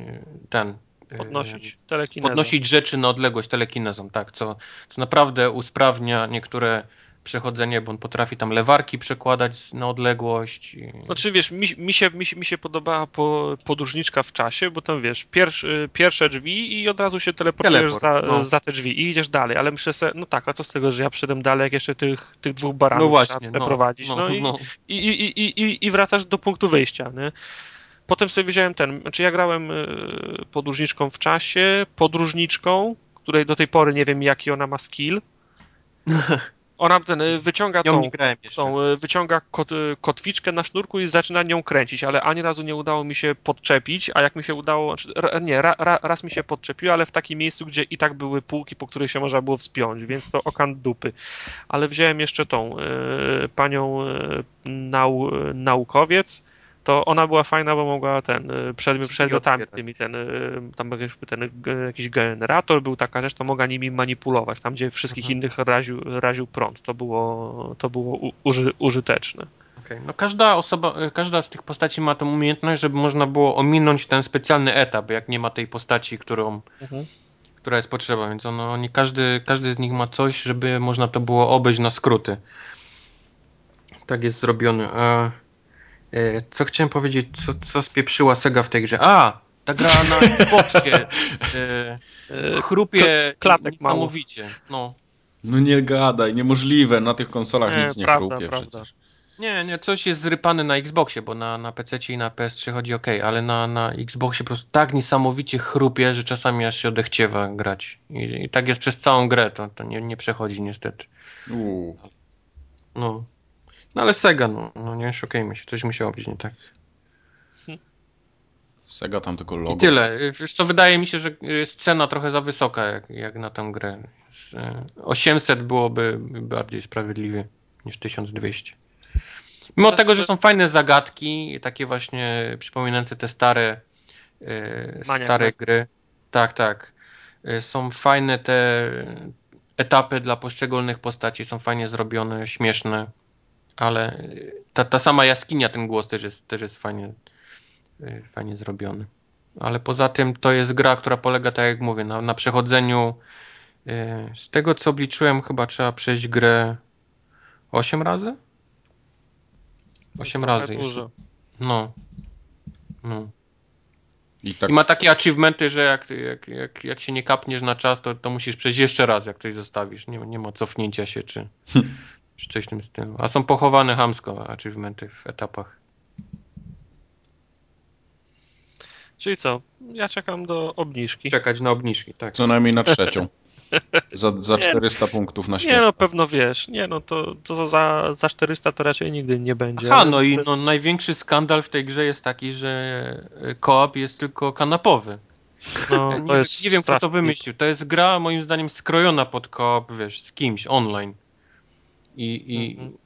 C: ten
B: Podnosić telekinezą.
C: Podnosić rzeczy na odległość telekinezą, tak, co, co naprawdę usprawnia niektóre przechodzenie, bo on potrafi tam lewarki przekładać na odległość.
B: Znaczy, wiesz, mi, mi, się, mi, mi się podobała po, podróżniczka w czasie, bo tam, wiesz, pierwszy, pierwsze drzwi i od razu się teleportujesz Teleport, za, no. za te drzwi i idziesz dalej, ale myślę sobie, no tak, a co z tego, że ja przyszedłem dalej, jak jeszcze tych, tych dwóch baranów no właśnie, no, prowadzić, no, no, i, no. I, i, i, i, i wracasz do punktu wyjścia, nie? Potem sobie wziąłem ten, znaczy ja grałem y, podróżniczką w czasie, podróżniczką, której do tej pory nie wiem jaki ona ma skill. Ona ten y, wyciąga tą, tą y, wyciąga kot, kotwiczkę na sznurku i zaczyna nią kręcić, ale ani razu nie udało mi się podczepić, a jak mi się udało, znaczy, nie, ra, ra, raz mi się podczepiło, ale w takim miejscu, gdzie i tak były półki, po których się można było wspiąć, więc to okan dupy. Ale wziąłem jeszcze tą y, panią y, nau, naukowiec, to ona była fajna, bo mogła ten, y, przed przedmiotami tymi, ten, y, tam ten, jakiś generator był taka rzecz, to mogła nimi manipulować, tam gdzie wszystkich mhm. innych raził, raził prąd. To było, to było uży, użyteczne.
C: Okay. No każda osoba, y, każda z tych postaci ma tą umiejętność, żeby można było ominąć ten specjalny etap, jak nie ma tej postaci, którą, mhm. która jest potrzeba, więc ono, oni, każdy, każdy z nich ma coś, żeby można to było obejść na skróty. Tak jest zrobione. A... E, co chciałem powiedzieć, co, co spieprzyła Sega w tej grze? A! Ta gra na Xboxie e, e, chrupie Klatek niesamowicie. No.
A: no nie gadaj, niemożliwe, na tych konsolach nie, nic nie prawda, chrupie prawda. przecież.
C: Nie, nie, coś jest zrypane na Xboxie, bo na, na PC i na PS3 chodzi ok, ale na, na Xboxie po prostu tak niesamowicie chrupie, że czasami aż się odechciewa grać. I, i tak jest przez całą grę, to, to nie, nie przechodzi niestety.
A: Uuu.
C: No. No ale Sega, no, no nie szukajmy się, coś musiało być nie tak.
A: Sega tam tylko logo.
C: I tyle. Wiesz co, wydaje mi się, że jest cena trochę za wysoka jak, jak na tę grę. 800 byłoby bardziej sprawiedliwie niż 1200. Mimo tego, że są fajne zagadki, takie właśnie przypominające te stare Maniak, stare tak? gry. Tak, tak. Są fajne te etapy dla poszczególnych postaci, są fajnie zrobione, śmieszne, ale ta, ta sama jaskinia, ten głos też jest, też jest fajnie, fajnie zrobiony. Ale poza tym to jest gra, która polega, tak jak mówię, na, na przechodzeniu. Z tego co obliczyłem, chyba trzeba przejść grę 8 razy? 8 razy. Dużo. No. no. I, tak... I, ma takie achievementy, że jak, jak, jak, jak się nie kapniesz na czas, to, to musisz przejść jeszcze raz, jak coś zostawisz. Nie, nie ma cofnięcia się, czy, czy coś w tym stylu. A są pochowane hamsko achievementy w etapach.
B: Czyli co? Ja czekam do obniżki.
C: Czekać na obniżki, tak.
A: Co najmniej na trzecią. Za, za 400 nie, punktów na świecie.
B: Nie no, pewno wiesz. Nie no, to, to za, za 400 to raczej nigdy nie będzie.
C: Aha, no i no, największy skandal w tej grze jest taki, że koop jest tylko kanapowy. No, nie, jest nie wiem, kto to wymyślił. To jest gra, moim zdaniem, skrojona pod koop, wiesz, z kimś online. I, i mhm.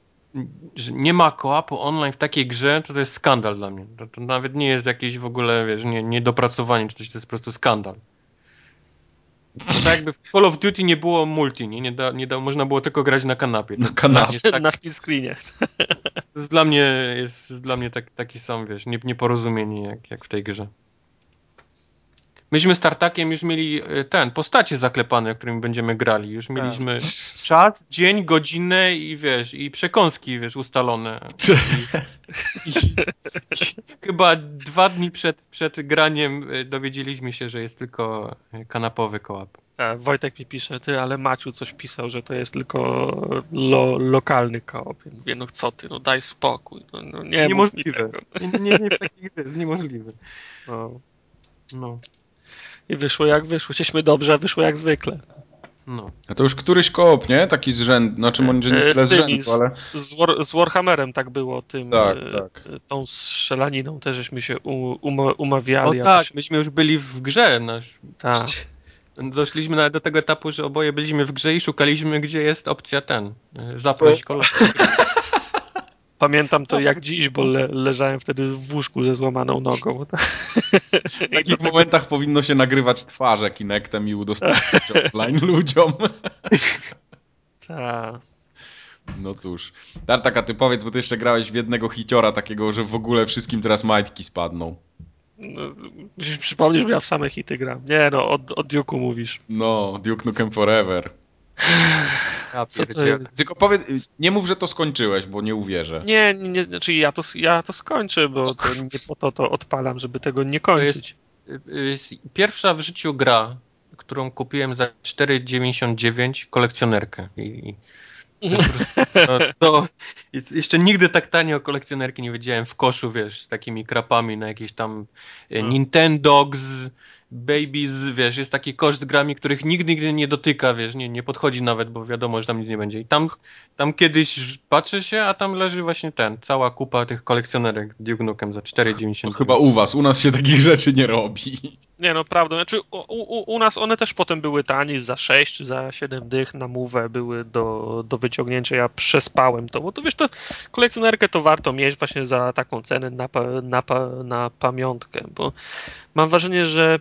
C: że nie ma koapu online w takiej grze, to to jest skandal dla mnie. To, to nawet nie jest jakieś w ogóle, wiesz, nie, niedopracowanie czy coś, to jest po prostu skandal. To tak jakby w Call of Duty nie było multi, nie, nie, da, nie da, można było tylko grać na kanapie.
B: Na kanapie, tak, na split screenie.
C: To jest dla mnie, jest dla mnie tak, taki sam, wiesz, nie, nieporozumienie jak, jak w tej grze. Myśmy z Tartakiem już mieli e, ten, postacie zaklepane, którymi będziemy grali. Już tak. mieliśmy czas, dzień, godzinę i wiesz, i przekąski, wiesz, ustalone. I, i, chyba dwa dni przed, przed graniem e, dowiedzieliśmy się, że jest tylko kanapowy kołap.
B: A, Wojtek mi pisze, ty, ale Maciu coś pisał, że to jest tylko lo, lokalny koop. Ja mówię, no co ty, no daj spokój. No, no nie
C: niemożliwe. Nie, nie, nie takich jest niemożliwe. No.
B: no. I wyszło jak wyszło. Chcieliśmy dobrze, a wyszło jak zwykle.
A: No. A to już któryś koop, nie? Taki z rzędu, znaczy może nie tyle z, z rzędu, ale...
B: Z, War, z, Warhammerem tak było, tym,
A: tak, e, tak.
B: tą strzelaniną też żeśmy się um, umawiali.
C: O tak, myśmy już byli w grze. Nasz... Tak. Doszliśmy nawet do tego etapu, że oboje byliśmy w grze i szukaliśmy, gdzie jest opcja ten, e, zaproś kolegę.
B: Pamiętam to jak dziś, bo le, leżałem wtedy w łóżku ze złamaną nogą.
A: W takich momentach powinno się nagrywać twarze Kinectem i udostępniać online ludziom.
B: Tak.
A: No cóż. Tartak, a ty powiedz, bo ty jeszcze grałeś w jednego hiciora takiego, że w ogóle wszystkim teraz majtki spadną.
B: No, przypomnisz, że ja w same hity gram. Nie no, o, o Duke'u mówisz.
A: No, Duke Nukem Forever. Ja Tylko powiedz, nie mów, że to skończyłeś, bo nie uwierzę.
B: Nie, nie znaczy ja to, ja to skończę, bo to nie po to to odpalam, żeby tego nie kończyć.
C: Jest, jest pierwsza w życiu gra, którą kupiłem za 4,99 kolekcjonerkę. I, to, to jeszcze nigdy tak tanio kolekcjonerki nie widziałem w koszu, wiesz, z takimi krapami na jakieś tam e, no. Nintendogs, Babies, wiesz, jest taki koszt grami, których nikt nigdy nie dotyka, wiesz, nie, nie podchodzi nawet, bo wiadomo, że tam nic nie będzie. I tam, tam kiedyś patrzy się, a tam leży właśnie ten, cała kupa tych kolekcjonerek Duke Nukem za 4,90.
A: Chyba u was, u nas się takich rzeczy nie robi.
B: Nie no, prawda, znaczy u, u, u nas one też potem były tanie, za 6 czy za 7 dych na mówę były do, do wyciągnięcia, ja przespałem to, bo to wiesz, to kolekcjonerkę to warto mieć właśnie za taką cenę na, na, na pamiątkę, bo mam wrażenie, że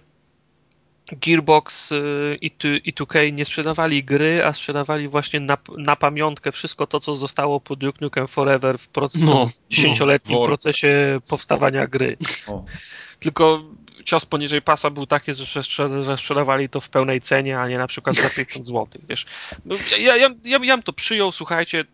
B: Gearbox y, i 2K nie sprzedawali gry, a sprzedawali właśnie na, na pamiątkę wszystko to, co zostało po Duke Nukem Forever w proces, no, dziesięcioletnim no, procesie powstawania gry. O. Tylko cios poniżej pasa był taki, że, że sprzedawali to w pełnej cenie, a nie na przykład za 50 zł, wiesz. No, ja, ja, ja, ja bym to przyjął, słuchajcie,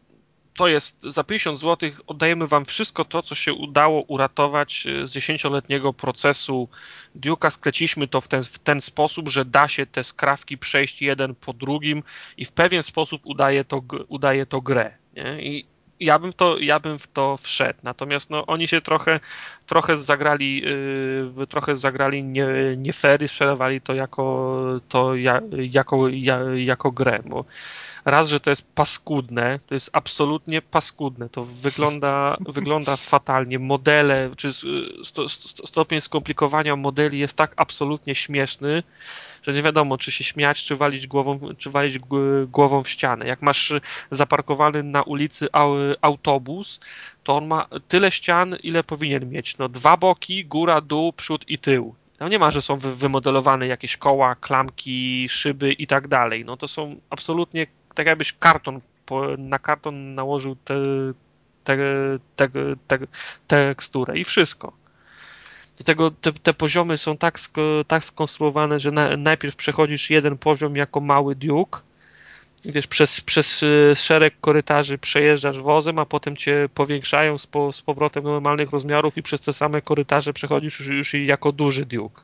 B: to jest za 50 zł oddajemy wam wszystko to, co się udało uratować e, z dziesięcioletniego procesu Duke'a. Skleciliśmy to w ten, w ten sposób, że da się te skrawki przejść jeden po drugim i w pewien sposób udaje to, udaje to grę. Nie? I ja bym to, ja bym w to wszedł. Natomiast no, oni się trochę, trochę zagrali, yy, trochę zagrali nie, nie fair i sprzedawali to jako, to ja, jako, ja, jako grę, bo raz, że to jest paskudne, to jest absolutnie paskudne, to wygląda, wygląda fatalnie, modele, czy sto, sto, stopień skomplikowania modeli jest tak absolutnie śmieszny, że nie wiadomo, czy się śmiać, czy walić głową, czy walić głową w ścianę. Jak masz zaparkowany na ulicy autobus, to on ma tyle ścian, ile powinien mieć. No, dwa boki, góra, dół, przód i tył. Tam nie ma, że są wymodelowane jakieś koła, klamki, szyby i tak dalej. No to są absolutnie tak jakbyś karton, na karton nałożył te, te, te, te, teksturę i wszystko. Do tego te, te poziomy są tak, tak skonstruowane, że na, najpierw przechodzisz jeden poziom jako mały Duke, wiesz, przez, przez y, szereg korytarzy przejeżdżasz wozem, a potem cię powiększają z, po, z powrotem do normalnych rozmiarów i przez te same korytarze przechodzisz już, już jako duży Duke.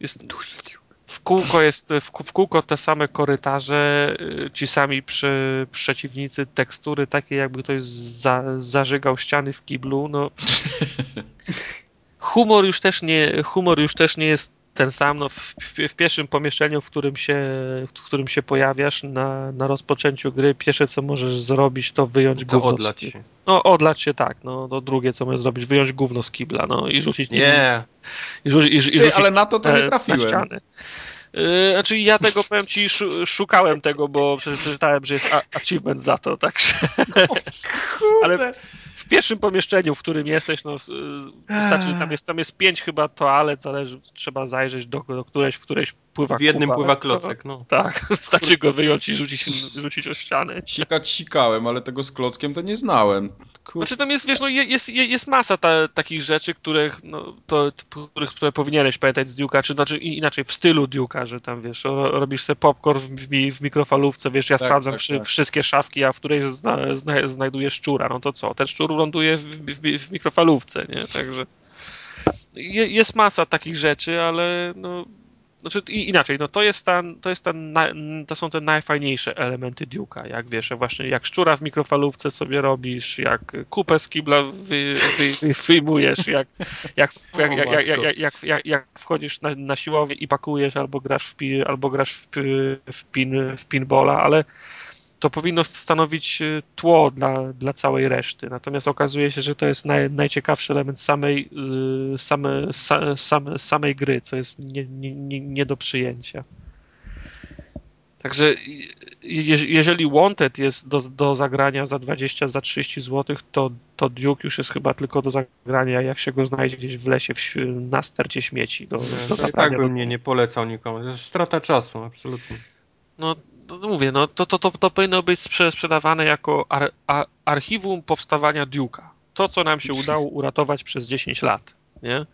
B: Jest, duży Duke w kółko jest, w, kółko te same korytarze, y, ci sami przy, przeciwnicy, tekstury takie jakby ktoś za, zażygał ściany w kiblu, no. Humor już też nie, humor już też nie jest ten sam, no, w, w, w, pierwszym pomieszczeniu, w którym się, w którym się pojawiasz na, na rozpoczęciu gry, pierwsze co możesz zrobić, to wyjąć
C: to
B: gówno
C: odlać się.
B: No odlać się tak, no to drugie co możesz zrobić, wyjąć gówno z kibla, no i rzucić
C: Nie.
B: I, i, i, i
A: rzucić Ty, ale na to to nie trafiłem. Na ściany.
B: Yy, znaczy ja tego powiem ci, szukałem tego, bo przeczytałem, że jest achievement za to, także. Ale w pierwszym pomieszczeniu, w którym jesteś, no wystarczy, tam jest, tam jest pięć chyba toalet, zależy, trzeba zajrzeć do, do którejś, w którejś pływa
C: W jednym
B: kupa,
C: pływa klocek, no.
B: Tak, wystarczy go wyjąć i rzucić, rzucić o ścianę.
A: Sikać sikałem, ale tego z klockiem to nie znałem.
B: Kur... Znaczy tam jest, wiesz, no jest, jest masa ta, takich rzeczy, których, no, to, których, które powinieneś pamiętać z Duke'a, czy znaczy inaczej w stylu Duke'a, że tam, wiesz, robisz sobie popcorn w, w, w mikrofalówce, wiesz, ja tak, sprawdzam tak, wszy, tak. wszystkie szafki, a w której zna, zna, znajduję szczura, no to co? Ten szczur ląduje w, w, w mikrofalówce, nie? Także jest masa takich rzeczy, ale no znaczy inaczej, no to jest ten, to jest ten, to są te najfajniejsze elementy Duke'a, jak wiesz, właśnie jak szczura w mikrofalówce sobie robisz, jak kupę z kibla wy, wy, wyjmujesz, jak, jak, jak, jak, jak, jak, jak, jak wchodzisz na, na siłownię i pakujesz, albo grasz w, pi, albo grasz w, w, pin, w pinbola, ale to powinno stanowić y, tło dla, dla całej reszty. Natomiast okazuje się, że to jest naj, najciekawszy element samej, y, same, same, samej gry, co jest nie, nie, nie do przyjęcia. Także jeżeli Wanted jest do, do zagrania za 20, za 30 zł, to, to Duke już jest chyba tylko do zagrania, jak się go znajdzie gdzieś w lesie w, na stercie śmieci. Do,
C: do no, tak bym nie, nie polecał nikomu. To jest strata czasu, absolutnie.
B: No no mówię, no to, to, to, to powinno być sprzedawane jako ar, ar, archiwum powstawania Duke'a. To, co nam się udało uratować przez 10 lat, nie?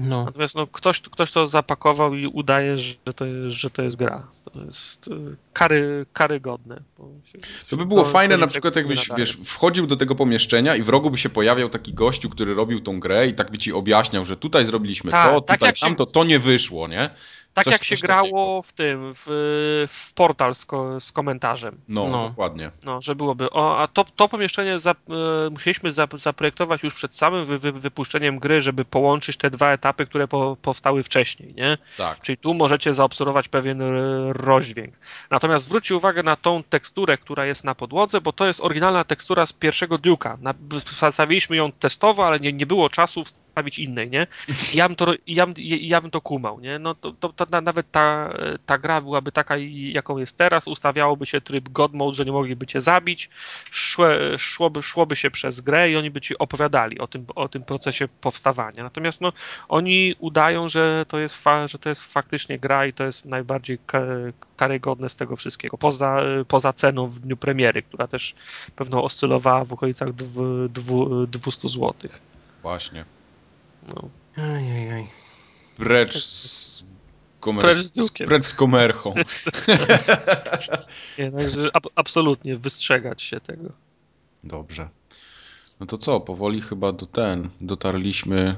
B: No. Natomiast no, ktoś, ktoś to zapakował i udaje, że to, jest, że to jest gra. To jest y, kary, karygodne.
A: Się, to by było to, fajne to na przykład jakbyś wiesz, wchodził do tego pomieszczenia i w rogu by się pojawiał taki gościu, który robił tą grę i tak by ci objaśniał, że tutaj zrobiliśmy Ta, to, tak tutaj tamto, się... to nie wyszło, nie?
B: Tak coś, jak się grało takiego. w tym, w, w portal z, ko, z komentarzem.
A: No, no, dokładnie.
B: No, że byłoby. O, a to, to pomieszczenie za, e, musieliśmy za, zaprojektować już przed samym wy, wy, wypuszczeniem gry, żeby połączyć te dwa etapy, które po, powstały wcześniej, nie?
A: Tak.
B: Czyli tu możecie zaobserwować pewien rozdźwięk. Natomiast zwróćcie uwagę na tą teksturę, która jest na podłodze, bo to jest oryginalna tekstura z pierwszego Duke'a. Wstawiliśmy ją testowo, ale nie, nie było czasu przedstawić innej, nie? Ja bym to, ja ja bym to kumał, nie? No to, to, to nawet ta, ta gra byłaby taka, jaką jest teraz, ustawiałoby się tryb God Mode, że nie mogliby cię zabić, szło, szłoby, szłoby się przez grę i oni by ci opowiadali o tym, o tym procesie powstawania. Natomiast no, oni udają, że to jest, fa, że to jest faktycznie gra i to jest najbardziej karygodne z tego wszystkiego. Poza, poza ceną w dniu premiery, która też pewno oscylowała w okolicach 200 zł.
A: Właśnie.
B: No.
C: Ajajaj.
A: Precz tak. z, komer... Precz z, Precz z komerchą.
B: Nie, także ab absolutnie wystrzegać się tego.
A: Dobrze. No to co, powoli chyba do ten, dotarliśmy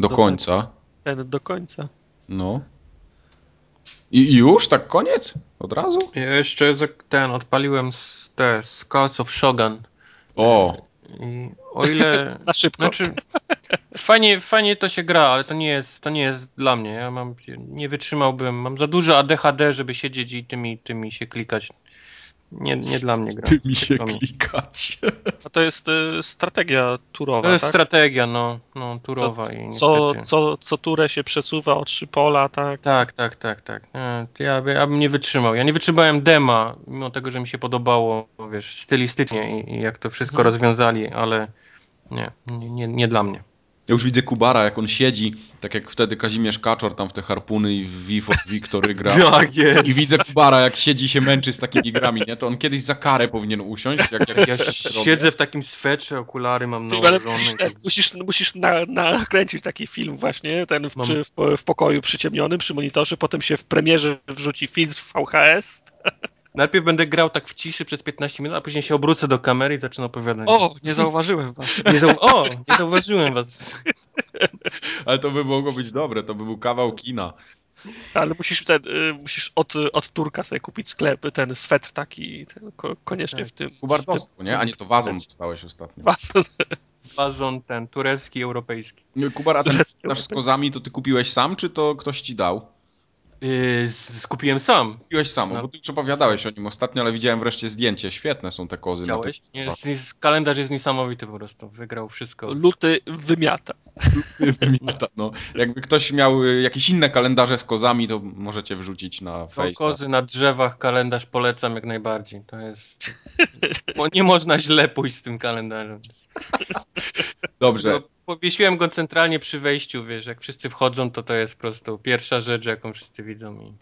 A: do, do końca.
B: Ten, do końca.
A: No. I już? Tak koniec? Od razu?
C: Ja jeszcze ten, odpaliłem z, te, z Calls of Shogun
A: O!
C: I o ile...
B: Na szybko.
C: Znaczy, fajnie, fajnie to się gra, ale to nie jest, to nie jest dla mnie. Ja mam, nie wytrzymałbym, mam za dużo ADHD, żeby siedzieć i tymi, tymi się klikać. Nie, nie dla mnie gra.
A: Ty mi się klikać.
B: A to jest y, strategia turowa,
C: To jest
B: tak?
C: strategia, no, no turowa
B: co,
C: i
B: co, co, co turę się przesuwa o trzy pola, tak?
C: Tak, tak, tak, tak. Ja, ja bym nie wytrzymał. Ja nie wytrzymałem dema, mimo tego, że mi się podobało, wiesz, stylistycznie i, i jak to wszystko
B: Mhm.
C: rozwiązali, ale nie, nie, nie, nie dla mnie.
A: Ja już widzę Kubara, jak on siedzi, tak jak wtedy Kazimierz Kaczor tam w te harpuny i w Vivo Victory gra.
C: Tak jest.
A: I widzę Kubara, jak siedzi się męczy z takimi grami, nie? To on kiedyś za karę powinien usiąść. Jak, jak
C: Ja siedzę w takim swetrze, okulary mam nałożone.
B: musisz, ten, musisz, musisz na, nakręcić taki film właśnie, ten w, przy, w, w pokoju przyciemnionym, przy monitorze, potem się w premierze wrzuci film w VHS.
C: Najpierw będę grał tak w ciszy przez 15 minut, a później się obrócę do kamery i zacznę opowiadać.
B: O, nie zauważyłem was.
C: Nie zau- o, nie zauważyłem was.
A: Ale to by mogło być dobre, to by był kawał kina.
B: Ale musisz, ten, y, musisz od, od Turka sobie kupić sklep, ten swetr taki, ten, ko, koniecznie
C: Tak.
B: w tym.
A: Kubar
B: w tym-
A: dostał, nie? A nie, to wazon dostałeś ostatnio.
B: Wazon.
C: Wazon ten, turecki, europejski.
A: Kubar, a ten nasz z kozami, to ty kupiłeś sam, czy to ktoś ci dał?
C: Yy, z- skupiłem sam.
A: Kupiłeś sam,
C: No.
A: bo ty już opowiadałeś o nim ostatnio, ale widziałem wreszcie zdjęcie. Świetne są te kozy. na
C: Widziałeś?
A: tych-
C: Jest, jest, kalendarz jest niesamowity po prostu. Wygrał wszystko.
B: Luty wymiata.
A: Wymiata, no. Jakby ktoś miał y, jakieś inne kalendarze z kozami, to możecie wrzucić na
C: To
A: Face.
C: kozy na drzewach, kalendarz polecam jak najbardziej. To jest... Bo nie można źle pójść z tym kalendarzem.
A: Dobrze.
C: Powiesiłem go centralnie przy wejściu, wiesz, jak wszyscy wchodzą, to to jest po prostu pierwsza rzecz, jaką wszyscy widzą.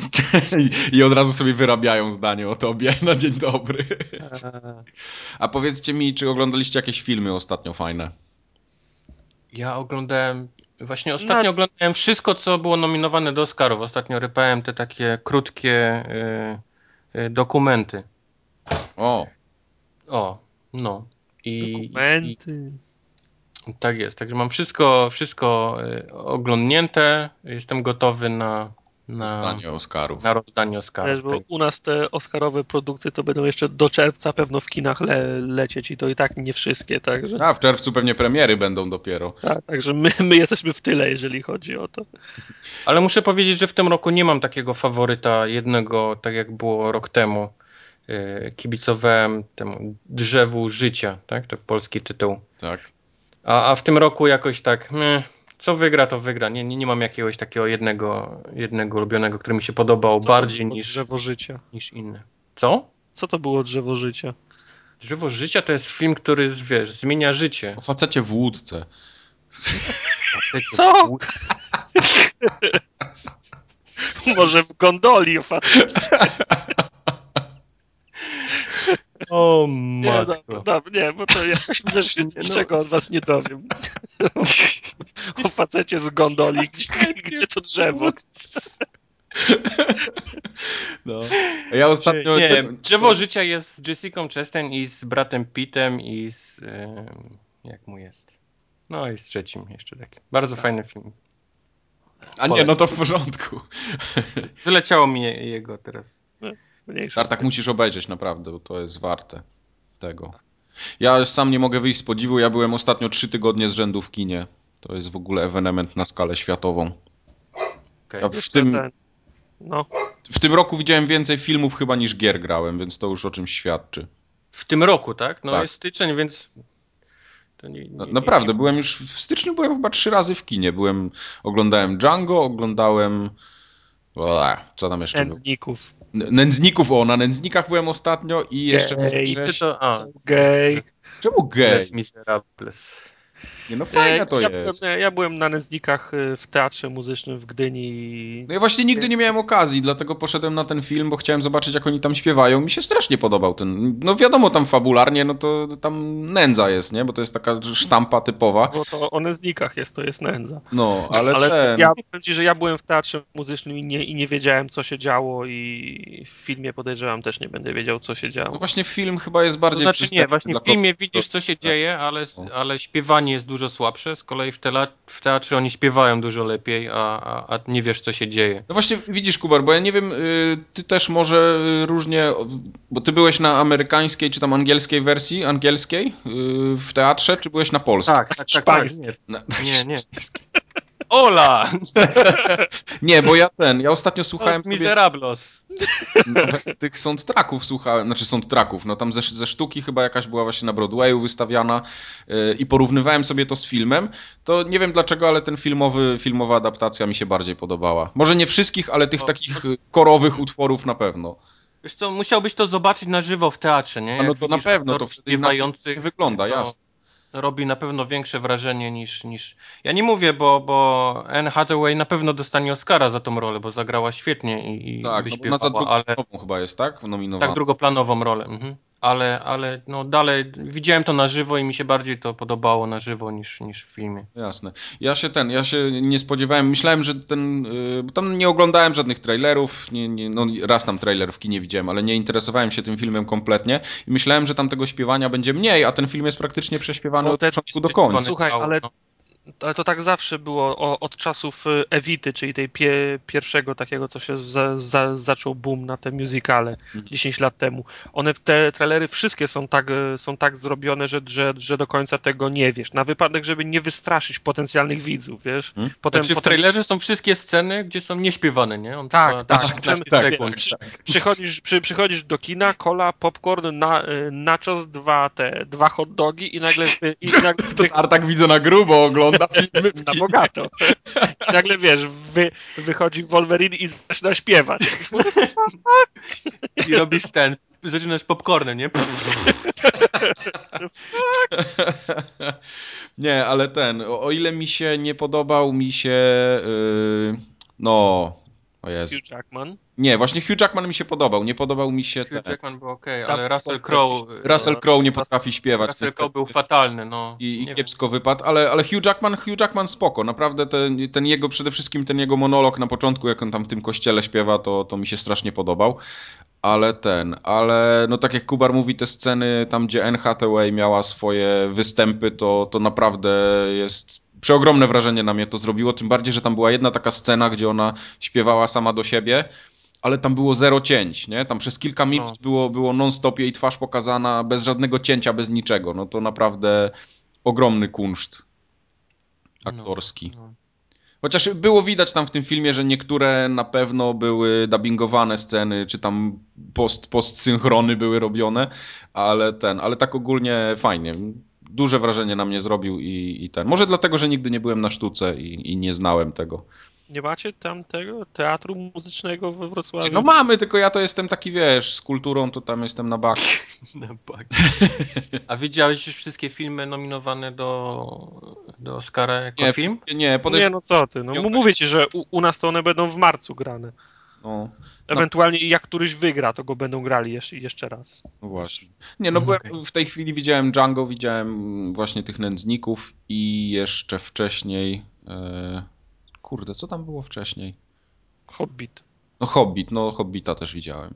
C: I...
A: I, I od razu sobie wyrabiają zdanie o tobie na dzień dobry. A powiedzcie mi, czy oglądaliście jakieś filmy ostatnio fajne?
C: Ja oglądałem, właśnie ostatnio
B: No.
C: oglądałem wszystko, co było nominowane do Oscarów. Ostatnio rypałem te takie krótkie y, y, dokumenty.
A: O,
C: O, no. I,
B: Dokumenty.
C: I, tak jest, także mam wszystko, wszystko y, oglądnięte. Jestem gotowy na, na,
A: dostanie Oscarów.
C: na rozdanie Oscarów.
B: Wiesz, bo u nas te Oscarowe produkcje to będą jeszcze do czerwca pewno w kinach le, lecieć i to i tak nie wszystkie, także,
A: A, w czerwcu pewnie premiery będą dopiero.
B: tak, także my, my jesteśmy w tyle, jeżeli chodzi o to.
C: Ale muszę powiedzieć, że w tym roku nie mam takiego faworyta jednego, tak jak było rok temu. Y, Kibicowałem temu Drzewu Życia, tak? To polski tytuł.
A: Tak.
C: A, a w tym roku jakoś tak, meh, co wygra, to wygra. Nie, nie, nie mam jakiegoś takiego jednego, jednego ulubionego, który mi się podobał
B: Co
C: bardziej niż,
B: Drzewo Życia.
C: niż inne. Co?
B: Co to było Drzewo Życia?
C: Drzewo Życia to jest film, który, wiesz, zmienia życie.
A: O facecie w łódce.
B: Co? Może w gondoli faktycznie.
C: O
B: Nie,
C: matko.
B: no, no, nie, bo to widzę, że się niczego od was nie dowiem. O facecie z gondoli, gdzie, to drzewo?
A: No. A Ja ostatnio...
C: Nie, Drzewo Życia jest z Jessica Chastain i z bratem Pittem i z... jak mu jest? No i z trzecim jeszcze taki. Bardzo fajny film.
A: A nie, no to w porządku.
C: Wyleciało mi je- jego teraz.
B: Mniejsza
A: Tartak
B: tym.
A: musisz obejrzeć naprawdę, bo to jest warte tego. Ja sam nie mogę wyjść z podziwu, ja byłem ostatnio trzy tygodnie z rzędu w kinie. To jest w ogóle ewenement na skalę światową.
C: Okej.
A: Ja w tym,
B: No,
A: w tym roku widziałem więcej filmów chyba niż gier grałem, więc to już o czymś świadczy.
C: W tym roku, tak? No
A: Tak.
C: jest styczeń, więc... To nie, nie,
A: Na,
C: nie,
A: naprawdę, byłem już w styczniu byłem chyba trzy razy w kinie. Byłem, oglądałem Django, oglądałem. Co tam jeszcze?
B: nędzników.
A: Nędzników, o, na Nędznikach byłem ostatnio i jeszcze.
B: Gej.
C: Nicy to... A,
B: Gej.
A: Czemu gej?
C: Les Miserables.
A: Nie, no fajne to
B: ja,
A: jest.
B: Ja, ja byłem na nędznikach y, w teatrze muzycznym w Gdyni i
A: No ja właśnie nigdy nie miałem okazji, dlatego poszedłem na ten film, bo chciałem zobaczyć, jak oni tam śpiewają. Mi się strasznie podobał ten. No wiadomo, tam fabularnie, no to tam nędza jest, nie? Bo to jest taka sztampa typowa.
B: bo to o nędznikach jest, to jest nędza.
A: No, ale,
B: Ale
A: ten.
B: ja powiem ci, że ja byłem w teatrze muzycznym i nie, i nie wiedziałem, co się działo i w filmie podejrzewam też nie będę wiedział, co się
A: No
B: działo.
A: właśnie film chyba jest
C: To
A: bardziej
C: znaczy nie, właśnie w filmie widzisz, co się dzieje, ale,
A: No.
C: ale śpiewanie jest dużo słabsze, z kolei w, tela, w teatrze oni śpiewają dużo lepiej, a, a, a, nie wiesz, co się dzieje.
A: No właśnie, widzisz, Kubar, bo ja nie wiem, y, ty też może y, różnie, bo ty byłeś na amerykańskiej czy tam angielskiej wersji, angielskiej y, w teatrze, czy byłeś na polskiej?
C: Tak, tak, tak. tak nie, nie. nie. Ola!
A: nie, bo ja ten, ja ostatnio słuchałem
C: sobie... Miserablos.
A: No, tych soundtracków słuchałem, znaczy soundtracków, no tam ze, ze sztuki chyba jakaś była właśnie na Broadwayu wystawiana yy, i porównywałem sobie to z filmem, to nie wiem dlaczego, ale ten filmowy, filmowa adaptacja mi się bardziej podobała. Może nie wszystkich, ale tych takich korowych utworów na pewno.
C: Wiesz co, musiałbyś to zobaczyć na żywo w teatrze, nie?
A: Jak no to na pewno, to wtedy wygląda, to... jasne
C: robi na pewno większe wrażenie niż, niż... Ja nie mówię, bo, bo Anne Hathaway na pewno dostanie Oscara za tą rolę, bo zagrała świetnie i, i
A: tak,
C: wyśpiewała,
A: no bo na za ale... chyba jest, tak? Nominowana.
C: Tak, drugoplanową rolę. Mhm ale, ale no dalej widziałem to na żywo i mi się bardziej to podobało na żywo niż, niż w filmie.
A: Jasne. Ja się ten, ja się nie spodziewałem, myślałem, że ten, yy, tam nie oglądałem żadnych trailerów, nie, nie, no raz tam trailer w kinie widziałem, ale nie interesowałem się tym filmem kompletnie i myślałem, że tam tego śpiewania będzie mniej, a ten film jest praktycznie prześpiewany no, od początku do końca.
B: Słuchaj, ale no ale to tak zawsze było o, od czasów y, Ewity, czyli tej pie, pierwszego takiego, co się za, za, zaczął boom na te musicale mhm. 10 lat temu. One, te trailery wszystkie są tak, y, są tak zrobione, że, że, że do końca tego nie wiesz. Na wypadek, żeby nie wystraszyć potencjalnych widzów, wiesz.
C: Hmm? Potem, znaczy, potem... w trailerze są wszystkie sceny, gdzie są nieśpiewane, nie?
B: On tak, tak. tak, tak, tak, tak, przy, przychodzisz, przy, przychodzisz do kina, cola, popcorn, na, y, nachos, dwa te, dwa hot dogi i nagle... I nagle
A: to tak widzę na grubo ogląda na filmy.
B: Na bogato. Nagle wiesz, wy, wychodzi Wolverine i zaczyna śpiewać.
C: I robisz ten, zaczynasz popcornem, nie?
A: nie, ale ten, o, o, ile mi się nie podobał, mi się yy, no
B: o Jezu. Hugh Jackman?
A: Nie, właśnie Hugh Jackman mi się podobał. Nie podobał mi się.
C: Hugh ten... Jackman był ok, ale Russell Crowe.
A: Russell Crowe nie potrafi śpiewać.
C: Russell Crowe był fatalny, no.
A: I, i kiepsko wiem. wypadł, ale, ale Hugh Jackman, Hugh Jackman spoko. Naprawdę ten, ten jego, przede wszystkim ten jego monolog na początku, jak on tam w tym kościele śpiewa, to, to mi się strasznie podobał. Ale ten, ale no tak jak Kubar mówi, te sceny tam, gdzie Anne Hathaway miała swoje występy, to, to naprawdę jest przeogromne wrażenie na mnie to zrobiło, tym bardziej, że tam była jedna taka scena, gdzie ona śpiewała sama do siebie, ale tam było zero cięć, nie? Tam przez kilka minut no. było, było non-stop jej twarz pokazana bez żadnego cięcia, bez niczego. No to naprawdę ogromny kunszt aktorski. No, no. Chociaż było widać tam w tym filmie, że niektóre na pewno były dubbingowane sceny, czy tam post, postsynchrony były robione, ale ten, ale tak ogólnie fajnie duże wrażenie na mnie zrobił i, i ten. Może dlatego, że nigdy nie byłem na sztuce i, i nie znałem tego.
B: Nie macie tam tego teatru muzycznego we Wrocławiu?
A: No mamy, tylko ja to jestem taki, wiesz, z kulturą to tam jestem na bak.
C: na bak. A widziałeś już wszystkie filmy nominowane do, do Oscara jako
A: nie,
C: film?
A: Nie,
B: podejrz... nie, no co ty, no mówię ci, że u, u nas to one będą w marcu grane. No. Ewentualnie jak któryś wygra, to go będą grali jeszcze, jeszcze raz.
A: No właśnie. Nie, no byłem, okay. w tej chwili widziałem Django, widziałem właśnie tych nędzników i jeszcze wcześniej... E... Kurde, co tam było wcześniej?
B: Hobbit.
A: No Hobbit, no Hobbita też widziałem.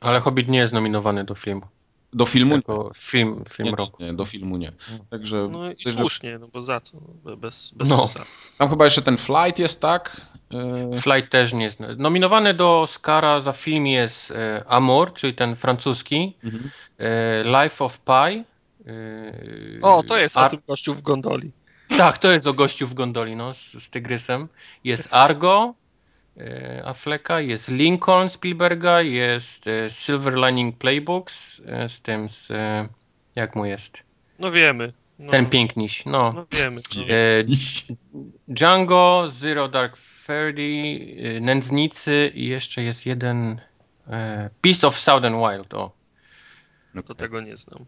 C: Ale Hobbit nie jest nominowany do filmu.
A: Do filmu?
C: Jako film, film
A: nie,
C: roku.
A: Nie, do filmu nie.
B: Hmm. Także, no i słusznie, no bo za co? Bez, bez
A: no. Tam chyba jeszcze ten Flight jest, tak?
C: E, Flight też nie jest. Nominowany do Oscara za film jest e, Amor, czyli ten francuski. Mhm. E, Life of Pi.
B: O, to jest Ar... o tym gościu w gondoli.
C: Tak, to jest o gościu w gondoli, no, z, z tygrysem. Jest Argo Afflecka, jest Lincoln Spielberga, jest Silver Lining Playbooks z tym, z, jak mu jest?
B: No wiemy. No,
C: ten piękniś, no.
B: No wiemy. No.
C: Django, Zero Dark Thirty, y, Nędznicy i jeszcze jest jeden e, Beast of Southern Wild, o.
B: No to tego nie znam.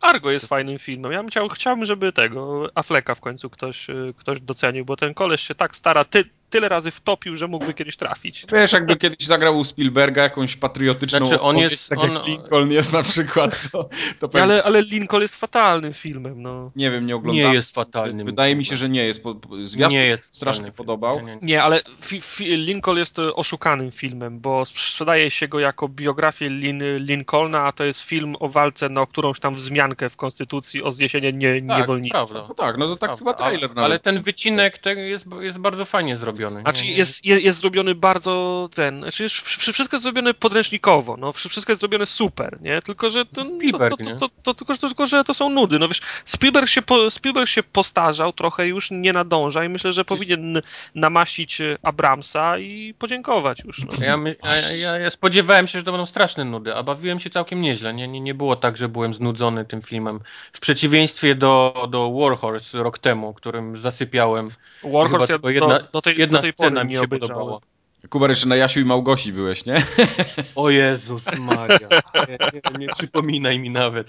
B: Argo jest fajnym filmem. Ja bym chciał, chciałbym, żeby tego Afleka w końcu ktoś, y, ktoś docenił, bo ten koleś się tak stara. Ty, tyle razy wtopił, że mógłby kiedyś trafić.
A: Wiesz, jakby kiedyś zagrał u Spielberga jakąś patriotyczną
C: znaczy, on jest,
A: tak
C: on...
A: jak Lincoln jest na przykład, to, to
B: pewnie... ale, ale Lincoln jest fatalnym filmem, no.
A: Nie wiem, nie oglądałem.
C: Nie jest fatalnym.
A: Wydaje mi się, że nie jest. Zwiastun
C: nie jest
A: strasznie podobał.
B: Nie, nie ale fi, fi, Lincoln jest oszukanym filmem, bo sprzedaje się go jako biografię Lin, Lincolna, a to jest film o walce na którąś tam wzmiankę w Konstytucji o zniesienie nie,
C: tak,
B: niewolnictwa.
C: Prawda.
A: No tak, no to tak prawda. chyba trailer
C: ale, ale ten wycinek jest, jest bardzo fajnie zrobiony.
B: Znaczy jest, jest, jest zrobiony bardzo ten, znaczy wszystko jest zrobione podręcznikowo, no, wszystko jest zrobione super, nie? Tylko, że to,
C: Spielberg,
B: to, to, to, to, tylko, że, tylko, że to są nudy, no wiesz, Spielberg się, po, Spielberg się postarzał trochę, już nie nadąża i myślę, że powinien namaścić e, Abramsa i podziękować już. No.
C: Ja, my, ja, ja, ja, spodziewałem się, że to będą straszne nudy, a bawiłem się całkiem nieźle, nie, nie, nie było tak, że byłem znudzony tym filmem. W przeciwieństwie do, do Warhorse rok temu, którym zasypiałem.
B: Warhorse ja
C: do, jedna,
B: do tej,
C: jedna
B: do tej
C: scena
B: mi
C: się podobała.
A: Kubar, jeszcze na Jasiu i Małgosi byłeś, nie?
C: O Jezus Maria. Nie, nie, nie przypominaj mi nawet.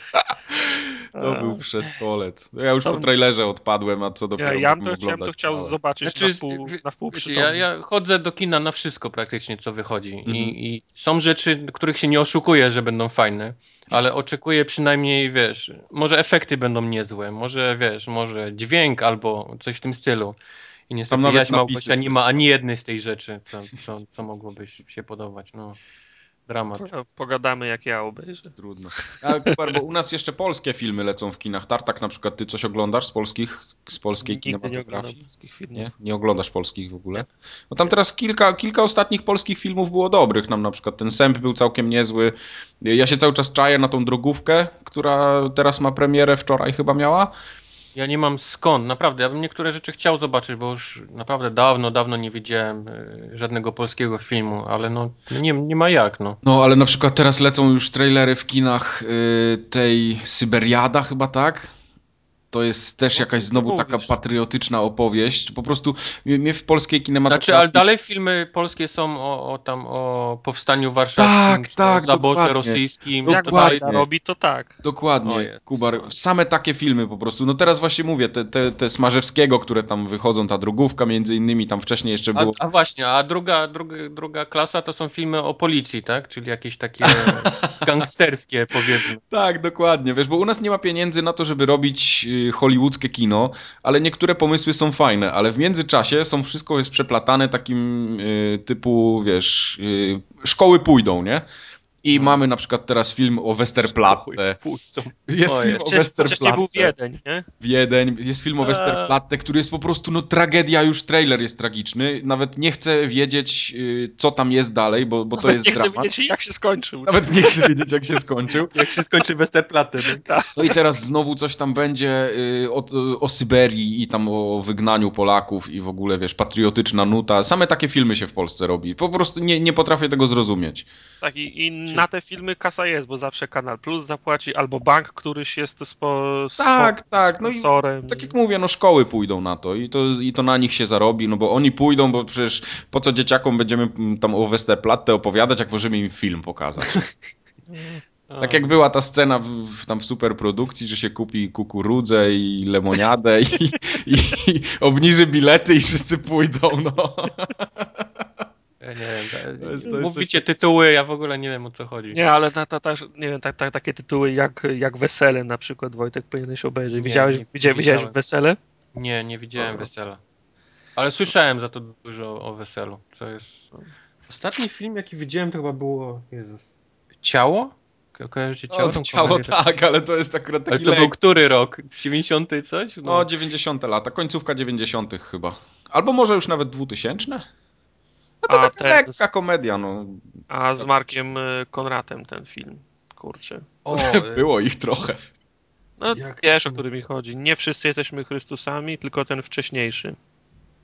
A: To był przestolec. No ja już po trailerze odpadłem, a co dopiero
B: Ja, ja to, chciałem, to chciał całe. zobaczyć znaczy, na pół, na pół
C: wiecie, ja, ja, chodzę do kina na wszystko praktycznie, co wychodzi. Mhm. I, I, są rzeczy, których się nie oszukuję, że będą fajne, ale oczekuję przynajmniej, wiesz, może efekty będą niezłe, może, wiesz, może dźwięk albo coś w tym stylu. I niestety Tam Jaś Małgosia nie ma ani jednej z tej rzeczy, co, co, co mogłoby się podobać. No. Dramat.
B: Pogadamy jak ja obejrzę.
A: Trudno. Ale Kubar, bo u nas jeszcze polskie filmy lecą w kinach. Tartak na przykład, ty coś oglądasz z polskich, z polskiej
B: Nigdy kinematografii? Nie polskich filmów.
A: Nie? Nie oglądasz polskich w ogóle? Bo tam teraz kilka, kilka ostatnich polskich filmów było dobrych. Nam na przykład ten Sęp był całkiem niezły. Ja się cały czas czaję na tą drogówkę, która teraz ma premierę, wczoraj chyba miała.
C: Ja nie mam skąd, naprawdę. Ja bym niektóre rzeczy chciał zobaczyć, bo już naprawdę dawno, dawno nie widziałem e, żadnego polskiego filmu, ale no nie, nie ma jak, no.
A: No, ale na przykład teraz lecą już trailery w kinach y, tej Syberiada chyba, tak? To jest też no, jakaś znowu taka patriotyczna opowieść. Po prostu mnie w polskiej kinematografii...
C: Znaczy, ale dalej filmy polskie są o, o tam o powstaniu warszawskim,
A: tak, tak,
C: o zaborze rosyjskim.
B: Jak
C: dalej
B: robi, to tak.
A: Dokładnie, Kubar. Same takie filmy po prostu. No teraz właśnie mówię, te, te, te Smarzewskiego, które tam wychodzą, ta drugówka między innymi, tam wcześniej jeszcze było...
C: A, a właśnie, a druga, druga, druga klasa to są filmy o policji, tak? Czyli jakieś takie gangsterskie, powiedzmy.
A: Tak, dokładnie. Wiesz, bo u nas nie ma pieniędzy na to, żeby robić y, hollywoodzkie kino, ale niektóre pomysły są fajne, ale w międzyczasie są wszystko jest przeplatane takim y, typu, wiesz, y, szkoły pójdą, nie? I hmm. mamy na przykład teraz film o Westerplatte. Jest film o Westerplatte.
B: był Wiedeń, nie?
A: Wiedeń. Jest film o Westerplatte, który jest po prostu, no tragedia, już trailer jest tragiczny. Nawet nie chcę wiedzieć, y, co tam jest dalej, bo, bo to jest
B: nie
A: dramat.
B: Nie chcę wiedzieć, jak się skończył.
A: Nawet nie chcę wiedzieć, jak się skończył.
C: jak się skończy Westerplatte.
A: Tak? No i teraz znowu coś tam będzie y, o, o Syberii i tam o wygnaniu Polaków i w ogóle, wiesz, patriotyczna nuta. Same takie filmy się w Polsce robi. Po prostu nie, nie potrafię tego zrozumieć.
B: Tak, i, i na te filmy kasa jest, bo zawsze Kanal Plus zapłaci, albo bank, któryś jest spo,
A: tak, spo, tak, no i tak jak mówię, no szkoły pójdą na to i, to i to na nich się zarobi, no bo oni pójdą, bo przecież po co dzieciakom będziemy tam o Westerplatte opowiadać, jak możemy im film pokazać. Tak jak była ta scena w, tam w superprodukcji, że się kupi kukurudzę i lemoniadę i, i, i obniży bilety i wszyscy pójdą, no.
C: Nie wiem. To jest, to Mówicie coś... tytuły, ja w ogóle nie wiem o co chodzi.
B: Nie, ale ta, ta, ta, nie wiem, ta, ta, takie tytuły jak, jak Wesele na przykład, Wojtek, powinieneś obejrzeć. Nie, widziałeś, nie, widziałeś, widziałeś Wesele?
C: Nie, nie widziałem o. Wesela. Ale słyszałem za to dużo o Weselu, co jest... Ostatni film, jaki widziałem, to chyba było... Jezus. Ciało? Kojarzycie ciało?
A: O, ciało tak, ale to jest akurat taki
C: Ale to był który rok? 90 coś?
A: No. no, 90 lata, końcówka 90 chyba. Albo może już nawet 2000? No to a taka ten, lekka komedia, no.
B: A z Markiem y, Konratem ten film, kurczę.
A: O, Było ich trochę.
B: No Jak... wiesz, o który mi chodzi. Nie wszyscy jesteśmy Chrystusami, tylko ten wcześniejszy.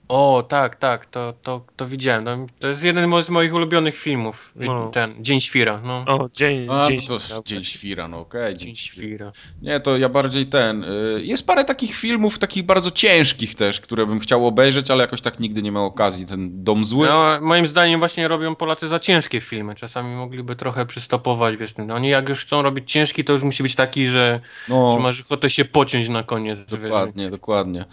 C: O, tak, tak, to, to, to widziałem. To, to jest jeden z moich ulubionych filmów. No. Ten, Dzień Świra. No.
B: O, Dzień,
A: A,
B: dzień,
A: to Świra. Dzień Świra, no okej. Okay,
C: dzień, Świra.
A: Nie, to ja bardziej ten. Y, jest parę takich filmów, takich bardzo ciężkich też, które bym chciał obejrzeć, ale jakoś tak nigdy nie miał okazji. Ten Dom Zły.
C: No, moim zdaniem właśnie robią Polacy za ciężkie filmy. Czasami mogliby trochę przystopować, wiesz. Oni jak już chcą robić ciężki, to już musi być taki, że, no. że masz ochotę się pociąć na koniec.
A: Dokładnie, wiesz. dokładnie.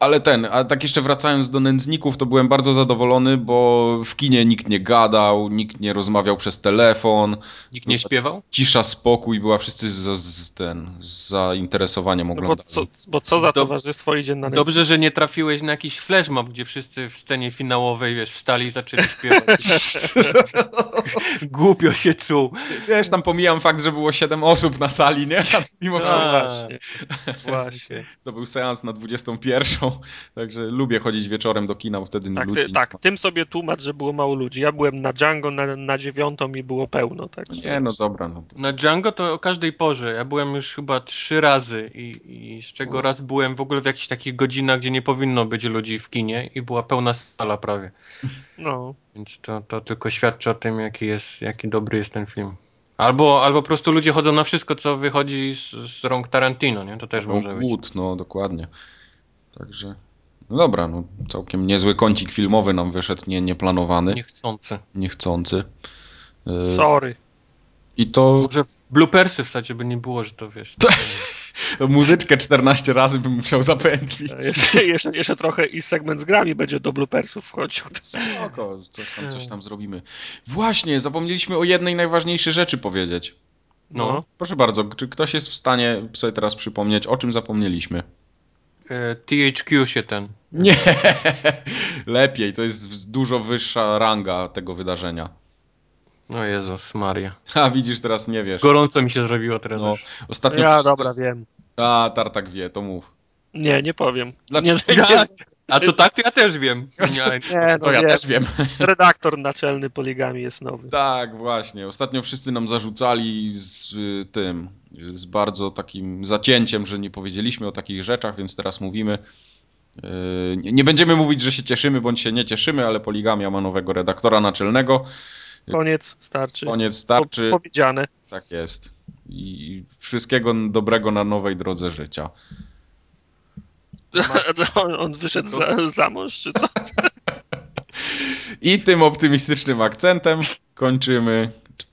A: Ale ten, a tak jeszcze wracając do nędzników, to byłem bardzo zadowolony, bo w kinie nikt nie gadał, nikt nie rozmawiał przez telefon.
C: Nikt nie śpiewał?
A: Cisza, spokój, była wszyscy z, z ten, z zainteresowaniem oglądali.
B: No bo, co, bo co za Dob towarzystwo idzie na?
C: Dobrze, że nie trafiłeś na jakiś flashmob, gdzie wszyscy w scenie finałowej, wiesz, wstali i zaczęli śpiewać. Głupio się czuł.
A: Wiesz, tam pomijam fakt, że było 7 osób na sali, nie? Mimo wszystko.
B: Właśnie. Właśnie.
A: To był seans na 21 także lubię chodzić wieczorem do kina, bo wtedy
B: tak,
A: ludzi...
B: Ty, tak, tym sobie tłumacz, że było mało ludzi. Ja byłem na Django na, na dziewiątą i było pełno. Tak,
A: nie, no dobra. No.
C: Na Django to o każdej porze. Ja byłem już chyba trzy razy i, i z czego no. raz byłem w ogóle w jakichś takich godzinach, gdzie nie powinno być ludzi w kinie i była pełna sala prawie.
B: No.
C: Więc to, to tylko świadczy o tym, jaki, jest, jaki dobry jest ten film. Albo, albo po prostu ludzie chodzą na wszystko, co wychodzi z, z rąk Tarantino, nie? To też no, może być.
A: no dokładnie. Także no dobra, no całkiem niezły kącik filmowy nam wyszedł, nie, nieplanowany.
C: Niechcący.
A: Niechcący.
B: Y, Sorry.
A: I to...
C: Może w bloopersy wsadzie by nie było, że to wiesz...
A: To... Muzyczkę 14 razy bym musiał zapętlić.
B: Jeszcze, jeszcze, jeszcze trochę i segment z grami będzie do bloopersów wchodził.
A: Spoko, coś tam, coś tam zrobimy. Właśnie, zapomnieliśmy o jednej najważniejszej rzeczy powiedzieć.
B: No. no.
A: Proszę bardzo, czy ktoś jest w stanie sobie teraz przypomnieć, o czym zapomnieliśmy?
C: THQ się ten.
A: Nie, lepiej, to jest dużo wyższa ranga tego wydarzenia.
C: No Jezus Maria.
A: A widzisz, teraz nie wiesz.
C: Gorąco mi się zrobiło teraz. No,
A: ostatnio
B: ja wszyscy... dobra, wiem.
A: A, Tartak wie, to mów.
B: Nie, nie powiem.
A: Nie,
C: ja, a to tak, to ja też wiem.
B: Nie, no
A: to ja
B: wiem.
A: też wiem.
B: Redaktor naczelny Poligami jest nowy.
A: Tak, właśnie. Ostatnio wszyscy nam zarzucali z y, tym, z bardzo takim zacięciem, że nie powiedzieliśmy o takich rzeczach, więc teraz mówimy. Y, nie będziemy mówić, że się cieszymy, bądź się nie cieszymy, ale Poligamia ma nowego redaktora naczelnego.
B: Koniec, starczy.
A: Koniec, starczy.
B: Po, powiedziane.
A: Tak jest. I wszystkiego dobrego na nowej drodze życia.
B: On, on wyszedł za, za mąż, czy co?
A: I tym optymistycznym akcentem kończymy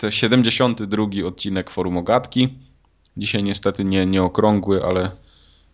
A: 72 odcinek Forum Ogatki. Dzisiaj niestety nie, nie okrągły, ale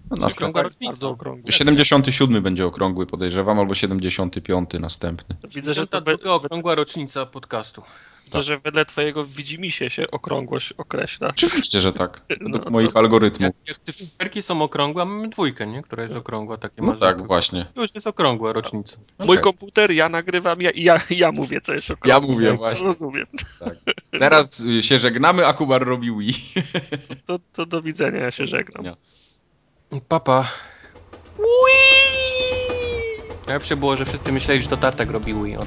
C: no, następny. Bardzo okrągły.
A: 77 będzie okrągły, podejrzewam, albo 75 następny.
C: Widzę, że to będzie okrągła rocznica podcastu.
B: Widzę, tak. że wedle twojego widzimisię się okrągłość określa.
A: Oczywiście, że tak. Według no, moich algorytmów. Jak,
C: jak cyferki są okrągłe, mamy dwójkę, nie? która jest okrągła. Takie
A: no tak, właśnie.
C: Już jest okrągła rocznica.
B: Mój okay. komputer, ja nagrywam, ja, ja, ja mówię, co jest okrągłe.
A: Ja mówię, właśnie.
B: Rozumiem.
A: Tak. Teraz się żegnamy, a Kubar robi Wii.
B: To, to, to do widzenia, ja się żegnam.
C: Papa. Wii! Najlepsze było, że wszyscy myśleli, że to Tartak robi Wii.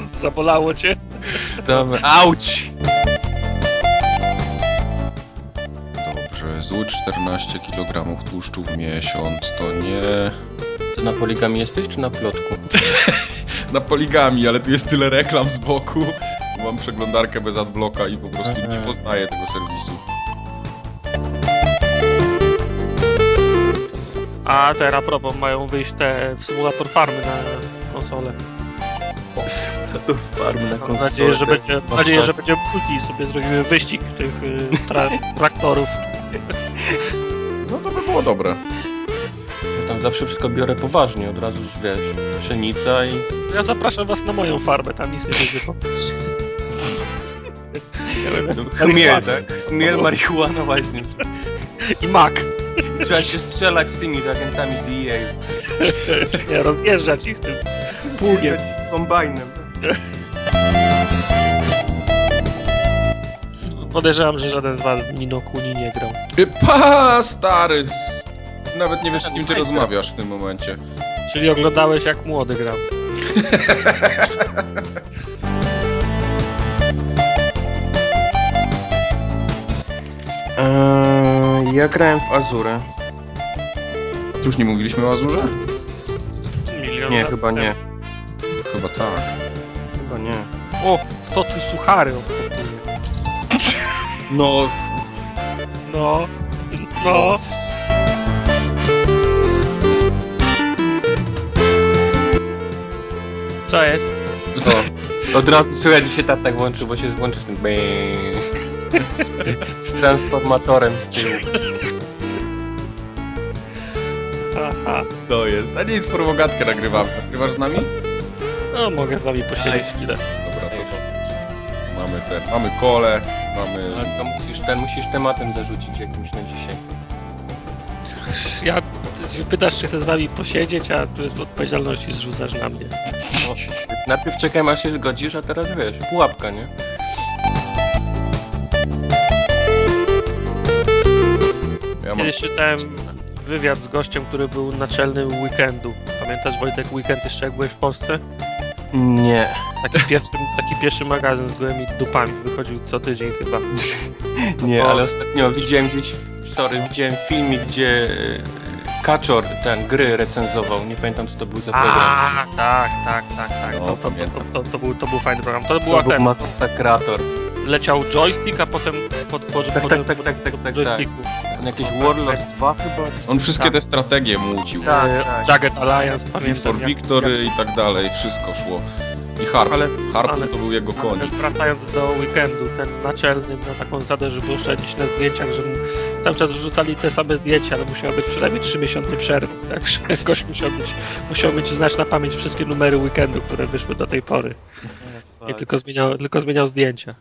B: Zabolało cię?
C: Dobra, auć!
A: Dobrze, zły 14 kg tłuszczu w miesiąc, to nie...
C: To na poligami jesteś, czy na plotku?
A: na poligami, ale tu jest tyle reklam z boku. Mam przeglądarkę bez adblocka i po prostu Aha. nie poznaję tego serwisu.
B: A teraz propos, mają wyjść te symulator farmy na konsolę.
C: Symulator farmy na konsolę.
B: Mam nadzieję, że będzie, mam nadzieję, że będzie multi i sobie zrobimy wyścig tych y, tra traktorów.
A: No to by było dobre.
C: Ja tam zawsze wszystko biorę poważnie, od razu wiesz, pszenica i...
B: Ja zapraszam was na moją farmę, tam nic nie będzie po...
C: Chmiel, tak? Chmiel, marihuana właśnie.
B: I mak.
C: Trzeba się strzelać z tymi agentami DEA.
B: Nie, rozjeżdżać ich tym pługiem.
C: Kombajnem.
B: Podejrzewam, że żaden z was w Nino Kuni nie grał.
A: Pa, stary! Nawet nie wiesz, z kim ty rozmawiasz w tym momencie.
B: Czyli oglądałeś, jak młody grał.
C: Eee, ja grałem w Azurę.
A: Tu już nie mówiliśmy o Azurze?
B: Milion
C: Nie, chyba nie.
A: Chyba tak.
C: Chyba nie.
B: O, kto tu suchary obkopuje?
C: No.
B: No. No. Co jest?
C: No. Od razu słychać, że się tak włączył, bo się włączy ten z, z transformatorem z tyłu.
B: Aha.
A: To jest. A nic, prowogatkę nagrywamy. Nagrywasz z nami?
B: No, mogę z wami posiedzieć chwilę.
A: Dobra, to mamy ten, mamy kole, mamy...
C: Ale to musisz, ten, musisz tematem zarzucić jakimś na dzisiaj.
B: Ja, ty pytasz, czy chcę z wami posiedzieć, a tu jest odpowiedzialności zrzucasz na mnie.
C: No, najpierw czekaj, aż się zgodzisz, a teraz wiesz, pułapka, nie?
A: Ja.
B: Kiedyś czytałem wywiad z gościem, który był naczelnym weekendu. Pamiętasz Wojtek weekend jeszcze jak byłeś w Polsce?
C: Nie.
B: Taki pierwszy, taki pierwszy magazyn z gołymi dupami wychodził co tydzień chyba.
C: Nie,
B: O.
C: ale ostatnio widziałem gdzieś, sorry, widziałem filmik, gdzie e, Kaczor ten gry recenzował. Nie pamiętam co to był za program.
B: A, tak, tak, tak, tak.
A: No,
B: To, to, to, to, to, był, to był fajny program. To była
C: To był
B: ten.
C: masakrator.
B: Leciał joystick, a potem pod, pod,
C: Tak,
B: pod,
C: tak,
B: pod,
C: tak, tak, tak,
B: pod
C: tak,
B: joysticku.
C: On jakieś Warlord 2 chyba?
A: On wszystkie
B: Tak.
A: te strategie mucił.
C: Tak,
B: E,
C: tak.
B: Jagged Alliance, pamiętam.
A: for
B: jak-
A: Victory i tak dalej, wszystko szło. I Harp.
B: Ale- ale-
A: to był jego konik.
B: wracając do weekendu, ten naczelny na taką zasadę, żeby oszczędzić na zdjęciach, że mu cały czas wrzucali te same zdjęcia, ale musiało być przynajmniej 3 miesiące przerwy. Także gość musiał być, musiał mieć znać na pamięć wszystkie numery weekendu, które wyszły do tej pory. Nie tylko zmieniał, tylko zmieniał zdjęcia.